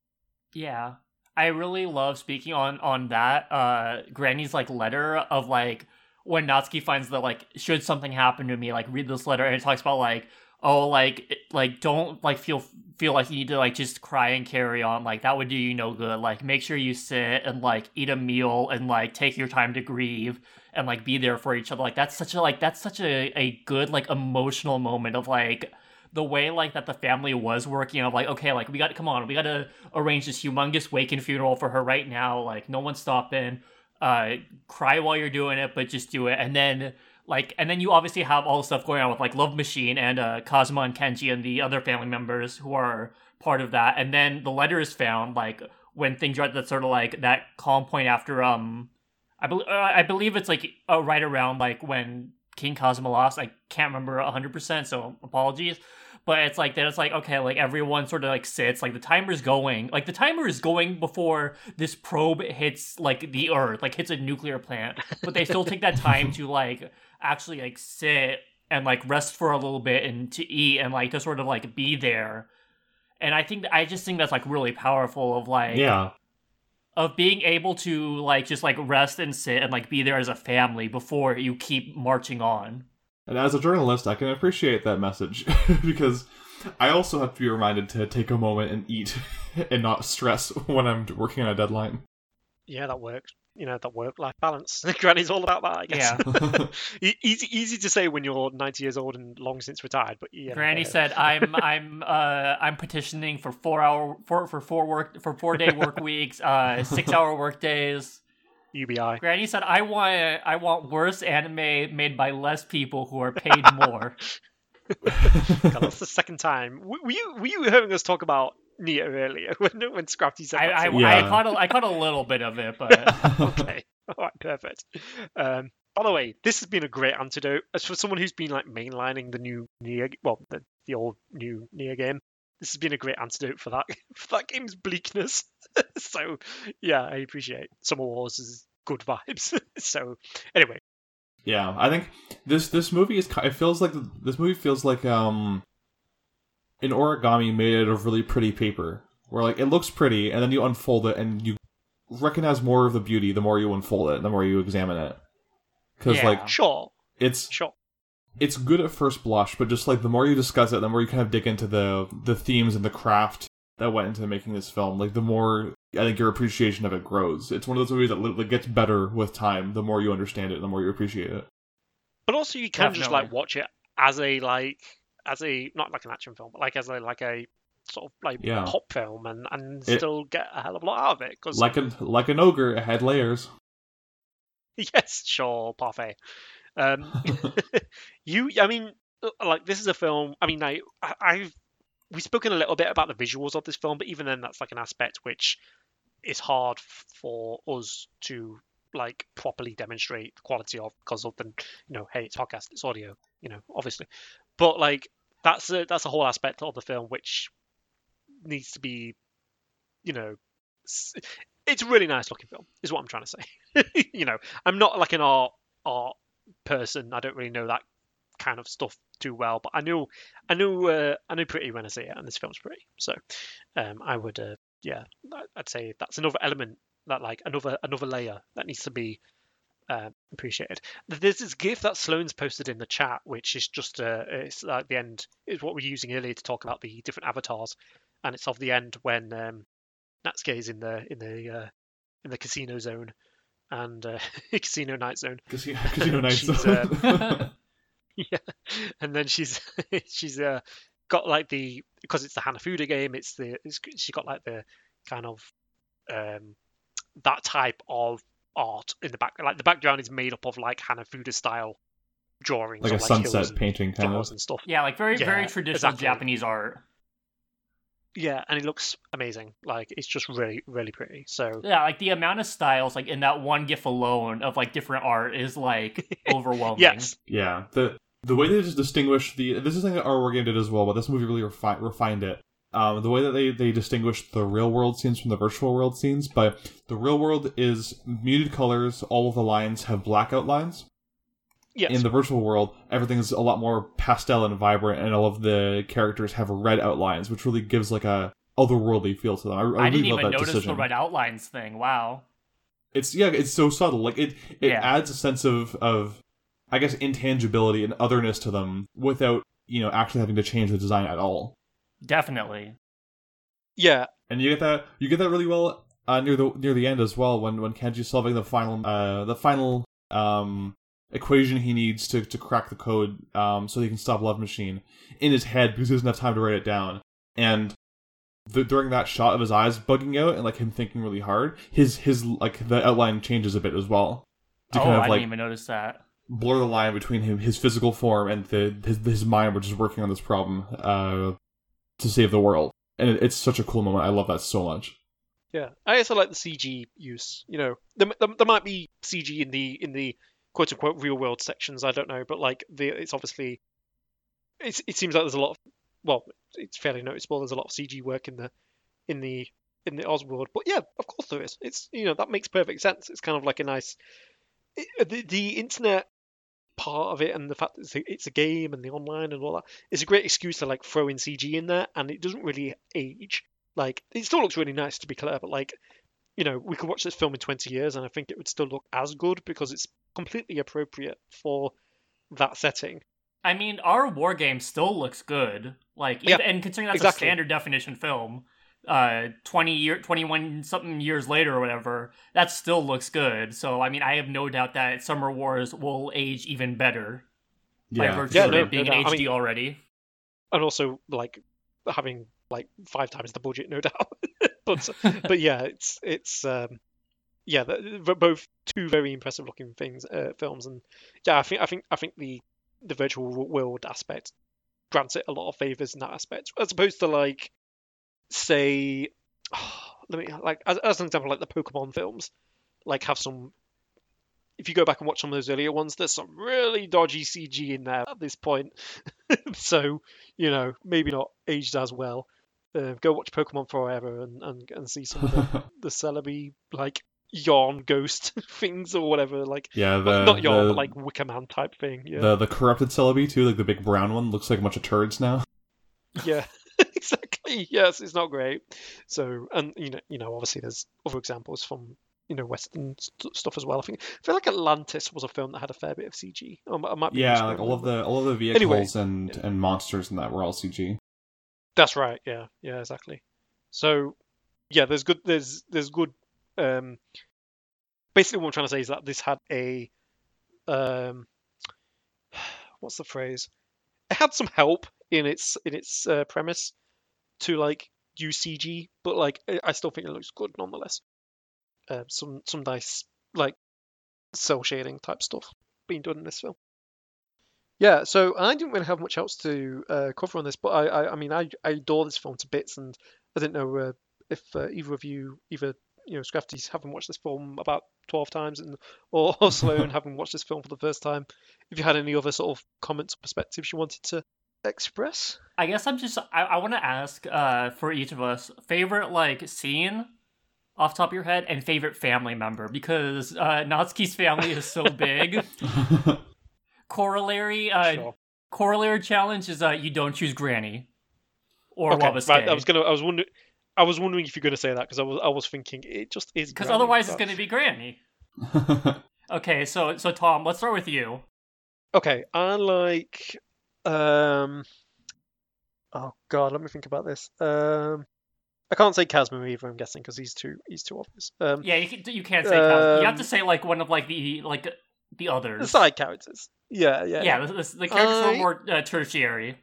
Yeah. I really love speaking on on that uh Granny's like letter of like when Natsuki finds that like should something happen to me like read this letter and it talks about like oh like like don't like feel feel like you need to like just cry and carry on like that would do you no good like make sure you sit and like eat a meal and like take your time to grieve and like be there for each other like that's such a like that's such a, a good like emotional moment of like the way like that the family was working of like okay like we got to come on we got to arrange this humongous wake and funeral for her right now like no one's stopping uh cry while you're doing it but just do it. And then like and then you obviously have all the stuff going on with like love machine and uh Kazuma and Kenji and the other family members who are part of that. And then the letter is found like when things are at that sort of like that calm point after um I, bel uh, I believe it's like uh, right around like when King Kazma lost. I can't remember 100%, so apologies. But it's like, then it's like, okay, like everyone sort of like sits, like the timer's going. Like the timer is going before this probe hits like the Earth, like hits a nuclear plant. But they still take that time to like actually like sit and like rest for a little bit and to eat and like to sort of like be there. And I think, I just think that's like really powerful of like, yeah, of being able to like just like rest and sit and like be there as a family before you keep marching on. and as a journalist, I can appreciate that message because I also have to be reminded to take a moment and eat and not stress when I'm working on a deadline. Yeah, that works. You know, that work-life balance. Granny's all about that, I guess. E- easy, easy to say when you're 90 years old and long since retired, but yeah. Granny said, "I'm I'm uh I'm petitioning for four hour for for four work for four day work weeks, uh six hour work days." UBI. Granny said, "I want I want worse anime made by less people who are paid more." God, that's the second time. W- Were you were you hearing us talk about NieR earlier when when Scrafty said I that? I, to me? I caught a, I caught a little bit of it, but okay. All right, perfect. Um, by the way, this has been a great antidote. As for someone who's been like mainlining the new NieR, well, the, the old new NieR game, this has been a great antidote for that for that game's bleakness. so, yeah, I appreciate Summer Wars' is good vibes. so, anyway, Yeah, I think this this movie is. It feels like this movie feels like um, an origami made out of really pretty paper, where like it looks pretty, and then you unfold it and you recognize more of the beauty the more you unfold it, the more you examine it. Because Yeah. like Sure, it's sure. it's good at first blush, but just like the more you discuss it, the more you kind of dig into the the themes and the craft that went into making this film. Like the more I think your appreciation of it grows. It's one of those movies that literally gets better with time. The more you understand it, the more you appreciate it. But also, you can just like watch it as a like as a not like an action film, but like as a like a sort of like Yeah. pop film, and and It- still get a hell of a lot out of it. Because Like an like an ogre, it had layers. yes, sure, parfait. Um, you, I mean, uh, like this is a film. I mean, I, I- I've we've spoken a little bit about the visuals of this film, but even then, that's like an aspect which is hard for us to like properly demonstrate the quality of because of the you know, hey, it's podcast, it's audio, you know, obviously, but like that's a that's a whole aspect of the film which needs to be, you know. It's a really nice looking film, is what I'm trying to say. you know, I'm not like an art art person. I don't really know that kind of stuff too well, but I know I know uh, I know pretty when I see it, and this film's pretty. So um, I would uh, yeah, I'd say that's another element that like another another layer that needs to be uh, appreciated. There's this GIF that Sloan's posted in the chat, which is just uh, it's at the end is what we're using earlier to talk about the different avatars, and it's of the end when um, Natsuki is in the in the uh, in the casino zone and uh, casino night zone. Casino, Casino Nights. She's, uh, yeah, and then she's she's uh, got like the because it's the Hanafuda game. It's the it's, she's got like the kind of um that type of art in the back. Like the background is made up of like Hanafuda style drawings, like a of, sunset painting kind of. and stuff. Yeah, like very very traditional exactly. Japanese art. Yeah, and it looks amazing. Like it's just really really pretty. So Yeah, like the amount of styles like in that one GIF alone of like different art is like overwhelming. yes, Yeah, the the way they just distinguish the this is something that our war game did as well, but this movie really refi- refined it. Um, the way that they they distinguish the real world scenes from the virtual world scenes, but the real world is muted colors. All of the lines have black outlines. yes, In the virtual world, everything's a lot more pastel and vibrant, and all of the characters have red outlines, which really gives like a otherworldly feel to them. I, I, I, really didn't even notice decision. the red outlines thing. Wow. It's yeah, it's so subtle. Like it, it Yeah. adds a sense of of, I guess, intangibility and otherness to them without you know actually having to change the design at all. Definitely. yeah, And you get that you get that really well uh, near the near the end as well when when Kenji's solving the final uh the final um equation he needs to to crack the code um so he can stop Love Machine in his head because he doesn't have time to write it down and. The, during that shot of his eyes bugging out and like him thinking really hard, his his like the outline changes a bit as well. To oh, kind of I like didn't even notice that. blur the line between him, his physical form, and the his, his mind, which is working on this problem uh, to save the world. And it, it's such a cool moment. I love that so much. Yeah, I also like the CG use. You know, there, there, there might be CG in the in the quote unquote real world sections. I don't know, but like the it's obviously it's, it seems like there's a lot of well, it's fairly noticeable. There's a lot of CG work in the in the in the Oz world, but yeah, of course there is. It's you know that makes perfect sense. It's kind of like a nice it, the the internet part of it and the fact that it's a, it's a game and the online and all that it's a great excuse to like throw in CG in there, and it doesn't really age. Like it still looks really nice to be clear, but like you know we could watch this film in 20 years and I think it would still look as good because it's completely appropriate for that setting. I mean, our war game still looks good. Like, Yeah, and considering that's exactly. a standard definition film, uh, twenty year, twenty one something years later or whatever, that still looks good. So, I mean, I have no doubt that Summer Wars will age even better by Yeah, virtue Yeah, of no, it being no in doubt. I HD mean- already. and also like having like five times the budget, no doubt. but but yeah, it's it's um, yeah, the, the- both two very impressive looking things uh, films, and yeah, I think I think I think the the virtual world aspect grants it a lot of favors in that aspect, as opposed to like say, let me like as, as an example, like the Pokemon films, like have some. If you go back and watch some of those earlier ones, there's some really dodgy CG in there at this point. so you know, maybe not aged as well. Uh, go watch Pokemon Forever and, and, and see some of the, the Celebi like yawn ghost things or whatever, like yeah, not- the not yawn, the, but like Wicker Man type thing. Yeah, the the corrupted Celebi too, like the big brown one, looks like a bunch of turds now. yeah. exactly. Yes, it's not great. So, and you know, you know, obviously there's other examples from you know Western st- stuff as well. I think I feel like Atlantis was a film that had a fair bit of CG. I, I might be Yeah, like all of the all of the vehicles Anyway, and and monsters and that were all CG. That's right. Yeah. Yeah. Exactly. So, yeah, there's good. There's there's good. Um, basically, what I'm trying to say is that this had a, um, what's the phrase? It had some help in its in its uh, premise to like use CG, but like I- still think it looks good nonetheless. Um, some some nice like cell shading type stuff being done in this film. Yeah, so I didn't really have much else to uh, cover on this, but I, I, I mean, I, I adore this film to bits, and I didn't know uh, if uh, either of you, either you know, Scrafty's, having watched this film about twelve times, and or, or Sloan having watched this film for the first time, if you had any other sort of comments or perspectives you wanted to express. I guess I'm just I, I want to ask uh for each of us favorite like scene off the top of your head and favorite family member because uh Natsuki's family is so big. Corollary uh Sure. corollary challenge is uh you don't choose Granny or Okay, Wabisuke. right. I was gonna. I was wondering. I was wondering if you're gonna say that because I was. I was thinking it just is. because Granny, otherwise it's going to be Granny. Okay, so so Tom, let's start with you. Okay, I like. Um. Oh God, let me think about this. Um, I can't say Casmo either. I'm guessing because he's too he's too obvious. Um, Yeah, you can, you can't say you have to Um, say like one of like the like the others, the side characters. Yeah, yeah. yeah, the, the, the characters are more uh, tertiary.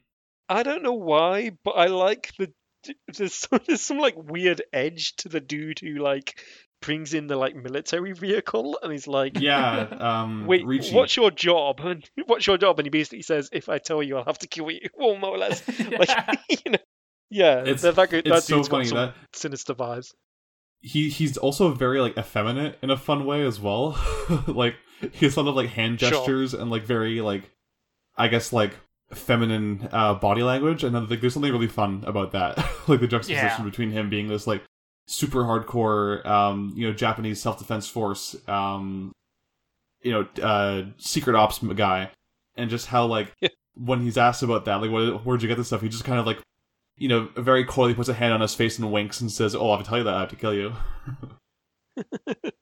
I don't know why, but I like the. There's some, there's some like weird edge to the dude who like brings in the like military vehicle, and he's like, yeah, um, Wait, Riichi. what's your job? And what's your job? And he basically says, "If I tell you, I'll have to kill you." Well, more or less. Like, you know, yeah, It's- that, that, that It's so dude's got funny some that sinister vibes. he he's also very like effeminate in a fun way as well. like he has a lot of like hand Sure. gestures and like very like I guess like feminine uh body language and then like, there's something really fun about that. like the juxtaposition Yeah. between him being this like super hardcore um you know Japanese self-defense force um you know uh secret ops guy and just how like Yeah. when he's asked about that like what, where'd you get this stuff he just kind of like you know, very coyly puts a hand on his face and winks and says, "Oh, I have to tell you that I have to kill you."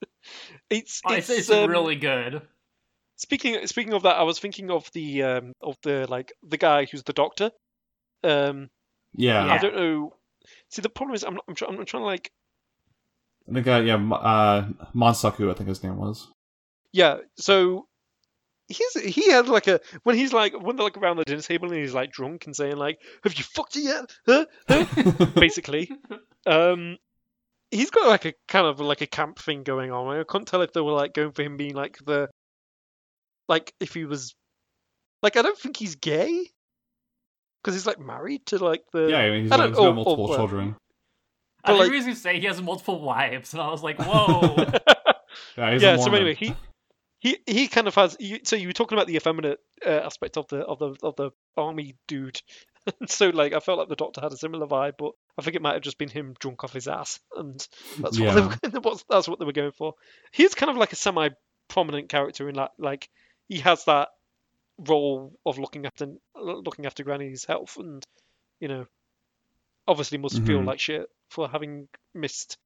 It's Oh, it's, it's, it's um, really good. speaking speaking of that. I was thinking of the um of the like the guy who's the doctor. Um, Yeah, Yeah. I don't know. See, the problem is I'm not, I'm, try, I'm trying to like the guy, yeah, uh, Monsaku, I think his name was. Yeah, so he's he had like a when he's like when they're like around the dinner table and he's like drunk and saying like, "Have you fucked it yet?" Huh? Huh? Basically, um, he's got like a kind of like a camp thing going on. I couldn't tell if they were like going for him being like the like if he was like I don't think he's gay because he's like married to like the yeah, I mean, he's I got, don't- he's got oh, multiple oh, well. children. I think like- he was gonna say he has multiple wives, and I was like, whoa. Yeah, he's yeah. So anyway, he he he kind of has. You, so you were talking about the effeminate uh, aspect of the of the of the army dude. so like, I felt like the doctor had a similar vibe, but I think it might have just been him drunk off his ass, and that's what they were, that's- that's what they were going for. He's kind of like a semi prominent character in that, like he has that role of looking after looking after Granny's health, and you know, obviously must feel Mhm. like shit for having missed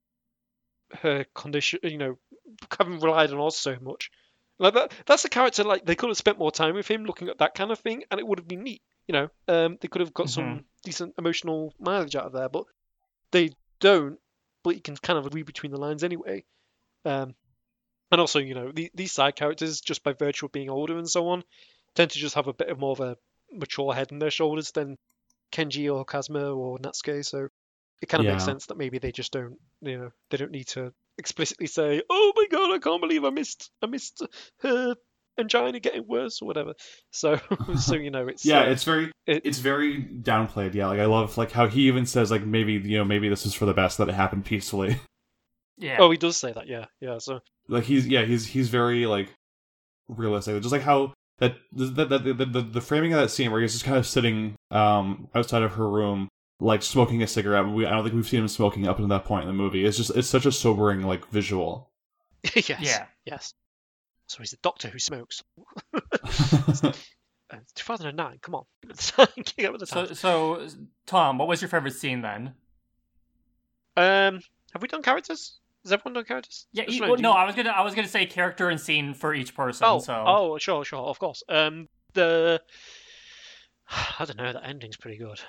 her condition, you know, having relied on us so much. Like that, that's a character like they could have spent more time with him looking at that kind of thing, and it would have been neat. You know, um, they could have got some decent emotional mileage out of there, but they don't. But you can kind of read between the lines anyway. Um, and also, you know, the, these side characters, just by virtue of being older and so on, tend to just have a bit of more of a mature head on their shoulders than Kenji or Kazuma or Natsuki. So it kind of makes sense that maybe they just don't, you know, they don't need to explicitly say, "Oh my god, I can't believe I missed, I missed her angina getting worse" or whatever. So, so you know, it's yeah, uh, it's very, it- it's very downplayed. Yeah, like I love like how he even says like maybe you know maybe this is for the best that it happened peacefully. Yeah. oh, he does say that, yeah, yeah. So like he's yeah he's he's very like realistic just like how that the the, the, the, the framing of that scene where he's just kind of sitting um outside of her room like smoking a cigarette we, i don't think we've seen him smoking up until that point in the movie it's just it's such a sobering like visual yes, Yeah. yes. So he's a doctor who smokes. Uh, 2009. Come on, get up with the So, so Tom, what was your favorite scene then? Um, have we done characters? Has everyone done characters? Yeah, e- no, well, no, you- I was gonna, I was gonna say character and scene for each person. Oh, so oh, sure, sure, of course. Um, the I don't know. The ending's pretty good.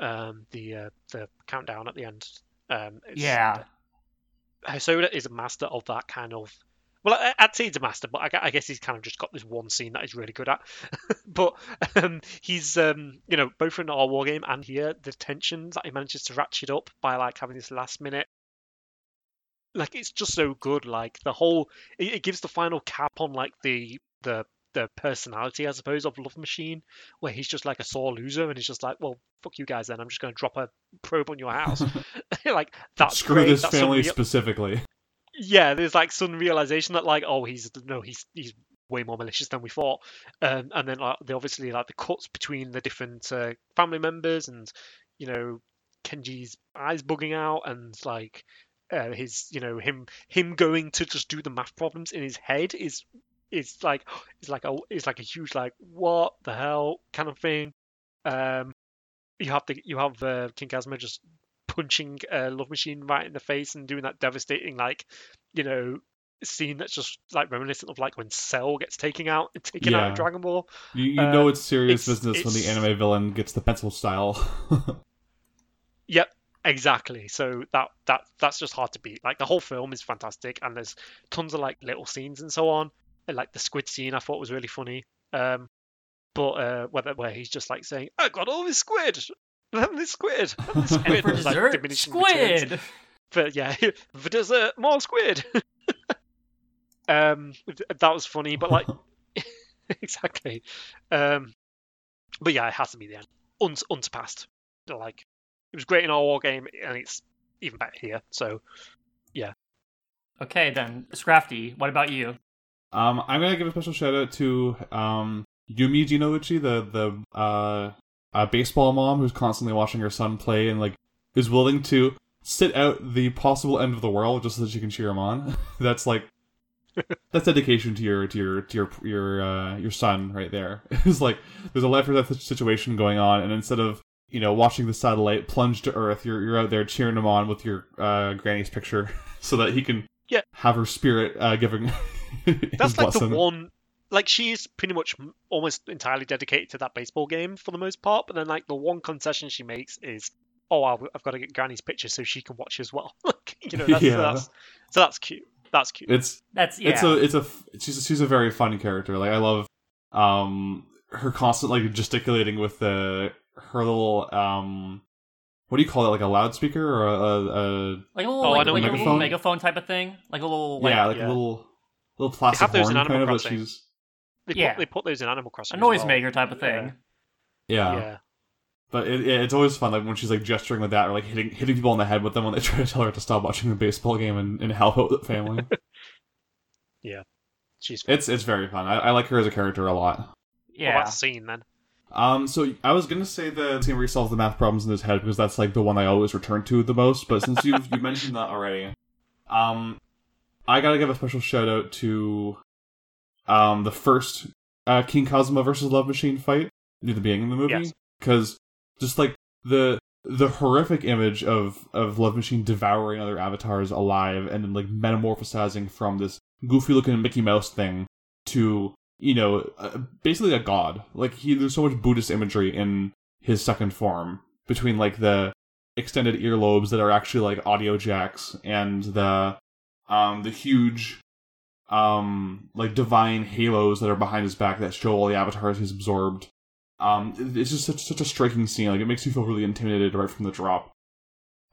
Um, the uh, the countdown at the end. Um, it's, yeah, Hosoda is a master of that kind of. Well, I- I'd say he's a master, but I I guess he's kind of just got this one scene that he's really good at. but um, he's, um, you know, both in our war game and here, the tensions that he manages to ratchet up by like having this last minute. Like it's just so good. Like the whole, it, it gives the final cap on like the the the personality, I suppose, of Love Machine, where he's just like a sore loser and he's just like, well, fuck you guys, then I'm just going to drop a probe on your house. like that's Screw great. this That's family real- specifically. yeah, there's like some realization that like, oh, he's no, he's he's way more malicious than we thought. Um, and then like they obviously like the cuts between the different uh, family members, and you know, Kenji's eyes bugging out, and like uh, his you know him him going to just do the math problems in his head is is like is like a is like a huge like what the hell kind of thing. Um, you have the you have uh, King Kazma just punching uh, Love Machine right in the face and doing that devastating like you know scene that's just like reminiscent of like when Cell gets taken out taken out Yeah. in Dragon Ball. You, you know Uh, it's serious it's- business when the anime villain gets the pencil style. Yep, exactly. So that that that's just hard to beat. Like the whole film is fantastic, and there's tons of like little scenes and so on. And, like the squid scene, I thought was really funny. Um, but uh, whether where he's just like saying, "I got all this squid." Have this squid. Have this and squid. for It's, like, dessert, diminishing returns. squid. But yeah, for dessert, more squid. um, that was funny, but like, exactly. Um, but yeah, it has to be the end. Un- unsurpassed. Like, it was great in our war game, and it's even better here. So yeah. Okay, then Scrafty, what about you? Um, I'm gonna give a special shout out to um Yumi Jinnouchi, the the uh, uh baseball mom who's constantly watching her son play and like is willing to sit out the possible end of the world just so that she can cheer him on. that's like that's dedication to your to your to your your uh, your son right there. It's like there's a life or death situation going on, and instead of you know watching the satellite plunge to Earth, you're you're out there cheering him on with your uh, granny's picture so that he can Yeah. have her spirit uh, giving. that's his like the one. Like she's pretty much almost entirely dedicated to that baseball game for the most part. But then like the one concession she makes is, oh, I've, I've got to get Granny's picture so she can watch as well. you know, that's, Yeah. that's so that's cute. That's cute. It's That's yeah. it's a it's a she's she's a very funny character. Like I love um her constant like gesticulating with the her little um what do you call it like a loudspeaker or a, a, a like a little, Oh, I like, know like what a you little mean. megaphone type of thing, like a little like, yeah like yeah. a little little plastic have those in horn kind Animal of that she's They Yeah. put they put those in Animal Crossing. a as noise well. maker type of thing. yeah, Yeah. but it, it- it's always fun like when she's like gesturing with that or like hitting hitting people on the head with them when they try to tell her to stop watching the baseball game and, and help out the family. Yeah, she's it's it's very fun. I, I like her as a character a lot. Yeah. Well, that scene then. Um, so I was gonna say the scene where he solves the math problems in his head because that's like the one I always return to the most. But since you you mentioned that already, um, I gotta give a special shout out to um the first uh, King Kazma versus Love Machine fight near the beginning of the movie Yes. because just like the the horrific image of of Love Machine devouring other avatars alive and then like metamorphosizing from this goofy looking Mickey Mouse thing to you know uh, basically a god. Like he there's so much Buddhist imagery in his second form between like the extended earlobes that are actually like audio jacks and the um the huge um like divine halos that are behind his back that show all the avatars he's absorbed. Um it's just such, such a striking scene. Like it makes you feel really intimidated right from the drop.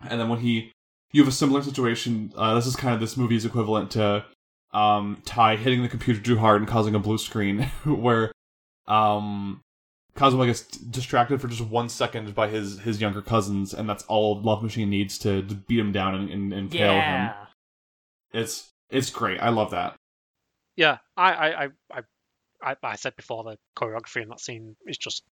And then when he you have a similar situation uh, this is kind of this movie's equivalent to um Tai hitting the computer too hard and causing a blue screen where um Kazuma gets distracted for just one second by his his younger cousins, and that's all Love Machine needs to, to beat him down and, and, and KO him. It's it's great. I love that. Yeah, I I, I I I I said before the choreography in that scene is just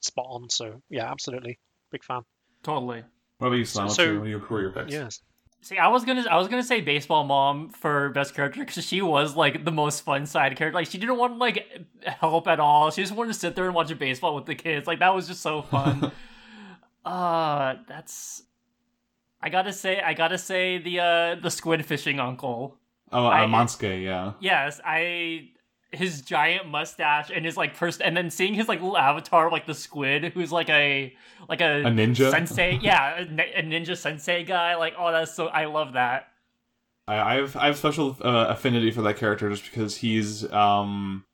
spot on. So yeah, absolutely, big fan. Totally. What about you, Sloan? So- What's your- what are your- who are your picks? Yes. See, I was gonna, I was gonna say baseball mom for best character because she was like the most fun side character. Like she didn't want to like help at all. She just wanted to sit there and watch a baseball with the kids. Like that was just so fun. uh that's. I gotta say, I gotta say the uh the squid fishing uncle. Oh, uh, I- yeah. Yes, I his giant mustache and his like first and then seeing his like little avatar like the squid who's like a like a, A ninja? sensei yeah a, a ninja sensei guy like oh that's so i love that I, I have I have special uh, affinity for that character just because he's um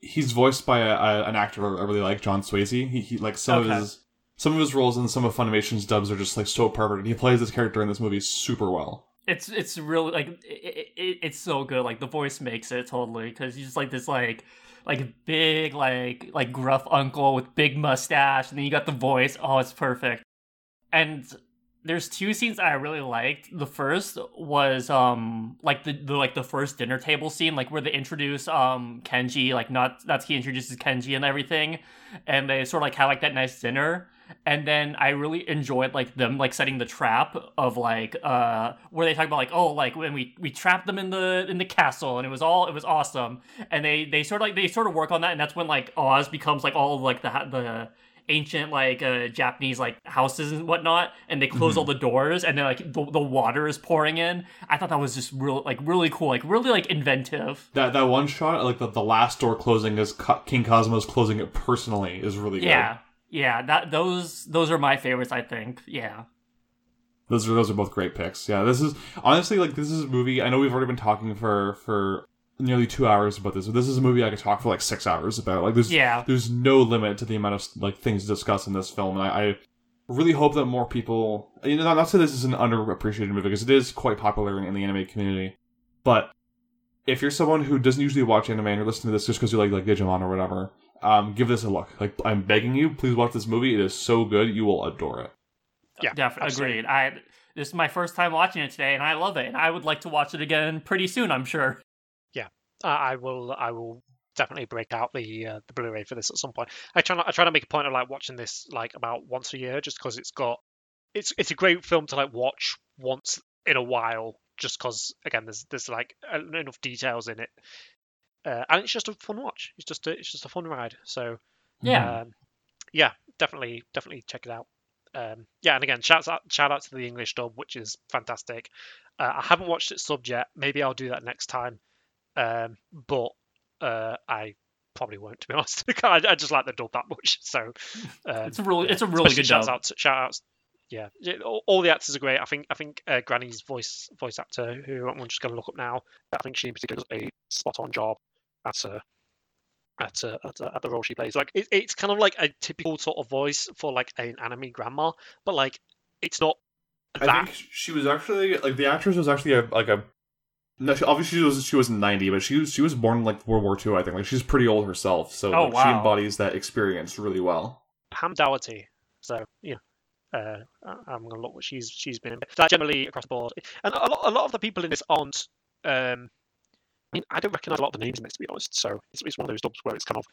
he's voiced by a, a, an actor I really like, John Swasey. He, he like some Okay. of his some of his roles in some of Funimation's dubs are just like so perfect, and he plays this character in this movie super well. It's it's really like it, it, it's so good like the voice makes it totally because he's just like this like like big like like gruff uncle with big mustache and then you got the voice oh it's perfect and there's two scenes I really liked. The first was um like the, the like the first dinner table scene, like where they introduce um Kenji, like not that's he introduces Kenji and everything, and they sort of like have like that nice dinner. And then I really enjoyed like them like setting the trap of like uh where they talk about like oh like when we we trapped them in the in the castle and it was all it was awesome and they they sort of like they sort of work on that and that's when like Oz becomes like all of like the the ancient like uh Japanese like houses and whatnot, and they close all the doors, and then like the, the water is pouring in. I thought that was just real like really cool, like really like inventive. That that one shot, like the, the last door closing is King Kazma's closing it personally, is really good. Yeah, yeah. That those those are my favorites. I think. Yeah. Those are those are both great picks. Yeah, this is honestly like this is a movie. I know we've already been talking for for nearly two hours about this, but this is a movie I could talk for like six hours about. Like there's Yeah. there's no limit to the amount of like things to discuss in this film, and I, I really hope that more people. You know, not, not to say this is an underappreciated movie because it is quite popular in, in the anime community, but if you're someone who doesn't usually watch anime and you're listening to this just because you like like Digimon or whatever, um, give this a look. Like I'm begging you, please watch this movie. It is so good, you will adore it. Yeah, Definitely agreed. I this is my first time watching it today, and I love it. And I would like to watch it again pretty soon. I'm sure. I I will I will definitely break out the uh, the Blu-ray for this at some point. I try not, I try to make a point of like watching this like about once a year, just because it's got it's it's a great film to like watch once in a while, just because again there's there's like enough details in it, uh, and it's just a fun watch. It's just a it's just a fun ride. So Yeah. um, yeah, definitely definitely check it out. Um, yeah, and again, shout out shout out to the English dub, which is fantastic. Uh, I haven't watched it sub yet. Maybe I'll do that next time. Um, but uh, I probably won't, to be honest. I, I just like the dub that much. So um, It's a really it's a really good shouts dub. out shout outs. Yeah, all the actors are great. I think I think uh, Granny's voice voice actor, who I'm just going to look up now. I think she in particular does a spot on job at uh, at, uh, at, uh, at the role she plays. Like it, it's kind of like a typical sort of voice for like an anime grandma, but like it's not I think she was actually like the actress was actually a, like a. No, she, obviously she was she was ninety, but she was she was born like World War II. I think like she's pretty old herself, so Oh, like, she embodies that experience really well. Pam Dougherty. So yeah, uh, I- I'm gonna look what she's she's been in. That generally across the board, and a lot, a lot of the people in this aren't. Um, I mean, I don't recognise a lot of the names in this to be honest. So it's, it's one of those dubs where it's kind of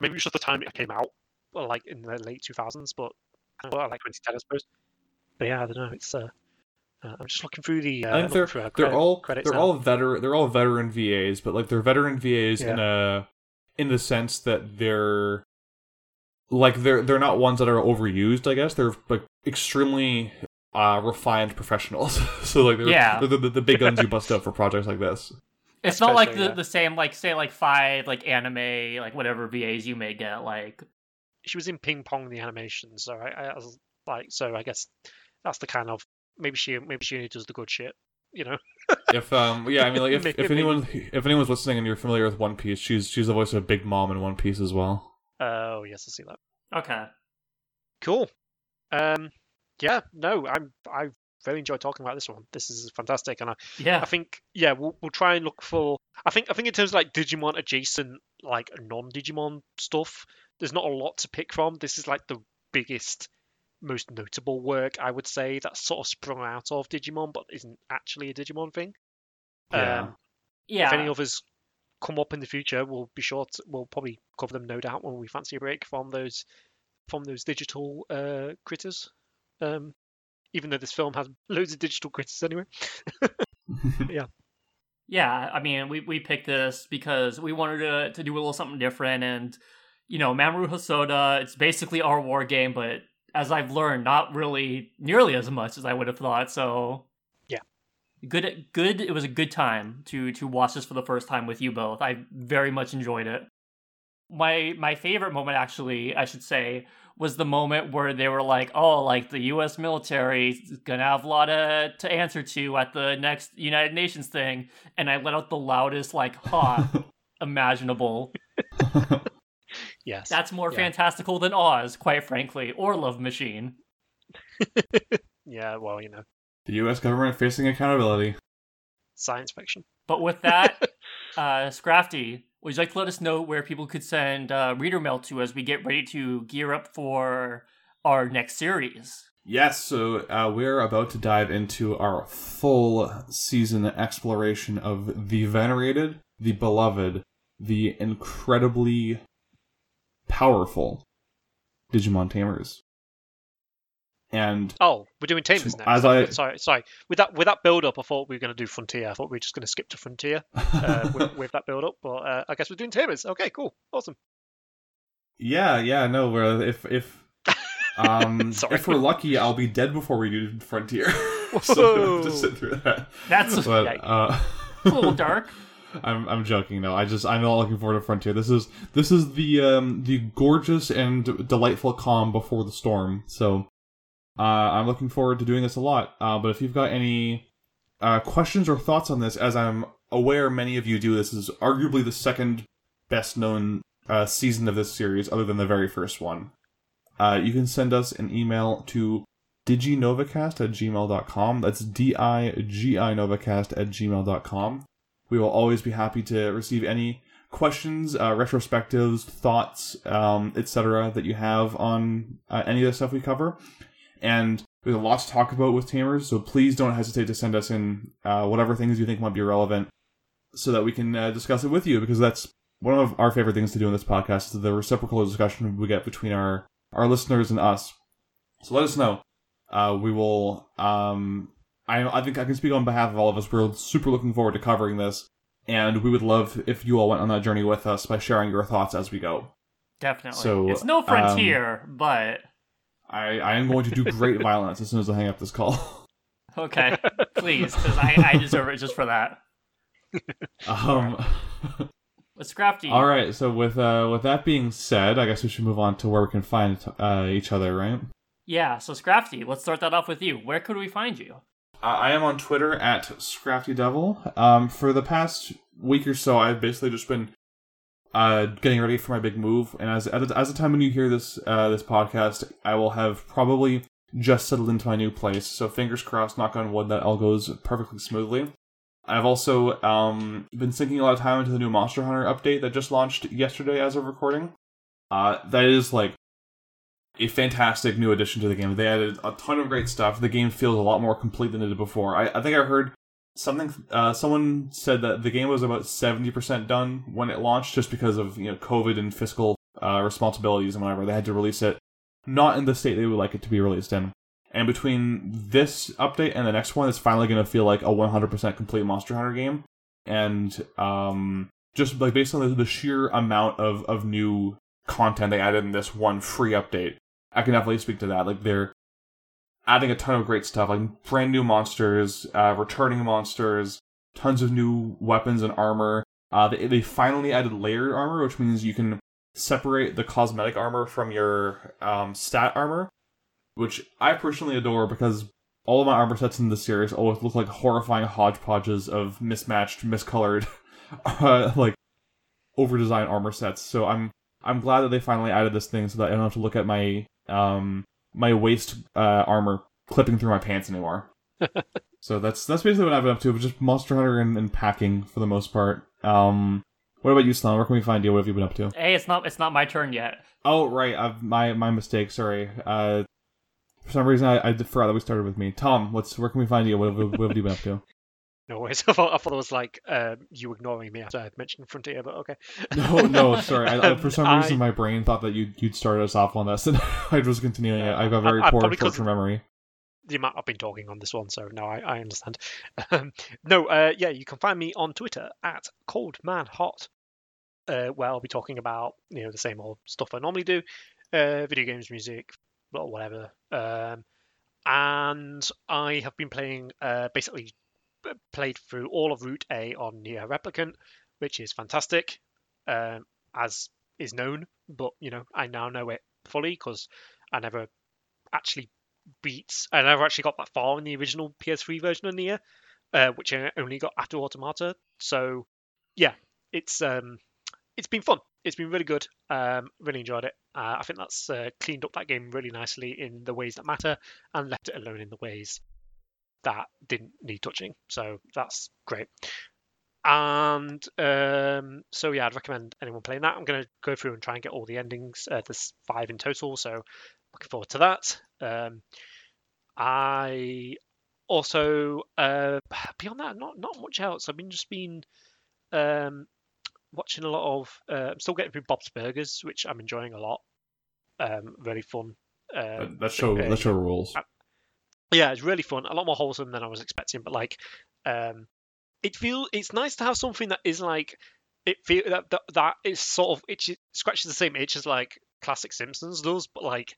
maybe it's just the time it came out, well, like in the late 2000s, but well, like 2010, I suppose. But yeah, I don't know. It's uh, uh, I'm just looking through the. Uh, I think they're they're credit- all credits they're now. all veteran they're all veteran VAs, but like they're veteran VAs in a in the sense that they're like they're they're not ones that are overused. I guess they're like extremely uh refined professionals. so like they're, Yeah. they're the, the, the big guns you bust out for projects like this. It's I not like the, yeah. the same like say like five like anime like whatever VAs you may get like She was in Ping Pong the animation, so I, I was like, so I guess that's the kind of maybe she maybe she only does the good shit, you know. If um yeah, I mean like if, if anyone if anyone's listening and you're familiar with One Piece, she's she's the voice of Big Mom in One Piece as well. Oh yes, I see that. okay Cool. Um, yeah, no, I'm I very enjoyed talking about this one. This is fantastic, and I, yeah I think yeah, we'll we'll try and look for. I think I think in terms of like Digimon adjacent, like non Digimon stuff, there's not a lot to pick from. This is like the biggest, most notable work I would say that sort of sprung out of Digimon, but isn't actually a Digimon thing. Yeah. Um, yeah if any others come up in the future, we'll be sure to, we'll probably cover them, no doubt, when we fancy a break from those from those digital uh, critters. Um, even though this film has loads of digital critics anyway. Yeah, Yeah, I mean, we, we picked this because we wanted to, to do a little something different. And, you know, Mamoru Hosoda, it's basically our war game, but as I've learned, not really nearly as much as I would have thought. So, Yeah. Good, good. It was a good time to to watch this for the first time with you both. I very much enjoyed it. My my favorite moment, actually, I should say, was the moment where they were like, "Oh, like the U.S. military is gonna have a lot to to answer to at the next United Nations thing," and I let out the loudest like "ha" imaginable. Yes. That's more Yeah. fantastical than Oz, quite frankly, or Love Machine. yeah, well, you know, the U.S. government facing accountability. science fiction. But with that, uh, Scrafty, would you like to let us know where people could send uh, reader mail to as we get ready to gear up for our next series? Yes, so uh, we're about to dive into our full season exploration of the venerated, the beloved, the incredibly powerful Digimon Tamers. And Oh, we're doing Tamers now. as I- sorry, sorry. With that with that build up, I thought we were going to do Frontier. I thought we were just going to skip to Frontier uh, with, with that build up, but uh, I guess we're doing Tamers. Okay, cool, awesome. yeah, yeah, no, we're, if if um Sorry. if we're lucky, I'll be dead before we do Frontier. so Whoa. just sit through that. That's a But Yikes. uh, little dark. I'm I'm joking. No, I just I'm not looking forward to Frontier. This is this is the um the gorgeous and delightful calm before the storm. So uh, I'm looking forward to doing this a lot. Uh, but if you've got any uh, questions or thoughts on this, as I'm aware many of you do, this is arguably the second best known uh, season of this series, other than the very first one. Uh, you can send us an email to diginovacast at gmail.com. That's D I G I Novacast at gmail.com. We will always be happy to receive any questions, uh, retrospectives, thoughts, um, etc. that you have on uh, any of the stuff we cover. And there's a lot to talk about with Tamers, so please don't hesitate to send us in uh, whatever things you think might be relevant so that we can uh, discuss it with you because that's one of our favorite things to do in this podcast is the reciprocal discussion we get between our, our listeners and us. So let us know. Uh, we will um, I, I think I can speak on behalf of all of us. We're super looking forward to covering this, and we would love if you all went on that journey with us by sharing your thoughts as we go. Definitely. So, it's no frontier, but I, I am going to do great violence as soon as I hang up this call. okay, please, because I, I deserve it just for that. Um, What's crafty? all right. So with uh, with that being said, I guess we should move on to where we can find uh, each other, right? yeah. So Scrafty, let's start that off with you. Where could we find you? Uh, I am on Twitter at Scrafty Devil. Um, for the past week or so, I've basically just been uh, getting ready for my big move, and as as the time when you hear this uh, this podcast, I will have probably just settled into my new place. So fingers crossed, knock on wood, that all goes perfectly smoothly. I've also um, been sinking a lot of time into the new Monster Hunter update that just launched yesterday as of recording. Uh, that is like a fantastic new addition to the game. They added a ton of great stuff. The game feels a lot more complete than it did before. I, I think I heard something. Uh, someone said that the game was about seventy percent done when it launched, just because of you know COVID and fiscal uh, responsibilities and whatever. They had to release it not in the state they would like it to be released in. And between this update and the next one, it's finally going to feel like a 100% complete Monster Hunter game. And um, just like based on the, the sheer amount of, of new content they added in this one free update, I can definitely speak to that. Like they're adding a ton of great stuff, like brand new monsters, uh, returning monsters, tons of new weapons and armor. Uh, they, they finally added layered armor, which means you can separate the cosmetic armor from your um, stat armor, which I personally adore because all of my armor sets in the series always look like horrifying hodgepodges of mismatched, miscolored, uh, like over-designed armor sets. So I'm I'm glad that they finally added this thing so that I don't have to look at my um my waist uh, armor clipping through my pants anymore. so that's that's basically what I've been up to, just Monster Hunter and, and packing for the most part. Um, what about you, Sloan? Where can we find you? What have you been up to? Hey, it's not it's not my turn yet. Oh, right, I've, my my mistake. Sorry. Uh, for some reason, I, I forgot that we started with me. Tom, what's where can we find you? What have, what have you been up to? No worries. I thought, I thought it was like um, you ignoring me after I had mentioned Frontier, but okay. No, no, sorry. I, I- for some reason, my brain thought that you'd you'd started us off on this, and I was continuing it. I've got very I- poor short-term memory. the amount I've been talking on this one, so no, I, I understand. Um, no, uh, yeah, you can find me on Twitter at coldmanhot, uh, where I'll be talking about you know the same old stuff I normally do, uh, video games, music, well, whatever. Um, and I have been playing uh, basically played through all of Route A on NieR Replicant, which is fantastic, um, as is known. But you know, I now know it fully because I never actually beat. I never actually got that far in the original PS3 version of NieR, uh, which I only got after Automata. So yeah, it's um, it's been fun. It's been really good. Um, really enjoyed it. Uh, I think that's uh, cleaned up that game really nicely in the ways that matter and left it alone in the ways that didn't need touching. So that's great. And um, so yeah, I'd recommend anyone playing that. I'm going to go through and try and get all the endings. Uh, there's five in total, so looking forward to that. Um, I also uh, beyond that, not not much else. I've been just been um, watching a lot of. Uh, I'm still getting through Bob's Burgers, which I'm enjoying a lot. Um, really fun. Uh, that, that show that show rules. Yeah, it's really fun. A lot more wholesome than I was expecting, but like, um, it feels it's nice to have something that is like it feel that that, that is sort of it scratches the same itch as like classic Simpsons does, but like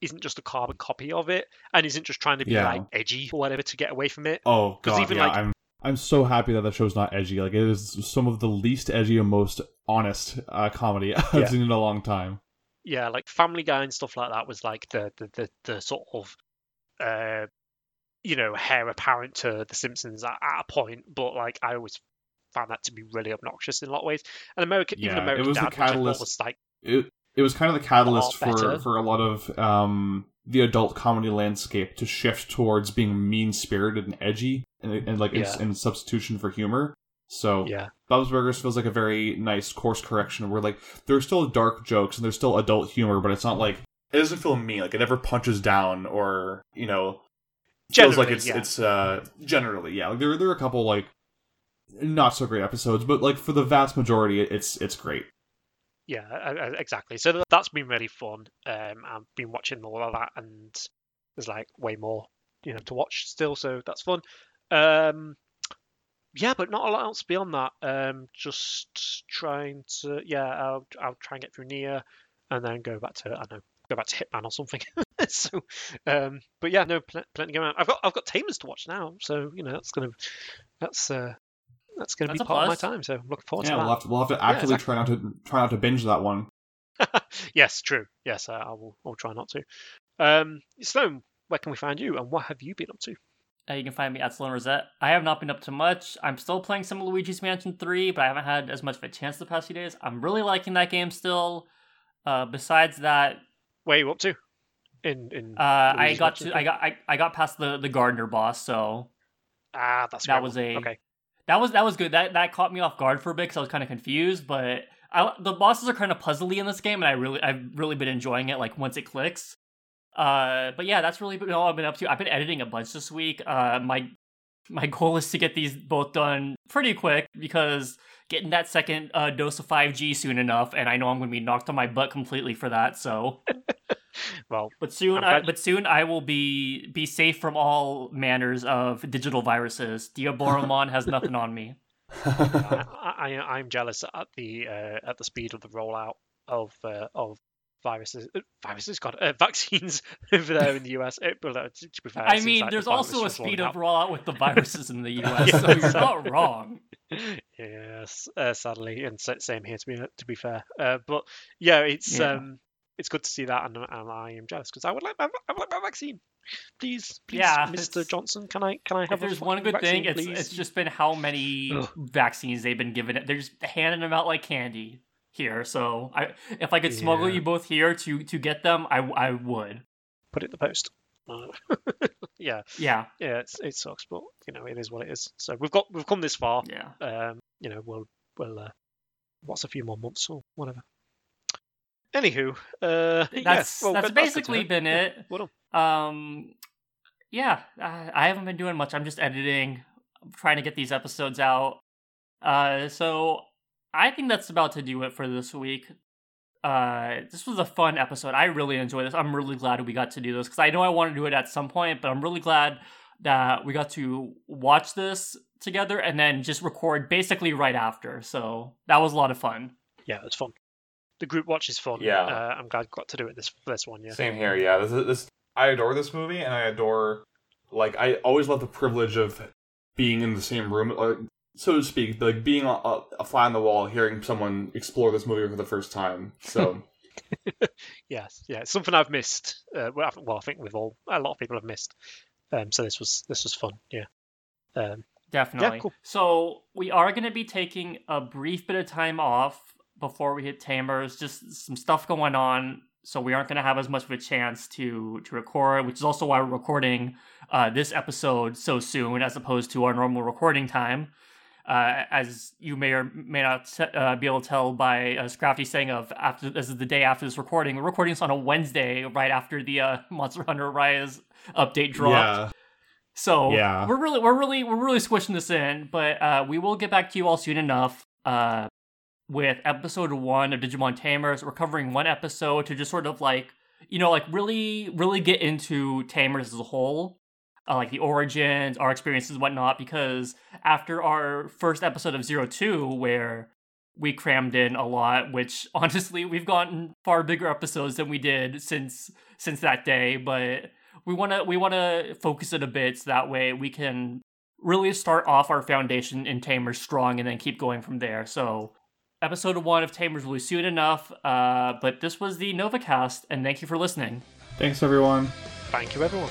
isn't just a carbon copy of it and isn't just trying to be yeah. like edgy or whatever to get away from it. Oh god, even yeah, like I'm I'm so happy that the show's not edgy. Like it is some of the least edgy and most honest uh, comedy I've yeah. seen in a long time. Yeah, like Family Guy and stuff like that was like the the the, the sort of uh you know heir apparent to the Simpsons at, at, a point, but like I always found that to be really obnoxious in a lot of ways. And American, yeah, even American it was Dad, the catalyst. was like it, it was kind of the catalyst for for a lot of um the adult comedy landscape to shift towards being mean spirited and edgy and, and like yeah. in, in, substitution for humor. So yeah, Bob's Burgers feels like a very nice course correction where like there's still dark jokes and there's still adult humor, but it's not like it doesn't feel mean. Like it never punches down or you know feels like it's yeah. it's uh generally yeah. Like, there there are a couple like not so great episodes, but like for the vast majority, it's it's great. Yeah, exactly. So that's been really fun. Um, I've been watching all of that, and there's like way more you know to watch still. So that's fun. Um, yeah, but not a lot else beyond that. Um, just trying to yeah, I'll I'll try and get through NieR, and then go back to I know go back to Hitman or something. so, um, but yeah, no, pl- plenty going on. I've got I've got Tamers to watch now, so you know that's gonna that's uh, that's gonna that's be part plus. of my time. So I'm looking forward yeah, to that. We'll have to, we'll have to actively yeah, exactly. try not to try not to binge that one. yes, true. Yes, I, I will. I'll try not to. Um, Sloan, where can we find you, and what have you been up to? Uh, you can find me at Sloan Rosette. I have not been up to much. I'm still playing some Luigi's Mansion 3, but I haven't had as much of a chance the past few days. I'm really liking that game still. Uh, besides that, where are you up to? In in uh, I got to I got I, I got past the the gardener boss, so ah, that's that was a okay. That was that was good. That that caught me off guard for a bit because I was kind of confused, but I, the bosses are kind of puzzly in this game, and I really I've really been enjoying it. Like once it clicks, uh, but yeah, that's really been all I've been up to. I've been editing a bunch this week. Uh, my my goal is to get these both done pretty quick because getting that second uh, dose of 5G soon enough, and I know I'm going to be knocked on my butt completely for that. So, well, but soon, I, but soon I will be be safe from all manners of digital viruses. Diaboromon has nothing on me. I, I, am jealous at the uh, at the speed of the rollout of uh, of viruses, uh, viruses, got uh, vaccines over there in the US. Uh, to be fair, I mean, there's the also a speed of rollout with the viruses in the US, yeah, so you're not wrong. Yes, uh, sadly, and same here to be to be fair. Uh, but yeah, it's yeah. um, it's good to see that, and, and I am jealous because I would like my, I would like my vaccine. Please, please, yeah, Mr. Johnson, can I can I have? there's one good vaccine, thing, it's it's just been how many Ugh. vaccines they've been given. They're just handing them out like candy here. So I, if I could smuggle yeah. you both here to to get them, I I would. Put it in the post. yeah, yeah, yeah. It's it sucks, but you know it is what it is. So we've got we've come this far. Yeah. Um, you know we'll we'll uh, what's a few more months or whatever. Anywho, uh, that's yeah, well, that's basically been it. What um, yeah, I, I haven't been doing much. I'm just editing, trying to get these episodes out. Uh, so I think that's about to do it for this week. Uh, this was a fun episode. I really enjoyed this. I'm really glad we got to do this because I know I want to do it at some point, but I'm really glad that we got to watch this together and then just record basically right after. So that was a lot of fun. Yeah, it was fun. The group watch is fun. Yeah. uh, I'm glad I got to do it this this one. Yeah, Same here. Yeah, this is this. I adore this movie, and I adore, like, I always love the privilege of being in the same room, uh, so to speak, like being a, a fly on the wall, hearing someone explore this movie for the first time. So yes, yeah, it's something I've missed. Uh, well, I, think we've all a lot of people have missed. Um, so this was this was fun. Yeah. Um, Definitely. cool. So we are going to be taking a brief bit of time off before we hit Tamers. Just some stuff going on, so we aren't going to have as much of a chance to to record. Which is also why we're recording uh, this episode so soon, as opposed to our normal recording time. Uh, as you may or may not t- uh, be able to tell by uh, Scrafty saying of after this is the day after this recording. We're recording this on a Wednesday, right after the uh, Monster Hunter Rise update dropped. Yeah. So Yeah. we're really we're really we're really squishing this in, but uh, we will get back to you all soon enough uh, with episode one of Digimon Tamers. We're covering one episode to just sort of like you know like really really get into Tamers as a whole, uh, like the origins, our experiences, whatnot. Because after our first episode of Zero Two, where we crammed in a lot, which honestly we've gotten far bigger episodes than we did since since that day, but we want to we want to focus it a bit so that way we can really start off our foundation in Tamers strong and then keep going from there. So episode one of Tamers will be soon enough. Uh, but this was the NovaCast, and thank you for listening. Thanks, everyone. thank you, everyone.